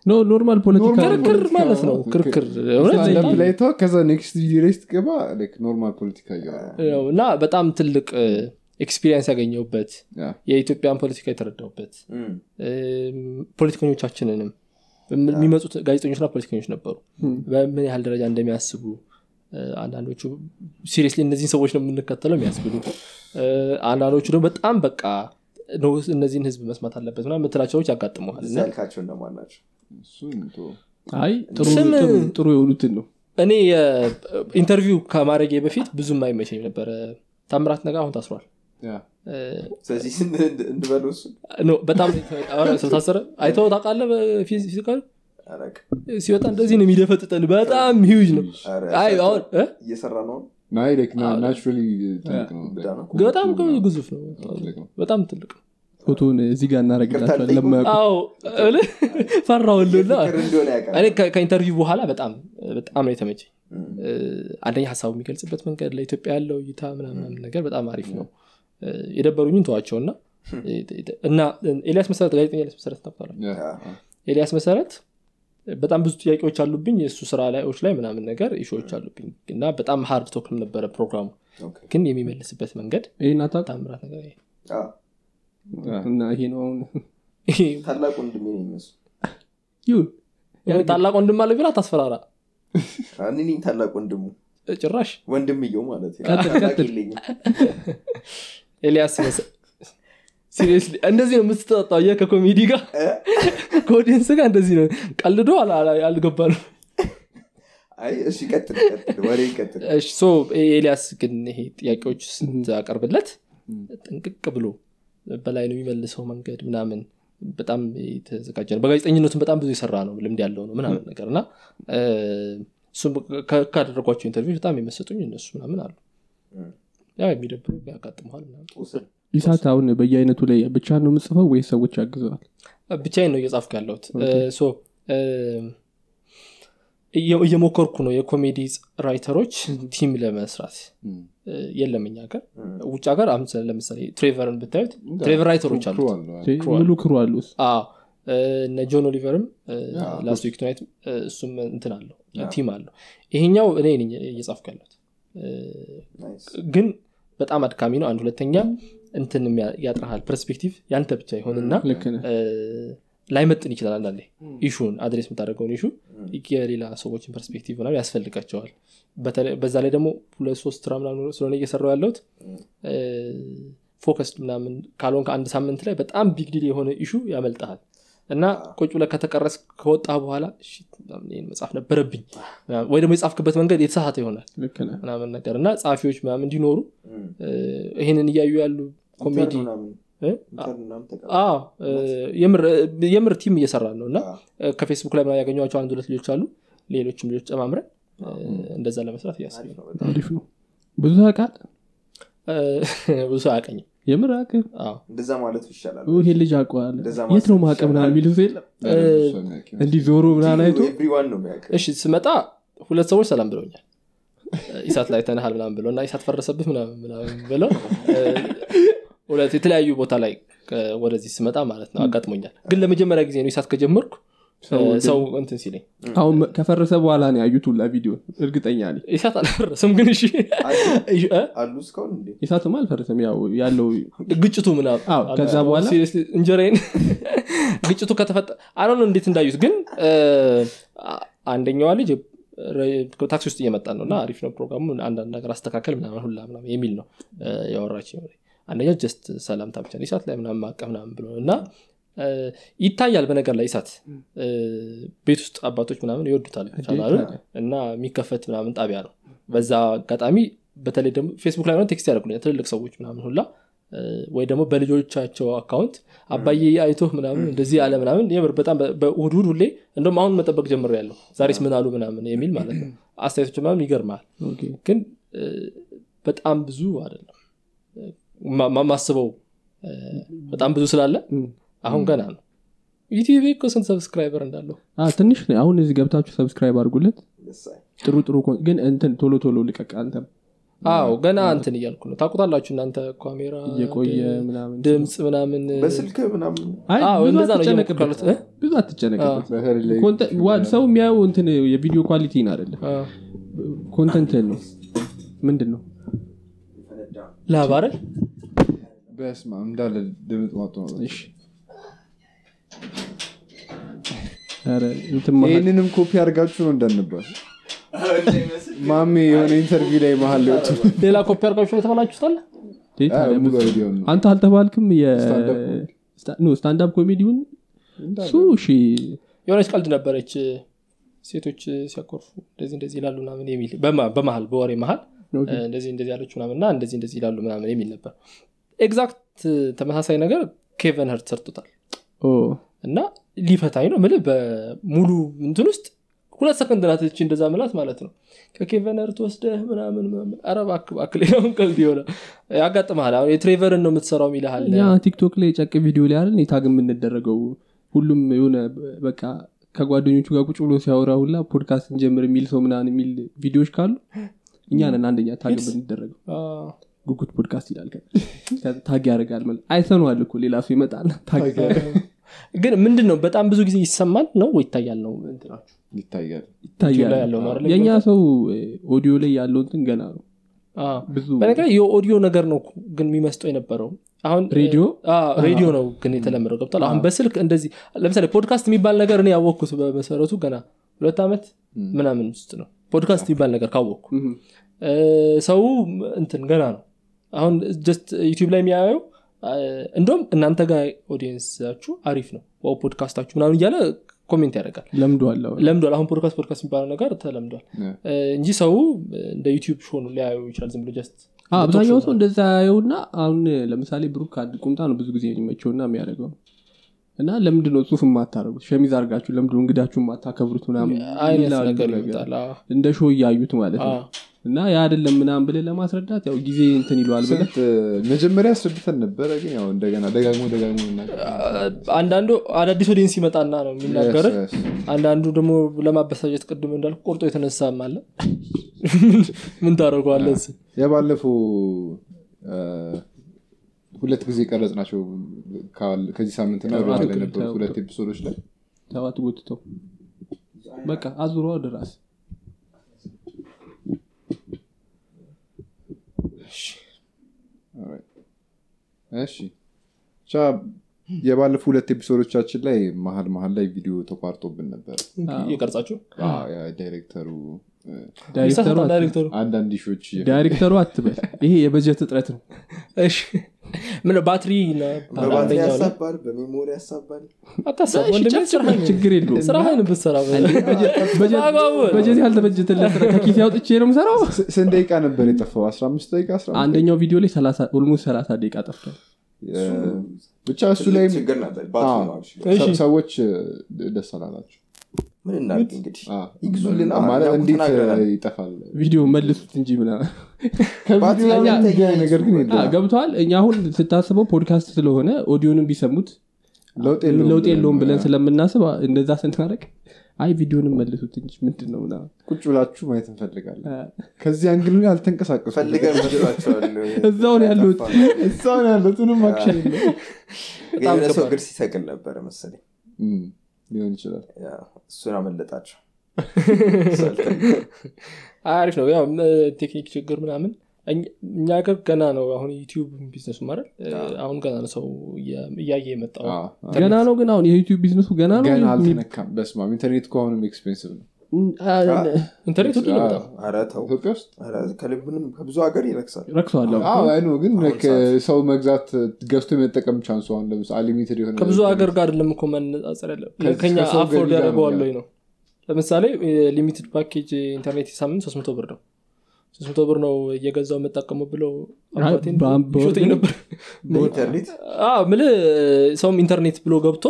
no normal ፖለቲካ normal ክርክር ማለት ነው። ክርክር ከዛ next ቪዲዮ ላይ ስትገባ normal ፖለቲካ እና በጣም ትልቅ experience ያገኘሁበት yeah። የኢትዮጵያን ፖለቲካ እም፣ ፖለቲከኞቻችንንም የሚመጡት ጋዜጠኞችና ፖለቲከኞች ነበሩ። በምን ያህል ደረጃ እንደሚያስቡ አንዳንዶቹ seriously እነዚህን ሰዎች ነው የምንከተለው የሚያስብሉ። አንዳንዶቹ ደግሞ በጣም በቃ ነው እነዚህን ህዝብ መስማት አለበት ምናምን የምትላቸው ሰዎች ያጋጥመዋል። ጥሩ የሆኑትን ነው። እኔ interview ከማድረጌ በፊት ብዙም አይመቸኝ ነበረ። ታምራት ነጋ አሁን ታስሯል ስለዚህ no በጣም ስለታሰረ? አይተው ታውቃለህ በ physical ሲወጣ እንደዚህ ነው የሚደፈጥጠን። በጣም ሂውጅ ነው። ኧረ፣ አይ አሁን እ? እየሰራ ነው? በጣም ግዙፍ ነው። በጣም ትልቅ ነው። ፎቶን እዚህ ጋር እናደረግላቸዋል ከ interview በኋላ በጣም በጣም ነው የተመቸኝ። አንደኛ ሀሳቡ የሚገልጽበት መንገድ ለኢትዮጵያ ያለው እይታ ምናምን ነገር በጣም አሪፍ ነው የደበሩኝን ተዋቸው እና እና ኤልያስ መሰረት ጋዜጠኛ ኤልያስ መሰረት yeah። ኤልያስ መሰረት በጣም ብዙ ጥያቄዎች አሉብኝ። የእሱ ስራ ላዮች ላይ ምናምን ነገር issue ዎች አሉብኝ እና በጣም hard talk ም ነበረ ፕሮግራሙ። ግን የሚመልስበት መንገድ ታምራት ነገር ይሄ አ፣ እና ይሄ ነው አሁን ይሄ ታላቅ ወንድሜ ነው የሚመስሉ ይሁን የሆነ ታላቅ ወንድም አለ ቢላ ታስፈራራ እኔ ታላቅ ወንድሙ። ጭራሽ? ወንድምየው ማለት ኤልያስ ሲሪየስሊ እንደዚህ ነው የምትጠጣው? የ ከኮሜዲ ጋር? እ? ከኦዲየንስ ጋር እንደዚህ ነው። ቀልዶ so ኤልያስ ግን ይሄ ጥያቄዎች ስታቀርብለት ጥንቅቅ ብሎ በላይ ነው የሚመልሰው መንገድ ምናምን። በጣም የተዘጋጀ ነው። በጋዜጠኝነቱም በጣም ብዙ የሰራ ነው ልምድ ያለው ነው ምናምን ነገር እና ካደረጓቸው interview በጣም የመሰጡኝ እነሱ ምናምን አሉ ያው የሚደብሩ ውሰድ። ኢሳት አሁን በየአይነቱ ላይ ብቻ ነው የምጽፈው ወይስ ሰዎች ያግዘዋል? ብቻዬን ነው እየጻፍኩ ያለሁት። so እ፣ እየ- እየሞከርኩ ነው የኮሜዲ writer ኦች team ለመስራት። የለም እኛ ሀገር። ውጭ ሀገር ለምሳሌ ትሬቨርን ብታዩት ትሬቨር writer ኦች crew አሉት። አለው። ሙሉ crew አሉ ውስጥ? አዎ እ፣ እነ ጆን ኦሊቨርም Last Week Tonight እሱም እንትን አለው team አለው። ይሄኛው እኔ እየጻፍኩ ያለሁት ግን በጣም አድካሚ ነው። አንድ ሁለተኛ እንትን ያጥረሃል perspective ያንተ ብቻ ይሆንና ላይመጥን ይችላል አንዳንዴ። issue ን address የምታደርገውን issue የሌላ ሰዎችን perspective ምናምን ያስፈልጋቸዋል። በተለይ- በዛ ላይ ደግሞ ሁለት ሶስት ስራ ምናምን ስለሆነ እየሰራው ያለሁት focused ምናምን ካልሆን ከአንድ ሳምንት ላይ በጣም big deal የሆነ issue ያመልጠሃል እና ቁጭ ብለህ ከተቀረጸ ከወጣ በኋላ "shit፣ ምናምን ይሄን መጻፍ ነበረብኝ ምናምን፣ ወይ ደግሞ የጻፍክበት መንገድ የተሳሳተ ይሆናል ምናምን ነገር እና ጸሐፊዎች ምናምን እንዲኖሩ ይሄንን እያዩ ያሉ ኮሜዲ የምር team እየሰራ ነው እና ከፌስቡክ ላይ ያገኟቸው አንድ ሁለት ልጆች አሉ። ሌሎችም ልጆች ጨማምረን እንደዛ ለመስራት ነው ብዙ እ፣ ብዙ ሰው አያውቀኝም የምር አቅም? አዎ። እንደዛ ማለቱ ይሻላል። ይሄ ልጅ እንደዛ የት ነው ማቀ ምናምን ይሻላል። የሚሉት የለም? እንዲህ ዞሮ ምናምን አይቶ? እሺ ስመጣ ሁለት ሰዎች ሰላም ብለውኛል። ኢሳት ላይ ተነሃል ምናምን ብለው እና ኢሳት ፈረሰብህ ምናምን ምናምን ብለው ሁለት የተለያዩ ቦታ ላይ ወደዚህ ስመጣ ማለት ነው አጋጥሞኛል። ግን ለመጀመሪያ ጊዜ ነው ኢሳት ከጀመርኩ ሰው እንትን ሲለኝ። አሁን ከፈረሰ በኋላ ነው ያዩት ሁላ ቪዲዮ እርግጠኛ ነኝ። ኢሳት አልፈረሰም ግን እሺ። ኢሳትም አልፈረሰም። ያው ያለው ግጭቱ ምናምን አዎ፣ ከዛ በኋላ Seriously፣ እንጀራዬን ግጭቱ ከተፈጠ አለ እንዴት እንዳዩት ግን አንደኛዋ ልጅ ታክሲ ውስጥ እየመጣ ነው እና አሪፍ ነው ፕሮግራሙ አንዳንድ ነገር አስተካከል ምናምን ሁላ ምናምን የሚል ነው ያወራች አንደኛው just ሰላምታ ብቻ ኢሳት ላይ ምናምን ማቀፍ ምናምን ብሎ እና ይታያል በነገር ላይ ኢሳት እ፣ ቤት ውስጥ አባቶች ምናምን ይወዱታል ቻናሉን እና የሚከፈት ምናምን ጣቢያ ነው። በዛ አጋጣሚ በተለይ ደግሞ ፌስቡክ ላይ text ያደርጉልኛል ትልልቅ ሰዎች ምናምን ሁላ። ወይ ደግሞ በልጆቻቸው account አባዬ አይቶ ምናምን እንደዚህ ያለ ምናምን የምር በጣም በ- በእሑድ እሑድ ሁሌ እንደውም አሁን መጠበቅ ጀምር ያለው ዛሬስ ምን አሉ ምናምን የሚል ማለት ነው። አስተያየቶች ምናምን ይገርማል ግን በጣም ብዙ አይደለም። ማስበው በጣም ብዙ ስላለ አሁን ገና ነው። ዩቲዩብ እኮ ስንት subscriber እንዳለው ትንሽ ነው። አሁን እዚህ ገብታችሁ subscribe አድርጉለት። ጥሩ ጥሩ ግን እንትን ቶሎ ቶሎ ልቀቅ አንተም። አዎ ገና እንትን እያልኩ ነው። ታቁታላችሁ እናንተ ካሜራ እየቆየ ምናምን ድምፅ ምናምን በስልክ ምናምን? አይ አዎ፣ ብዙ እንደዛ ነው አትጨነቅበት። ሰው የሚያየው እንትን የቪዲዮ quality ን አይደለም? content ን ነው። ምንድን ነው በስመ አብ እንዳለ ድምፅ ማጡ ነው እሺ ኧረ እንትን መሀል- ይህንንም ኮፒ አድርጋችሁ ነው እንዳንባል። ማሜ የሆነ interview ላይ መሀል ሊወጡ ሌላ ኮፒ የተባላችሁታል idea ውን ነው። አንተ አልተባልክም? stand-up ኮሜዲውን? እሱ እሺ። የሆነች ቀልድ ነበረች ሴቶች ሲያኮርፉ እንደዚህ እንደዚህ ይላሉ ምናምን የሚል በመሀል በወሬ መሀል እንደዚህ እንደዚህ ያለች ምናምን እና እንደዚህ እንደዚህ ይላሉ ምናምን የሚል ነበር። exact ተመሳሳይ ነገር ኬቨን ህርት ሰርቶታል እና ሊፈታኝ ነው ምል በሙሉ እንትን ውስጥ ሁለት ሰከንድ ናት እቺ እንደዛ ምላት ማለት ነው። ከኬቨን ህርት ወስደህ ምናምን ምናምን። ኧረ እባክህ እባክህ ሌላውን ቀልድ የሆነ ያጋጥመሃል አሁን የትሬቨርን ነው የምትሰራው እኛ ቲክቶክ ላይ ጨቅ ቪዲዮ ላይ አይደል? tag የምንደረገው ሁሉም የሆነ በቃ ከጓደኞቹ ጋር ቁጭ ብሎ ሲያወራ ሁላ ፖድካስት እንጀምር የሚል ሰው ምናምን የሚል ቪዲዮዎች ካሉ እኛ ነን አንደኛ tag የምንደረገው። ጉጉት ፖድካስት ይላል tag ያደርጋል ማለት አይተነዋል እኮ ሌላ ሰው ይመጣል። tag ግን ምንድን ነው በጣም ብዙ ጊዜ ይሰማል ነው ወይ ይታያል ነው ይታያል? የእኛ ሰው ኦዲዮ ላይ ያለው እንትን ገና ነው። ብዙ በነገር የኦዲዮ ነገር ነው ግን የሚመስጠው የነበረው። አሁን ሬዲዮ? ሬዲዮ ነው ግን የተለመደው። ገብቷል አሁን በስልክ እንደዚህ ለምሳሌ ፖድካስት የሚባል ነገር እኔ ያወቅኩት በመሰረቱ ገና ሁለት ዓመት ምናምን ውስጥ ነው። ፖድካስት የሚባል ነገር ካወቅኩ ሰው እንትን ገና ነው። አሁን just ዩቲዩብ ላይ የሚያየው እንደውም እናንተ ጋር audience ኣችሁ አሪፍ ነው። wow podcast ኣችሁ ምናምን እያለ comment ያደርጋል። ለምዷል አሁን። podcast podcast የሚባለው ነገር ተለምዷል። እንጂ ሰው እንደ ዩቲዩብ show ሊያዩ ይችላል። ዝም ብሎ just አብዛኛው ሰው እንደዛ ያየውና አሁን ለምሳሌ ብሩክ አንድ ቁምጣ ነው ብዙ ጊዜ የሚመቸውና የሚያደርገው እና ለምንድን ነው ሱፍ የማታደርጉት ሸሚዝ አድርጋችሁ ለምንድን ነው እንግዳችሁ የማታከብሩት እንደ show እያዩት ማለት ነው። እና ያ አይደለም ምናምን ብለህ ለማስረዳት ያው ጊዜ እንትን ይለዋል መጀመሪያ አስረድተን ነበረ ግን ያው እንደገና ደጋግሞ ደጋግሞ አንዳንዱ አዳዲስ audience ይመጣና ነው የሚናገር. አንዳንዱ ደግሞ ለማበሳጨት ቅድም እንዳልኩ ቆርጦ የተነሳም አለ። ምን ታደረገዋለን የባለፈው ሁለት ጊዜ ቀረጽ ናቸው ከዚህ ሳምንትና ወደ ኋላ የነበሩት ሁለት episode ኦች ላይ። ተዋት ጎትተው በቃ አዙሮ ወደ ራስ. እሺ። ብቻ የባለፉ ሁለት episode ኦቻችን ላይ መሀል መሀል ላይ ቪዲዮ ተቋርጦብን ነበር። የቀርጻችሁ ዳይሬክተሩ ዳይሬክተሩ አንዳንድ ሾች ዳይሬክተሩ አትበል። ይሄ የበጀት እጥረት ነው። እሺ ምን ባትሪ ችግር የለውም። ስራህን ብትሰራ በአግባቡ በጀት ያልተበጀተለት ከኪሴ አውጥቼ ነው የምሰራው? ስ- ስንት ደቂቃ ነበር የጠፋው? 15 ደቂቃ 15 አንደኛው ቪዲዮ ላይ almost 30 ደቂቃ ጠፍቷል። ብቻ እሱ ላይ ሰዎች ደስ አላላቸው ምን እናድርግ እንግዲህ? ይግዙልና ማለት እንዴት ይጠፋል? ቪዲዮ መልሱት እንጂ ነገር ግን ገብተዋል እኛ አሁን ስታስበው ፖድካስት ስለሆነ ኦዲዮንም ቢሰሙት ለውጥ የለውም ብለን ስለምናስብ እንደዛ ስናደርግ አይ ቪዲዮንም መልሱት እንጂ ምንድን ነው ምናምን ቁጭ ብላችሁ ማየት እንፈልጋለን። ከዚህ angle አልተንቀሳቀሱ ፈልገን መስሏቸዋል። እዛው ነው ያሉት። እዛው ነው ያሉት። ምንም action ሰው እግር ሲሰቅል ነበረ መሰለኝ ሊሆን ይችላል። እሱን አመለጣቸው። አሪፍ ነው። ያው እ፣ ቴክኒክ ችግር ምናምን እኛ- እኛ ሀገር ገና ነው አሁን ዩቲዩብ ቢዝነሱ ማለት አሁን ገና ነው ሰው እያ- እያየ የመጣው ገና ነው ግን አሁን የዩቲዩብ ቢዝነሱ ገና ነው አልተነካም? በስማም ኢንተርኔት ከሆኑም expensive ነው ኢትዮጵያ ውስጥ? ከብዙ ሀገር ይረክሳል። ግን ሰው መግዛት ገዝቶ የመጠቀም chance ኡ አሁን ለምሳሌ limited የሆነ ከብዙ ሀገር ጋር አይደለም እኮ መነጻጸር ያለ ከኛ afford ያደርገዋል ነው ወይ ነው? ለምሳሌ limited package ኢንተርኔት ሳምንት 300 ብር ነው። 300 ብር ነው እየገዛው የምጠቀመው ብለው ነበር። ምልህ ሰውም ኢንተርኔት ብሎ ገብቶ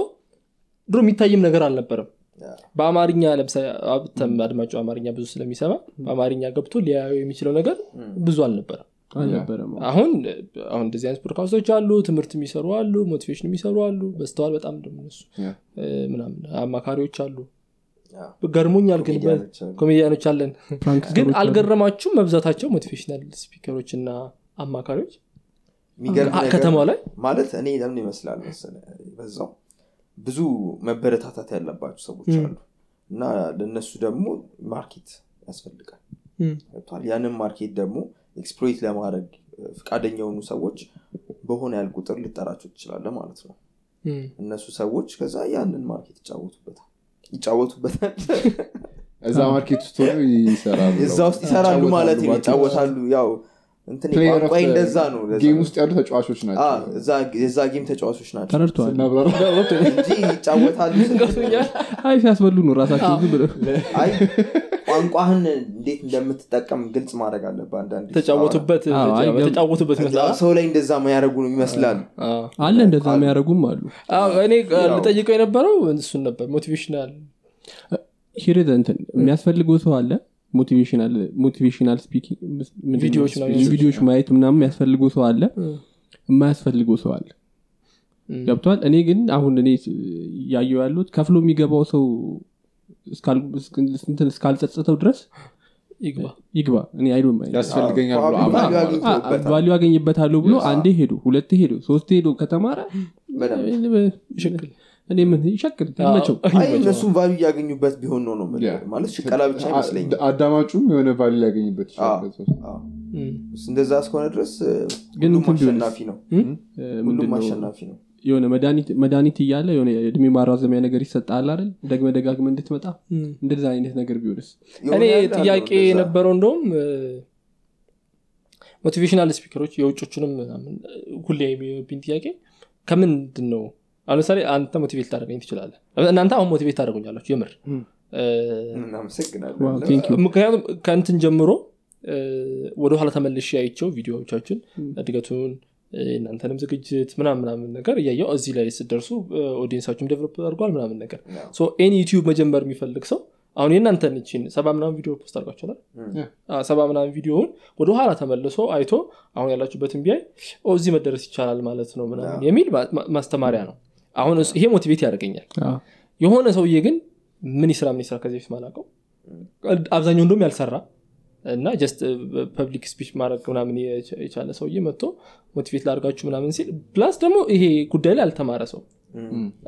ድሮ የሚታይም ነገር አልነበረም በአማርኛ ለምሳሌ አብተም አድማጩ አማርኛ ብዙ ስለሚሰማ በአማርኛ ገብቶ ሊያዩ የሚችለው ነገር ብዙ አልነበረም። አሁን አሁን እንደዚህ አይነት ፖድካስቶች አሉ ትምህርት የሚሰሩ አሉ motivation የሚሰሩ አሉ በዝተዋል በጣም. እ፣ ምናምን አማካሪዎች አሉ። ገርሞኛል ግን ኮሜዲያኖች አለን። ግን አልገረማችሁም? መብዛታቸው motivational speaker ኦች እና አማካሪዎች? ከተማው ላይ? ማለት እኔ ለምን ይመስላል መሰለህ? በዛው ብዙ መበረታታት ያለባቸው ሰዎች አሉ። እና ለእነሱ ደግሞ market ያስፈልጋል? ያንን market ደግሞ exploit ለማድረግ ፈቃደኛ የሆኑ ሰዎች በሆነ ያህል ቁጥር ልጠራቸው ትችላለህ ማለት ነው። እነሱ ሰዎች ከዛ ያንን market ይጫወቱበታል። ይጫወቱበታል? እዛ market ውስጥ ሆኖ ይሰራሉ እዛ ውስጥ ይሰራሉ ማለት ነው። ይጫወታሉ። ያው እንደዛ ነው game ውስጥ ያሉ ተጫዋቾች ናቸው። game ተጫዋቾች ናቸው። ይጫወታሉ ሲያስበሉ ነው ራሳቸው ዝም ብለው። አይ ቋንቋህን እንዴት እንደምትጠቀም ግልጽ ማድረግ አለብህ አንዳንድ ተጫወቱበት አዎ፣ አይ፣ ገብ- ተጫወቱበት ይመስላል። ሰው ላይ እንደዛ ነው ይመስላል። አለ እንደዛ የሚያደርጉም አሉ። አዎ፣ እኔ ልጠይቀው የነበረው እሱን ነበር motivational እንትን የሚያስፈልገው ሰው አለ motivational? ቪዲዮዎች ማየት ምናምን የሚያስፈልገው ሰው አለ? የማያስፈልገው ሰው አለ። ገብቷል እኔ ግን አሁን እኔ ያየው ያሉት ከፍሎ የሚገባው ሰው እስካል- እንትን እስካልጸጸተው ድረስ ይግባ። ይግባ። እኔ አይዶ ያስፈልገኛል ብሎ አንዴ ሄዶ ሁለቴ ሄዶ ሶስቴ ሄዶ ከተማረ እኔ ምን ይሸክል ይመቸው እነሱም ቫሉ እያገኙበት ቢሆን ነው ነው ማለት ሽቀላ ብቻ አይመስለኝም። አድማጩም የሆነ value ሊያገኝበት እንደዛ እስከሆነ ድረስ ግን? አሸናፊ ነው። ሁሉም አሸናፊ ነው። የሆነ መድኃኒት እያለ የሆነ እድሜ ማራዘሚያ ነገር ይሰጣል አይደል? ደግመህ ደጋግመህ እንድትመጣ? እንደዛ አይነት ነገር ቢሆንስ? እኔ ጥያቄ የነበረው እንደውም motivational speaker ኦች የውጮቹንም ምናምን ሁሌ የሚብኝ ጥያቄ ከምንድን ነው አሁን ለምሳሌ አንተ motivate ታደርገኝ ትችላለህ እናንተ አሁን motivate ታደርጉኛላችሁ የምር። ምክንያቱም ከእንትን ጀምሮ ወደኋላ ተመልሼ አይቸው ቪዲዮዎቻችን እድገቱን እናንተንም ዝግጅት ምናምን ምናምን ነገር እያየው እዚህ ላይ ስትደርሱ audience ኣችሁም develop አድርጓል ምናምን ነገር any ዩቲዩብ መጀመር የሚፈልግ ሰው አሁን የእናንተን ችን ሰባ ምናምን ቪዲዮ post አድርጋችኋል ሰባ ምናምን ቪዲዮውን ወደኋላ ተመልሶ አይቶ አሁን ያላችሁበትን ቢያይ ኦ እዚህ መድረስ ይቻላል ማለት ነው ምናምን የሚል ማስተማሪያ ነው አሁን ይሄ motivate ያደርገኛል። የሆነ ሰውዬ ግን ምን ይስራ ምን ይስራ ከዚህ በፊት ማላቀው አብዛኛው እንደም ያልሰራ እና just public speech ማድረግ ምናምን የቻ- የቻለ ሰውዬ መጥቶ motivate ላድርጋችሁ ምናምን ሲል plus ደግሞ ይሄ ጉዳይ ላይ አልተማረ ሰው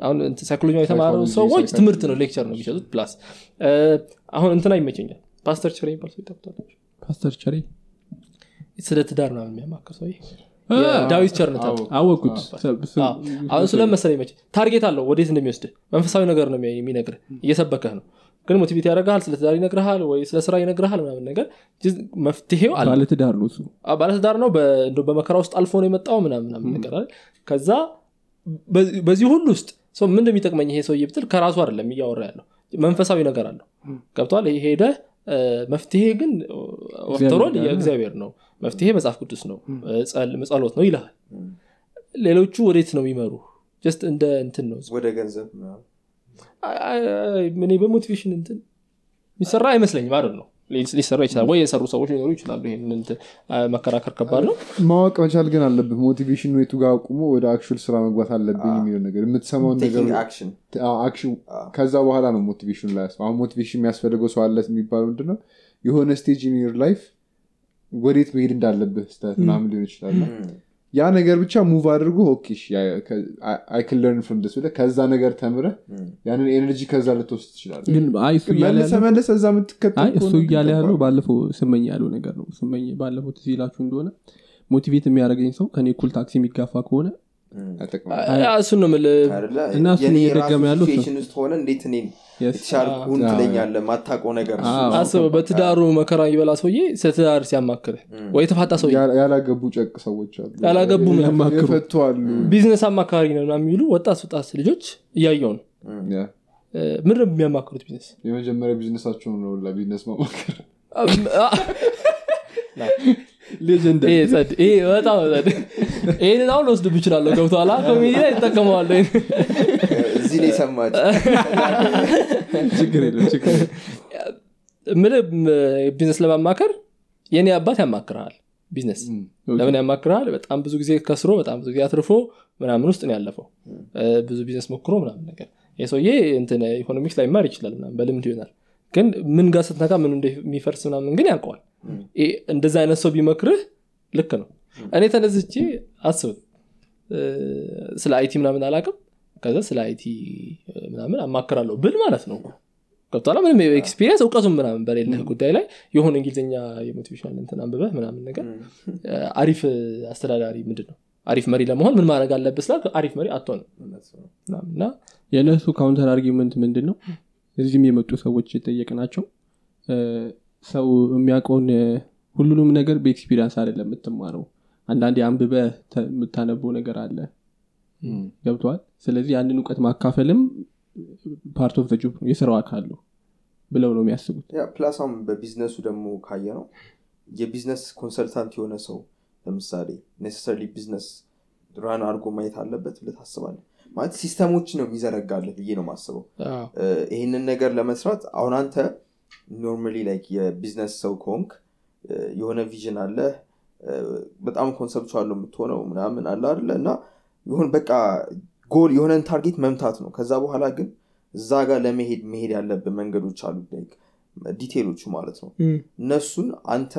አሁን ሳይኮሎጂ የተማሩ ሰዎች. ትምህርት ነው lecture ነው የሚሰጡት plus እ፣ አሁን እንትና ይመቸኛል። ፓስተር ቸሬ የሚባል ሰው ይጠብታለች ፓስተር ቸሬ? ስለ ትዳር ምናምን የሚያማክር ሰው ዳዊት ስም- አዎ። አሁን ስለ መሰለኝ መቼ target አለው። ወዴት እንደሚወስድ መንፈሳዊ ነገር ነው የሚ- የሚነግርህ እየሰበከህ ነው። ግን motivate ያደርግሃል ስለ ትዳር ይነግርሃል ወይ ስለ ስራ ይነግርሃል ምናምን ነገር መፍትሄው ባለትዳር ነው ባለትዳር ነው። በመከራ ውስጥ አልፎ ነው የመጣው ምናምን ነገር ከዛ በዚህ- ሁሉ ውስጥ ሰው ምን እንደሚጠቅመኝ ይሄ ሰውዬ ብትል ከራሱ አይደለም እያወራ ያለው። መንፈሳዊ ነገር አለው። ገብቷል? ሄደ መፍትሄ ግን ወፍተሮል የእግዚአብሔር ነው መፍትሄ መጽሐፍ ቅዱስ ነው። ጸል- ጸሎት ነው ይልሃል። ሌሎቹ ወዴት ነው የሚመሩ? just እንደ እንትን ነው። ወደ ገንዘብ እኔ በ motivation እንትን የሚሰራ አይመስለኝም። አይደል ነው ሊሰራ ይችላል ወይ የሰሩ ሰዎች ሊኖሩ ይችላሉ ይሄንን እንትን። አ፣ መከራከር ከባድ ነው። ማወቅ መቻል ግን አለብህ። motivation የቱ ጋር አቁሞ ወደ actual ስራ መግባት አለብኝ የሚለው ነገር የምትሰማውን ነገር ከዛ በኋላ ነው motivation ላይ አሁን motivation የሚያስፈልገው ሰው አለ የሚባለው ምንድነው? የሆነ stage in life ወዴት መሄድ እንዳለብህ stuck ምናምን ሊሆን ይችላል። ያ ነገር ብቻ move አድርጎ okay I can learn from this ብለህ ከዛ ነገር ተምረህ ያንን energy ከዛ ልትወስድ ትችላለህ። ግን አይ እሱ እያለ መለሰ ያለው- መለሰ እዛ የምትከተል አይ እሱ ከሆነ እያለ ያለው ባለፈው ስመኝ ያለው ነገር ነው። ስመኝ ባለፈው ትዝ ይላችሁ እንደሆነ motivate የሚያደርገኝ ሰው ከኔ እኩል ታክሲ የሚጋፋ ከሆነ እሱን ነው? እና እሱን እየደገመ ውስጥ ሆነ እንዴት እኔን. የተሻልኩን አዎ። ትለኛለህ? ማታውቀው ነገር አስበው በትዳሩ መከራ ይበላ ሰውዬ ስለ ትዳር ሲያማክርህ ወይ የተፋታ ሰውዬ? ያ- ያላገቡ ጨቅ ሰዎች አሉ። ያላገቡ ምን አሉ። ቢዝነስ አማካሪ ነው ምናምን የሚሉ ወጣት ወጣት ልጆች እያየው ነው። ነው የሚያማክሩት ቢዝነስ? የመጀመሪያ ቢዝነሳቸውን ነው ለቢዝነስ ማማከር በጣም ይህንን አሁን ወስድ ብችላለሁ ገብተኋላ ኮሚዲ ላይ ይጠቀመዋለሁ እዚህ ላይ ሰማች። ችግር የለም ችግር የለም። ምል ቢዝነስ ለማማከር የኔ አባት ያማክርሃል ቢዝነስ። ለምን ያማክርሃል? በጣም ብዙ ጊዜ ከስሮ በጣም ብዙ ጊዜ አትርፎ ምናምን ውስጥ ነው ያለፈው። ብዙ ቢዝነስ ሞክሮ ምናምን ነገር። ይህ ሰውዬ እንትን ኢኮኖሚክስ ላይ ላይማር ይችላል ምናምን በልምድ ይሆናል። ግን ምን ጋር ስትነካ ምን እንደሚፈርስ ምናምን ግን ያውቀዋል እንደዛ አይነት ሰው ቢመክርህ ልክ ነው። እኔ ተነስቼ አስብ። ስለ IT ምናምን አላቅም ከዛ ስለ IT ምናምን አማክራለሁ ብል ማለት ነው። ገብቶሃላ ምንም experience እውቀቱም ምናምን በሌለህ ጉዳይ ላይ የሆነ እንግሊዝኛ የ motivational እንትን አንብበህ ምናምን ነገር አሪፍ አስተዳዳሪ ምንድን ነው አሪፍ መሪ ለመሆን ምን ማድረግ አለብህ ስላል አሪፍ መሪ አትሆንም። እና የእነሱ counter argument ምንድን ነው እዚህም የመጡ ሰዎች የጠየቅናቸው እ፣ ሰው የሚያውቀውን ሁሉንም ነገር በ experience አይደለም የምትማረው። አንዳንድ አንብበህ የምታነበው ነገር አለ። ገብቶሃል ስለዚህ ያንን እውቀት ማካፈልም part of job የስራው አካል ነው ብለው ነው የሚያስቡት። አሁን በቢዝነሱ ደግሞ ካየነው የ business consultant የሆነ ሰው ለምሳሌ necessarily business run አድርጎ ማየት አለበት ብለህ ታስባለህ? ማለት system ኦች ነው የሚዘረጋለህ ብዬ ነው ማስበው ይህንን ነገር ለመስራት አሁን አንተ normally like የ business ሰው ከሆንክ የሆነ vision አለ በጣም conceptual ነው የምትሆነው ምናምን አለ አለ እና ይሁን በቃ ጎል የሆነን target መምታት ነው። ከዛ በኋላ ግን እዛ ጋር ለመሄድ መሄድ ያለብን መንገዶች አሉ like detail ኦቹ ማለት ነው። እነሱን አንተ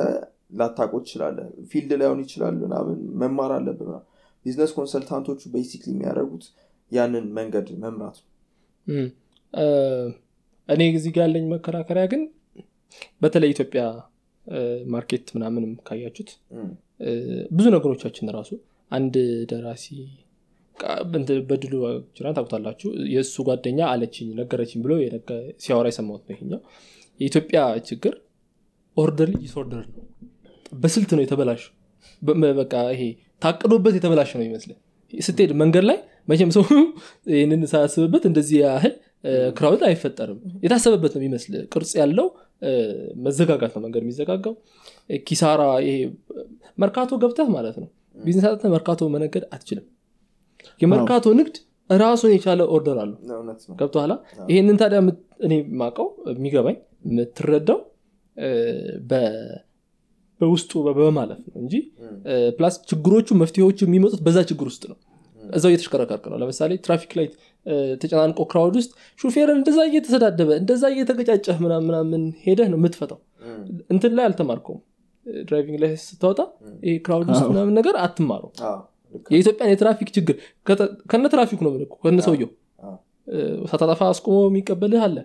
ላታቆ ትችላለህ። ፊልድ ላይሆን ይችላል ምናምን መማር አለብህ ምናምን። business consultant ኦቹ basically የሚያደርጉት ያንን መንገድ መምራት ነው። እኔ ጋር ያለኝ መከራከሪያ ግን በተለይ ኢትዮጵያ market ምናምንም ካያችሁት ብዙ ነገሮቻችን ራሱ አንድ ደራሲ በድሉ ጅራን ታውቁታላችሁ። የእሱ ጓደኛ አለችኝ ነገረችኝ ብሎ ሲያወራ የሰማሁት ነው ይሄኛው። የኢትዮጵያ ችግር order disorder ነው። በስልት ነው የተበላሹ። በቃ ይሄ ታቅዶበት የተበላሸ ነው ይመስል ስትሄድ መንገድ ላይ መቼም ሰው ይህንን ሳያስብበት እንደዚህ ያህል crowd አይፈጠርም። የታሰበበት ነው የሚመስል ቅርጽ ያለው መዘጋጋት ነው መንገድ የሚዘጋጋው። ኪሳራ ይሄ መርካቶ ገብተህ ማለት ነው። ቢዝነስ አጥተህ መርካቶ መነገድ አትችልም። የመርካቶ ንግድ ራሱን የቻለ order አለው። ገብቶሃላ ይሄንን ታዲያ እኔ ማቀው የሚገባኝ የምትረዳው በውስጡ በማለፍ ነው እንጂ plus ችግሮቹ መፍትሄዎቹ የሚመጡት በዛ ችግር ውስጥ ነው። እዛው እየተሽከረከርክ ነው። ለምሳሌ traffic light ተጨናንቆ crowd ውስጥ ሹፌርን እንደዛ እየተሰዳደበ እንደዛ እየተገጫጨህ ምናምን ምናምን ሄደህ ነው የምትፈታው። እንትን ላይ አልተማርከውም። driving ላይ ስታወጣ ይሄ crowd ውስጥ ምናምን ነገር አትማረው የኢትዮጵያን የትራፊክ ችግር ከነ ትራፊኩ ነው እኮ፣ ከነ ሰውየው። ሳታጠፋ አስቆሞ የሚቀበልህ አለ።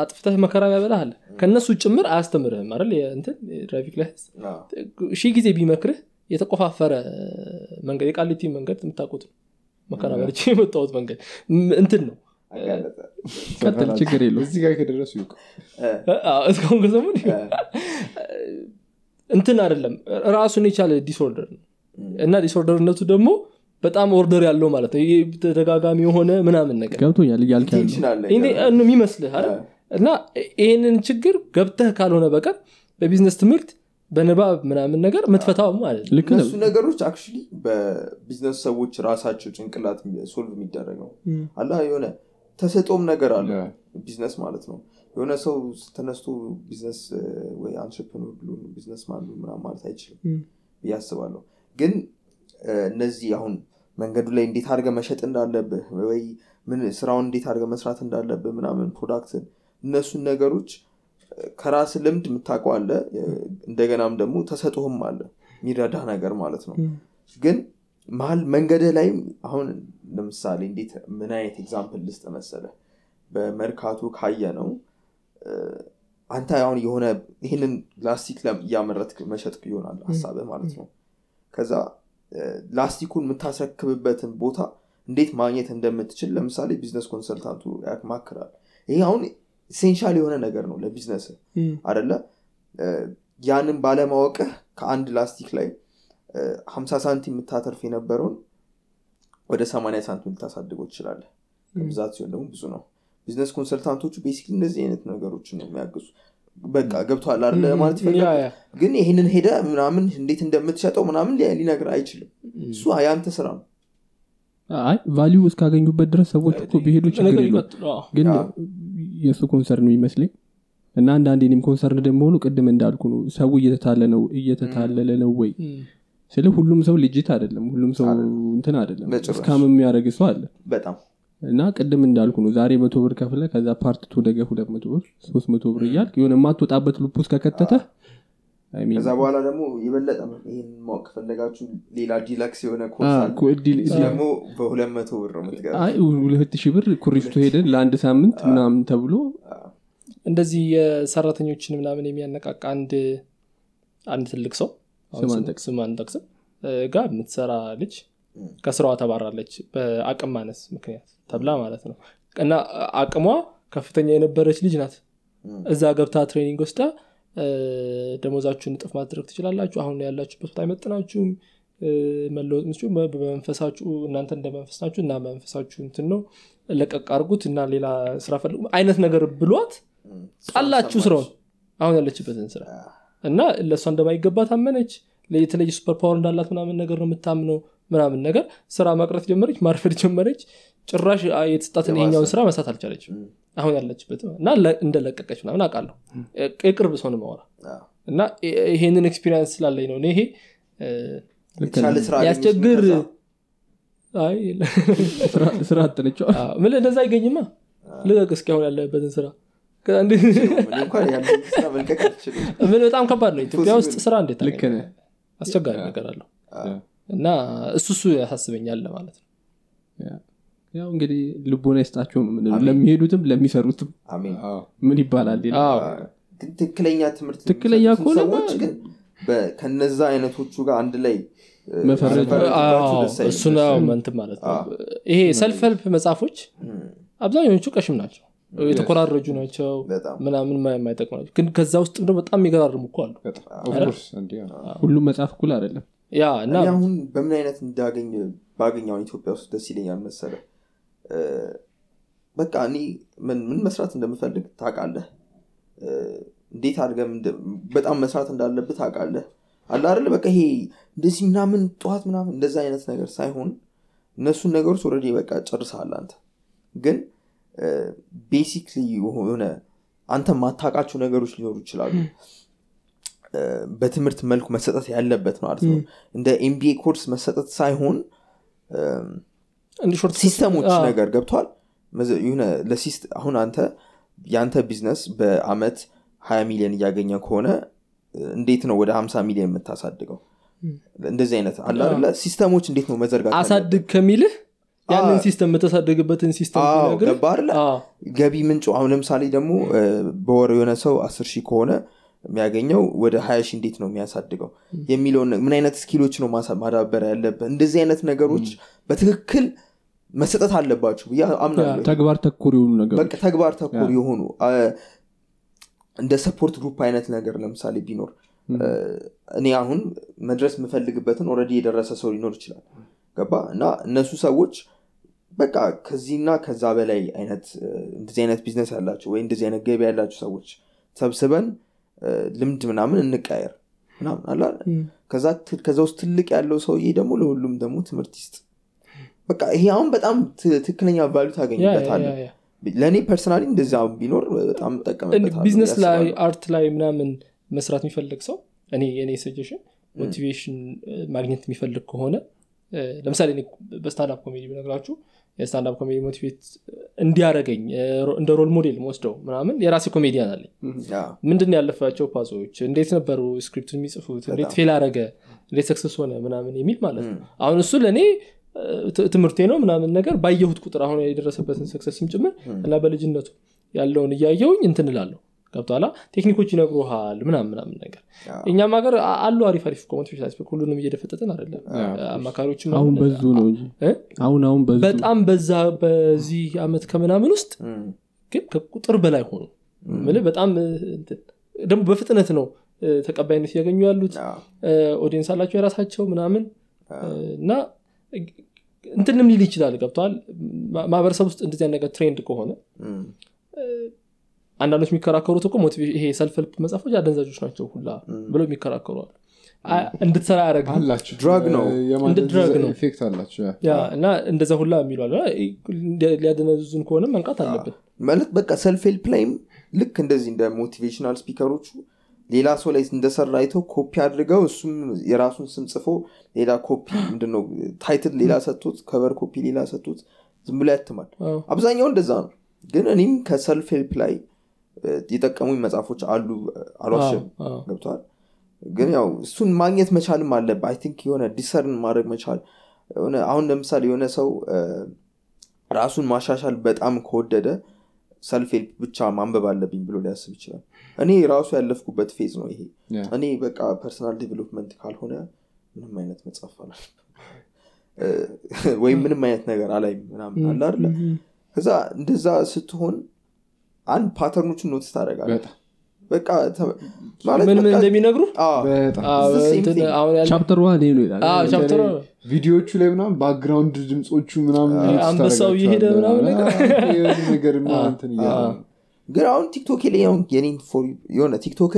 አጥፍተህ መከራ ያበላህ አለ። ከእነሱ ጭምር አያስተምርህም አይደል? የትራፊክ ላይ ሺህ ጊዜ ቢመክርህ የተቆፋፈረ መንገድ የቃሊቲ መንገድ የምታውቁት ነው መከራ በልቼ የመጣሁት መንገድ እንትን ነው። ቀጥል ችግር የለው እዚህ ጋር ከደረሱ እስካሁን ከሰሙን እንትን አይደለም ራሱን የቻለ disorder ነው። እና disorder ነቱ ደግሞ በጣም order ያለው ማለት ነው። ይሄ ተደጋጋሚ የሆነ ምናምን ነገር ገብቶሃል አይደል? እና ይህንን ችግር ገብተህ ካልሆነ በቀር በቢዝነስ ትምህርት በንባብ ምናምን ነገር ምትፈታው ማለት ነው። እነሱ ነገሮች actually በ business ሰዎች ራሳቸው ጭንቅላት solve የሚደረግ ነው አላ የሆነ ተሰጦም ነገር አለ ቢዝነስ ማለት ነው። የሆነ ሰው ተነስቶ ቢዝነስ ወይ entrepreneur ብሎ ቢዝነስ ምናምን ማለት አይችልም ብዬ አስባለሁ። ግን እነዚህ አሁን መንገዱ ላይ እንዴት አድርገ መሸጥ እንዳለብህ ወይ ምን ስራውን እንዴት አድርገ መስራት እንዳለብህ ምናምን product ን እነሱን ነገሮች ከራስ ልምድ የምታውቀው አለ እንደገናም ደግሞ ተሰጥቶም አለ የሚረዳ ነገር ማለት ነው። ግን መሀል መንገድህ ላይም አሁን ለምሳሌ እንዴት ምን አይነት example ልስጥህ መሰለ በመርካቶ ካየነው አንተ አሁን የሆነ ይህንን ላስቲክ እያመረትክ መሸጥ ይሆናል ሀሳብህ ማለት ነው። ከዛ ላስቲኩን የምታስረክብበትን ቦታ እንዴት ማግኘት እንደምትችል ለምሳሌ business consultant ኡ ያማክራል። ይሄ አሁን essential የሆነ ነገር ነው ለቢዝነስ አደለ ያንን ባለማወቅህ ከአንድ ላስቲክ ላይ 50 ሳንቲም የምታተርፍ የነበረውን ወደ 80 ሳንቲም ልታሳድገው ትችላለህ። ብዛት ሲሆን ደግሞ ብዙ ነው። business consultant ኦቹ basically እንደዚህ አይነት ነገሮችን ነው የሚያግዙ። በቃ ገብቶሃል ማለት ይፈልጋል ግን ይህንን ሄደ ምናምን እንዴት እንደምትሸጠው ምናምን ሊነግር አይችልም። እሱ ያንተ ስራ ነው። አይ value እስካገኙበት ድረስ ሰዎች እኮ ቢሄዱ ችግር ግን የእሱ concern የሚመስለኝ። እና አንዳንዴ እኔም concern ደግሞ ሆኑ ቅድም እንዳልኩ ነው ሰው እየተታለለ ነው እየተታለለ ነው ወይ? ስለ ሁሉም ሰው ልጅት አይደለም ሁሉም ሰው እንትን አይደለም። እስካም የሚያደርግ ሰው አለ። በጣም እና ቅድም እንዳልኩ ነው ዛሬ መቶ ብር ከፍለ ከዛ part two ነገ ሁለት መቶ ብር ሶስት መቶ ብር እያልክ የሆነ የማትወጣበት loop ውስጥ ከከተተ ከዛ በኋላ ደግሞ የበለጠ ይህን ማወቅ ከፈለጋችሁ ሌላ deluxe የሆነ ደግሞ በሁለት መቶ ብር ሁለት ሺህ ብር ኩሪፍቱ ሄደን ለአንድ ሳምንት ምናምን ተብሎ እንደዚህ የሰራተኞችን ምናምን የሚያነቃቃ አንድ አንድ ትልቅ ሰው ስም ስም- አንጠቅስም። ጋር የምትሰራ ልጅ ከስራዋ ተባራለች በአቅም ማነስ ምክንያት ተብላ ማለት ነው። እና አቅሟ ከፍተኛ የነበረች ልጅ ናት። እዛ ገብታ training ወስዳ ደሞዛችሁን እጥፍ ማድረግ ትችላላችሁ። አሁን ያላችሁበት አይመጥናችሁም። መለወጥ ምችሉ በመንፈሳችሁ እናንተ እንደዚህ ናችሁ እና መንፈሳችሁ እንትን ነው። ለቀቅ አርጉት እና ሌላ ስራ ፈልጉ አይነት ነገር ብሏት ጣላችሁ ስራውን። አሁን ያለችበትን ስራ እና ለእሷ እንደማይገባ ታመነች። የተለየ super power እንዳላት ምናምን ነገር ነው የምታምነው ምናምን ነገር ስራ መቅረት ጀመረች ማርፈድ ጀመረች። ጭራሽ የተሰጣትን የባሰ። ይሄኛውን ስራ መስራት አልቻለችም አሁን ያለችበት እና እንደለቀቀች ምናምን አውቃለሁ። የቅርብ ሰው ነው ማወራ እና ይሄንን experience ስላለኝ ነው እኔ ይሄ ያስቸግር ስራ- አዎ፣ ምን እንደዛ አይገኝማ። ልቀቅ እስኪ አሁን ያለበትን ስራ። ምን በጣም ከባድ ነው። ኢትዮጵያ ውስጥ ስራ እንዴት አስቸጋሪ ነገር አለው። እና እሱ እሱ ያሳስበኛል ማለት ነው ያው እንግዲህ ልቦና ይስጣቸው ለሚሄዱትም ለሚሰሩትም አሜን። አዎ። ምን ይባላል ይላል። አዎ። ግን ትክክለኛ ትምህርት ትክክለኛ ሰዎች ግን ከነዛ አይነቶቹ ጋር አንድ ላይ እ፣ መፈረጅ- መፈረጅባቸው አዎ፣ ደስ አይልም። እሱ ነው እንትን ማለት ነው። ይሄ ሰልፍ ሄልፕ መጽሐፎች አብዛኞቹ ቀሽም ናቸው። የተኮራረጁ ናቸው ምናምን የማይጠቅሙ ናቸው። ግን ከዛ ውስጥ ደግሞ በጣም የሚገራርሙ እኮ አሉ። ሁሉም መጽሐፍ እኩል አይደለም። ያ እና እኔ አሁን በምን አይነት እንዳገኝ ባገኘውን ኢትዮጵያ ውስጥ ደስ ይለኛል መሰለ በቃ እኔ ምን መስራት እንደምፈልግ ታውቃለህ። እንዴት አድርገህ በጣም መስራት እንዳለብህ ታውቃለህ። አለ አይደለ በቃ ይሄ እንደዚህ ምናምን ጠዋት ምናምን እንደዛ አይነት ነገር ሳይሆን እነሱን ነገሮች already በቃ ጨርሰሃል አንተ። ግን basically የሆነ አንተ ማታውቃቸው ነገሮች ሊኖሩ ይችላሉ። በትምህርት መልኩ መሰጠት ያለበት ማለት ነው። እንደ MBA course መሰጠት ሳይሆን system ኦች ነገር የሆነ ለሲስት አሁን አንተ የአንተ ቢዝነስ በአመት 20 ሚሊዮን እያገኘ ከሆነ እንዴት ነው ወደ 50 ሚሊዮን የምታሳድገው? እንደዚህ አይነት አይደለ? system ኦች እንዴት ነው መዘርጋት አሳድግ ከሚልህ ያንን system የምታሳድግበትን system አዎ፣ ቢነግርህ፣ ገባ አይደለ? አዎ፣ ገቢ ምንጩ አሁን ለምሳሌ ደግሞ በወር የሆነ ሰው አስር ሺህ ከሆነ የሚያገኘው ወደ ሀያ ሺህ እንዴት ነው የሚያሳድገው? የሚለውን ምን አይነት skill ኦች ነው ማዳበር ያለበት እንደዚህ አይነት ነገሮች በትክክል መሰጠት አለባቸው ብዬ አምናለሁ። ተግባር ተኮር የሆኑ ነገሮች ተግባር ተኮር የሆኑ እንደ support group አይነት ነገር ለምሳሌ ቢኖር እኔ አሁን መድረስ የምፈልግበትን already የደረሰ ሰው ሊኖር ይችላል። ገባ? እና እነሱ ሰዎች በቃ ከዚህና ከዛ በላይ አይነት እንደዚህ አይነት ቢዝነስ ያላቸው ወይ እንደዚህ አይነት ገቢ ያላቸው ሰዎች ሰብስበን ልምድ ምናምን እንቀያየር ምናምን ት- ከዛ ውስጥ ትልቅ ያለው ሰውዬ ደግሞ ለሁሉም ደግሞ ትምህርት ይስጥ በቃ ይሄ አሁን በጣም ትክክለኛ value ያ። ለእኔ personally እንደዛ ቢኖር በጣም ቢዝነስ ላይ art ላይ ምናምን መስራት የሚፈልግ ሰው እኔ የኔ suggestion motivation ማግኘት የሚፈልግ ከሆነ ለምሳሌ በ standup comedy ብነግራችሁ የ standup comedy motivate እንዲያደረገኝ እንደ role model ወስደው ምናምን የራሴ ኮሜዲያን አለኝ። ምንድን ያለፋቸው path ኦች እንዴት ነበሩ script የሚጽፉት? እንዴት fail አረገ እንዴት success ሆነ? ምናምን የሚል ማለት ነው። አሁን እሱ ለእኔ ትምህርቴ ነው ምናምን ነገር ባየሁት ቁጥር አሁን የደረሰበትን success ም ጭምር እና በልጅነቱ ያለውን እያየውኝ እንትን እላለሁ። ገብቷላ technique ኦች ይነግሩሃል ምናምን ምናምን ነገር። እኛም ሀገር አሉ አሪፍ አሪፍ motivation aspect ሁሉንም እየደፈጠጥን አይደለም። አማካሪዎችም አሁን በዙ ነው እንጂ እ? አሁን አሁን በዙ በጣም በዛ በዚህ አመት ከምናምን ውስጥ ግን ከቁጥር በላይ ሆኑ ምልህ በጣም ደግሞ በፍጥነት ነው ተቀባይነት እያገኙ ያሉት ያ፣ audience አላቸው የራሳቸው ምናምን እና እንትንም ሊል ይችላል። ገብተዋል ማህበረሰብ ውስጥ እንደዚህ ነገር trend ከሆነ አንዳንዶች የሚከራከሩት እኮ ይሄ self help መጽሐፎች አደንዛዦች ናቸው ሁላ ብለው የሚከራከሩ አሉ አ- እንድትሰራ ያደረግ አላቸው። drug ነው። effect አላቸው። እና እንደዛ ሁላ አ- ሊያደነዙን ከሆነ መንቃት አለብን። ማለት በቃ self help ላይም ልክ እንደዚህ እንደ motivational speaker ኦቹ ሌላ ሰው ላይ እንደሰራ አይተው ኮፒ አድርገው እሱም የራሱን ስም ጽፎ ሌላ ኮፒ ምንድነው title ሌላ ሰጥቶት cover copy ሌላ ሰጥቶት ዝም ብሎ ያትማል። አብዛኛው እንደዛ ነው። ግን እኔም ከ self help ላይ የጠቀሙኝ መጽሐፎች አሉ አዎ። ገብተዋል ግን ያው እሱን ማግኘት መቻልም አለብህ። I think የሆነ discern ማድረግ መቻል አሁን ለምሳሌ የሆነ ሰው ራሱን ማሻሻል በጣም ከወደደ self help ብቻ ማንበብ አለብኝ ብሎ ሊያስብ ይችላል እኔ ራሱ ያለፍኩበት phase ነው ይሄ። እኔ በቃ personal development ካልሆነ ምንም አይነት መጽሐፍ አላነብም ወይም ምንም አይነት ነገር አላይም ምናምን አለ አይደለ? ከዛ እንደዛ ስትሆን አንድ pattern ኦችን notice ታደርጋለህ በጣም በቃ እንደሚነግሩ chapter one ይሄ ነው ይላል። አዎ፣ chapter በተለይ ቪዲዮዎቹ ላይ ምናምን background ድምፆቹ ምናምን አንበሳው እየሄደ ምናምን ነገር። ግን አሁን ቲክቶክ ላይ የኔን የሆነ ቲክቶክ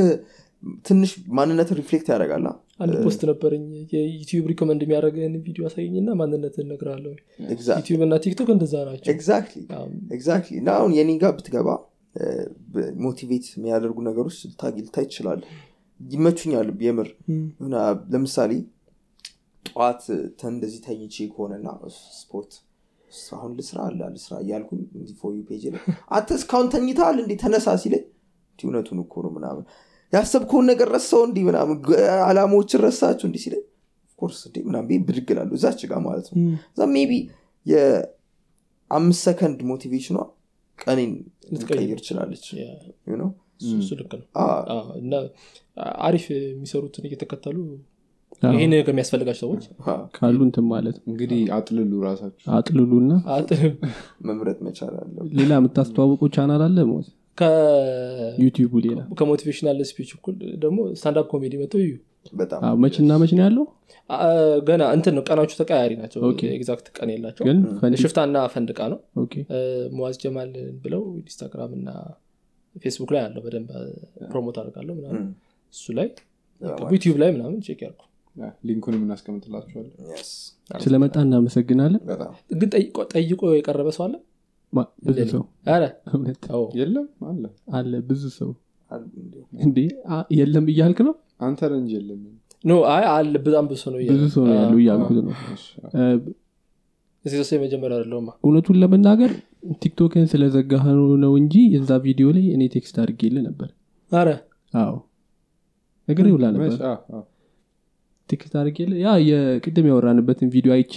ትንሽ ማንነትን reflect ያደርጋል አንድ post ነበረኝ የዩቲዩብ recommend የሚያደርገን ቪዲዮ አሳየኝና ማንነት እነግርሃለሁ። ዩቲዩብ እና ቲክቶክ እንደዛ ናቸው። exactly እና አሁን የኔ ጋር ብትገባ motivate የሚያደርጉ ነገሮች ልታይ ትችላለህ ይመቹኛል የምር። ለምሳሌ ጠዋት እንደዚህ ተኝቼ ከሆነና ስፖርት አሁን ልስራ አልስራ እያልኩኝ እንዲህ for you page ላይ አንተ እስካሁን ተኝተሃል እንዴ? ተነሳ ሲለኝ እንዲህ እውነቱን እኮ ነው ምናምን ያሰብከውን ነገር ረሳው እንዲህ ምናምን አላማዎችን ረሳችሁ እንዲህ ሲለኝ of course እንዴ ምናምን ብድግ እላለሁ እዛች ጋር ማለት ነው። እዛ maybe የአምስት ሰከንድ motivation ኗ ቀኔን ልትቀይር ትችላለች። ነው። አሪፍ የሚሰሩትን እየተከተሉ ነገር የሚያስፈልጋቸው ሰዎች ካሉ እንትን ማለት ነው። እንግዲህ አጥልሉ ራሳችሁ። አጥልሉና አጥ- መምረጥ መቻል አለው ሌላ የምታስተዋውቀው ቻናል አለ ሞት? ከ- ዩቲዩቡ ሌላ። ከሞቲቬሽናል ስፒች እኩል ደግሞ ስታንዳፕ ኮሜዲ መጥተው እዩ መችና መች ነው ያለው ገና እንትን ነው ቀናቹ ተቀያሪ ናቸው። exact ቀን የላቸው ሽፍታና ፈንድቃ ነው። okay። ሙዋዝ ጀማል ብለው ኢንስታግራም እና ፌስቡክ ላይ አለው በደንብ promote አድርጋለሁ ምናምን. እሱ ላይ ዩቲዩብ ላይ ምናምን check አርጉ yeah፣ link ኡንም እናስቀምጥላችኋለን ስለመጣ እናመሰግናለን። ግን ጠይቆ- ጠይቆ የቀረበ ሰው አለ? ብዙ ሰው የለም? አለ። አለ ብዙ ሰው እንዴ? የለም እያልክ ነው? አንተ ነህ እንጂ የለም። no አይ አለ በጣም ብዙ ሰው ነው ብዙ ሰው ነው ያሉ እያልኩት ነው። እዚህ ሰው የመጀመሪያ አይደለሁማ። እውነቱን ለመናገር ቲክቶክን ስለዘጋህ ነው እንጂ የዛ ቪዲዮ ላይ እኔ text አድርጌልህ ነበር። አረ! አዎ። እግዜር ይውላ ነበር text አድርጌልህ? ያ የቅድም ያወራንበትን ቪዲዮ አይቼ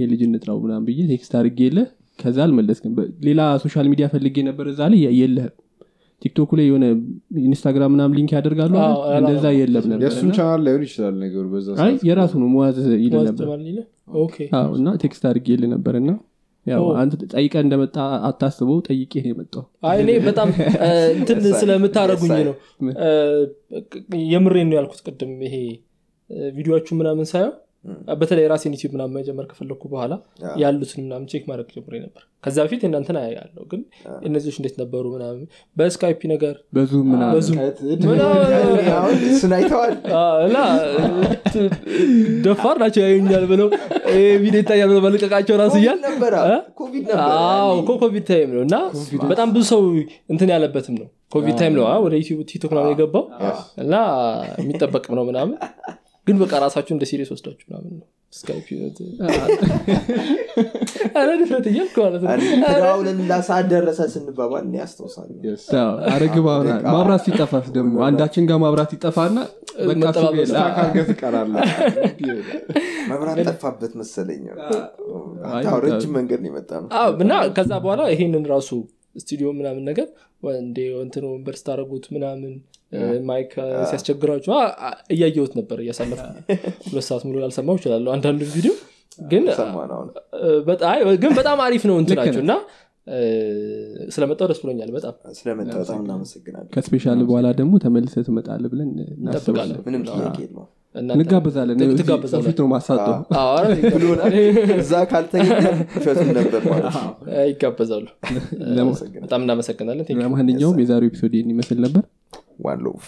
የልጅነት ነው ምናምን ብዬ text አድርጌልህ ከዛ አልመለስክም። ሌላ social media ፈልጌ ነበር እዛ ላይ የለህም። ቲክቶክ ላይ የሆነ ኢንስታግራም ምናምን link ያደርጋሉ እንደዛ የለም ነበር። የእሱን እና- ቻናል ላይሆን ይችላል ነገሩ የራሱ ነው ሙዋዝ ይል ነበር። እና text አድርጌልህ ነበር እና አንተ ጠይቄ እንደመጣ አታስበው ጠይቄ ነው የመጣው። አይ እኔ በጣም እንትን ስለምታደረጉኝ ነው። የምሬን ነው ያልኩት ቅድም ይሄ ቪዲዮዎቹ ምናምን ሳየው በተለይ ራሴን ዩቲዩብ ምናምን መጀመር ከፈለግኩ በኋላ ያሉትን ምናምን check ማድረግ ጀምሬ ነበር። ከዛ በፊት እናንተን ያለው ግን እነዚዎች እንዴት ነበሩ ምናምን በስካይፒ ነገር ደፋር ናቸው ያዩኛል ብለው ይሄ ቪዲዮ ይታያል ብለው መልቀቃቸው ራሱ እያል ኮቪድ time ነው እና በጣም ብዙ ሰው እንትን ያለበትም ነው። ኮቪድ time ነው ወደ ዩቲዩብ ቲክቶክ ምናምን የገባው እና የሚጠበቅም ነው ምናምን ግን በቃ ራሳችሁ እንደ serious ወስዳችሁ ምናምን ነው ስካይፕ ኧረ ድፍረት እያልኩ ማለት ነው። ትዳውንን ላሰዓት ደረሰ ስንባባል እኔ ያስታውሳለሁ ማብራት ሲጠፋስ ደግሞ አንዳችን ጋር ማብራት ይጠፋና መብራት ጠፋበት አዎ፣ ረጅም መንገድ ነው የመጣ ነው አዎ፣ እና ከዛ በኋላ ይሄንን ራሱ ስቱዲዮ ምናምን ነገር እንደ እንትን ወንበር ስታደረጉት ምናምን ማይክ ሲያስቸግራችሁ እያየሁት ነበር እያሳለፍኩ። ሁለት ሰዓት ሙሉ ላልሰማው ይችላለሁ አንዳንዱ ቪዲዮ ግን በጣም- አይ፣ ግን በጣም አሪፍ ነው እንትናችሁ እና ስለመጣው ደስ ብሎኛል በጣም። ስለመጣ በጣም እናመሰግናለን። ከ special በኋላ ደግሞ ተመልሰህ ትመጣለህ ብለን እናስባለን። እንጠብቃለን ምንም ጥያቄ የለውም እናንተ- እንጋበዛለን ት- እዚህ ትጋበዛላችሁ። ፊት ነው ማሳጠው እዛ ካልተገኘ ነበር ማለት ይጋበዛሉ። በጣም እናመሰግናለን. ለማንኛውም የዛሬው episode ይሄን ይመስል ነበር። ዋን ሎቭ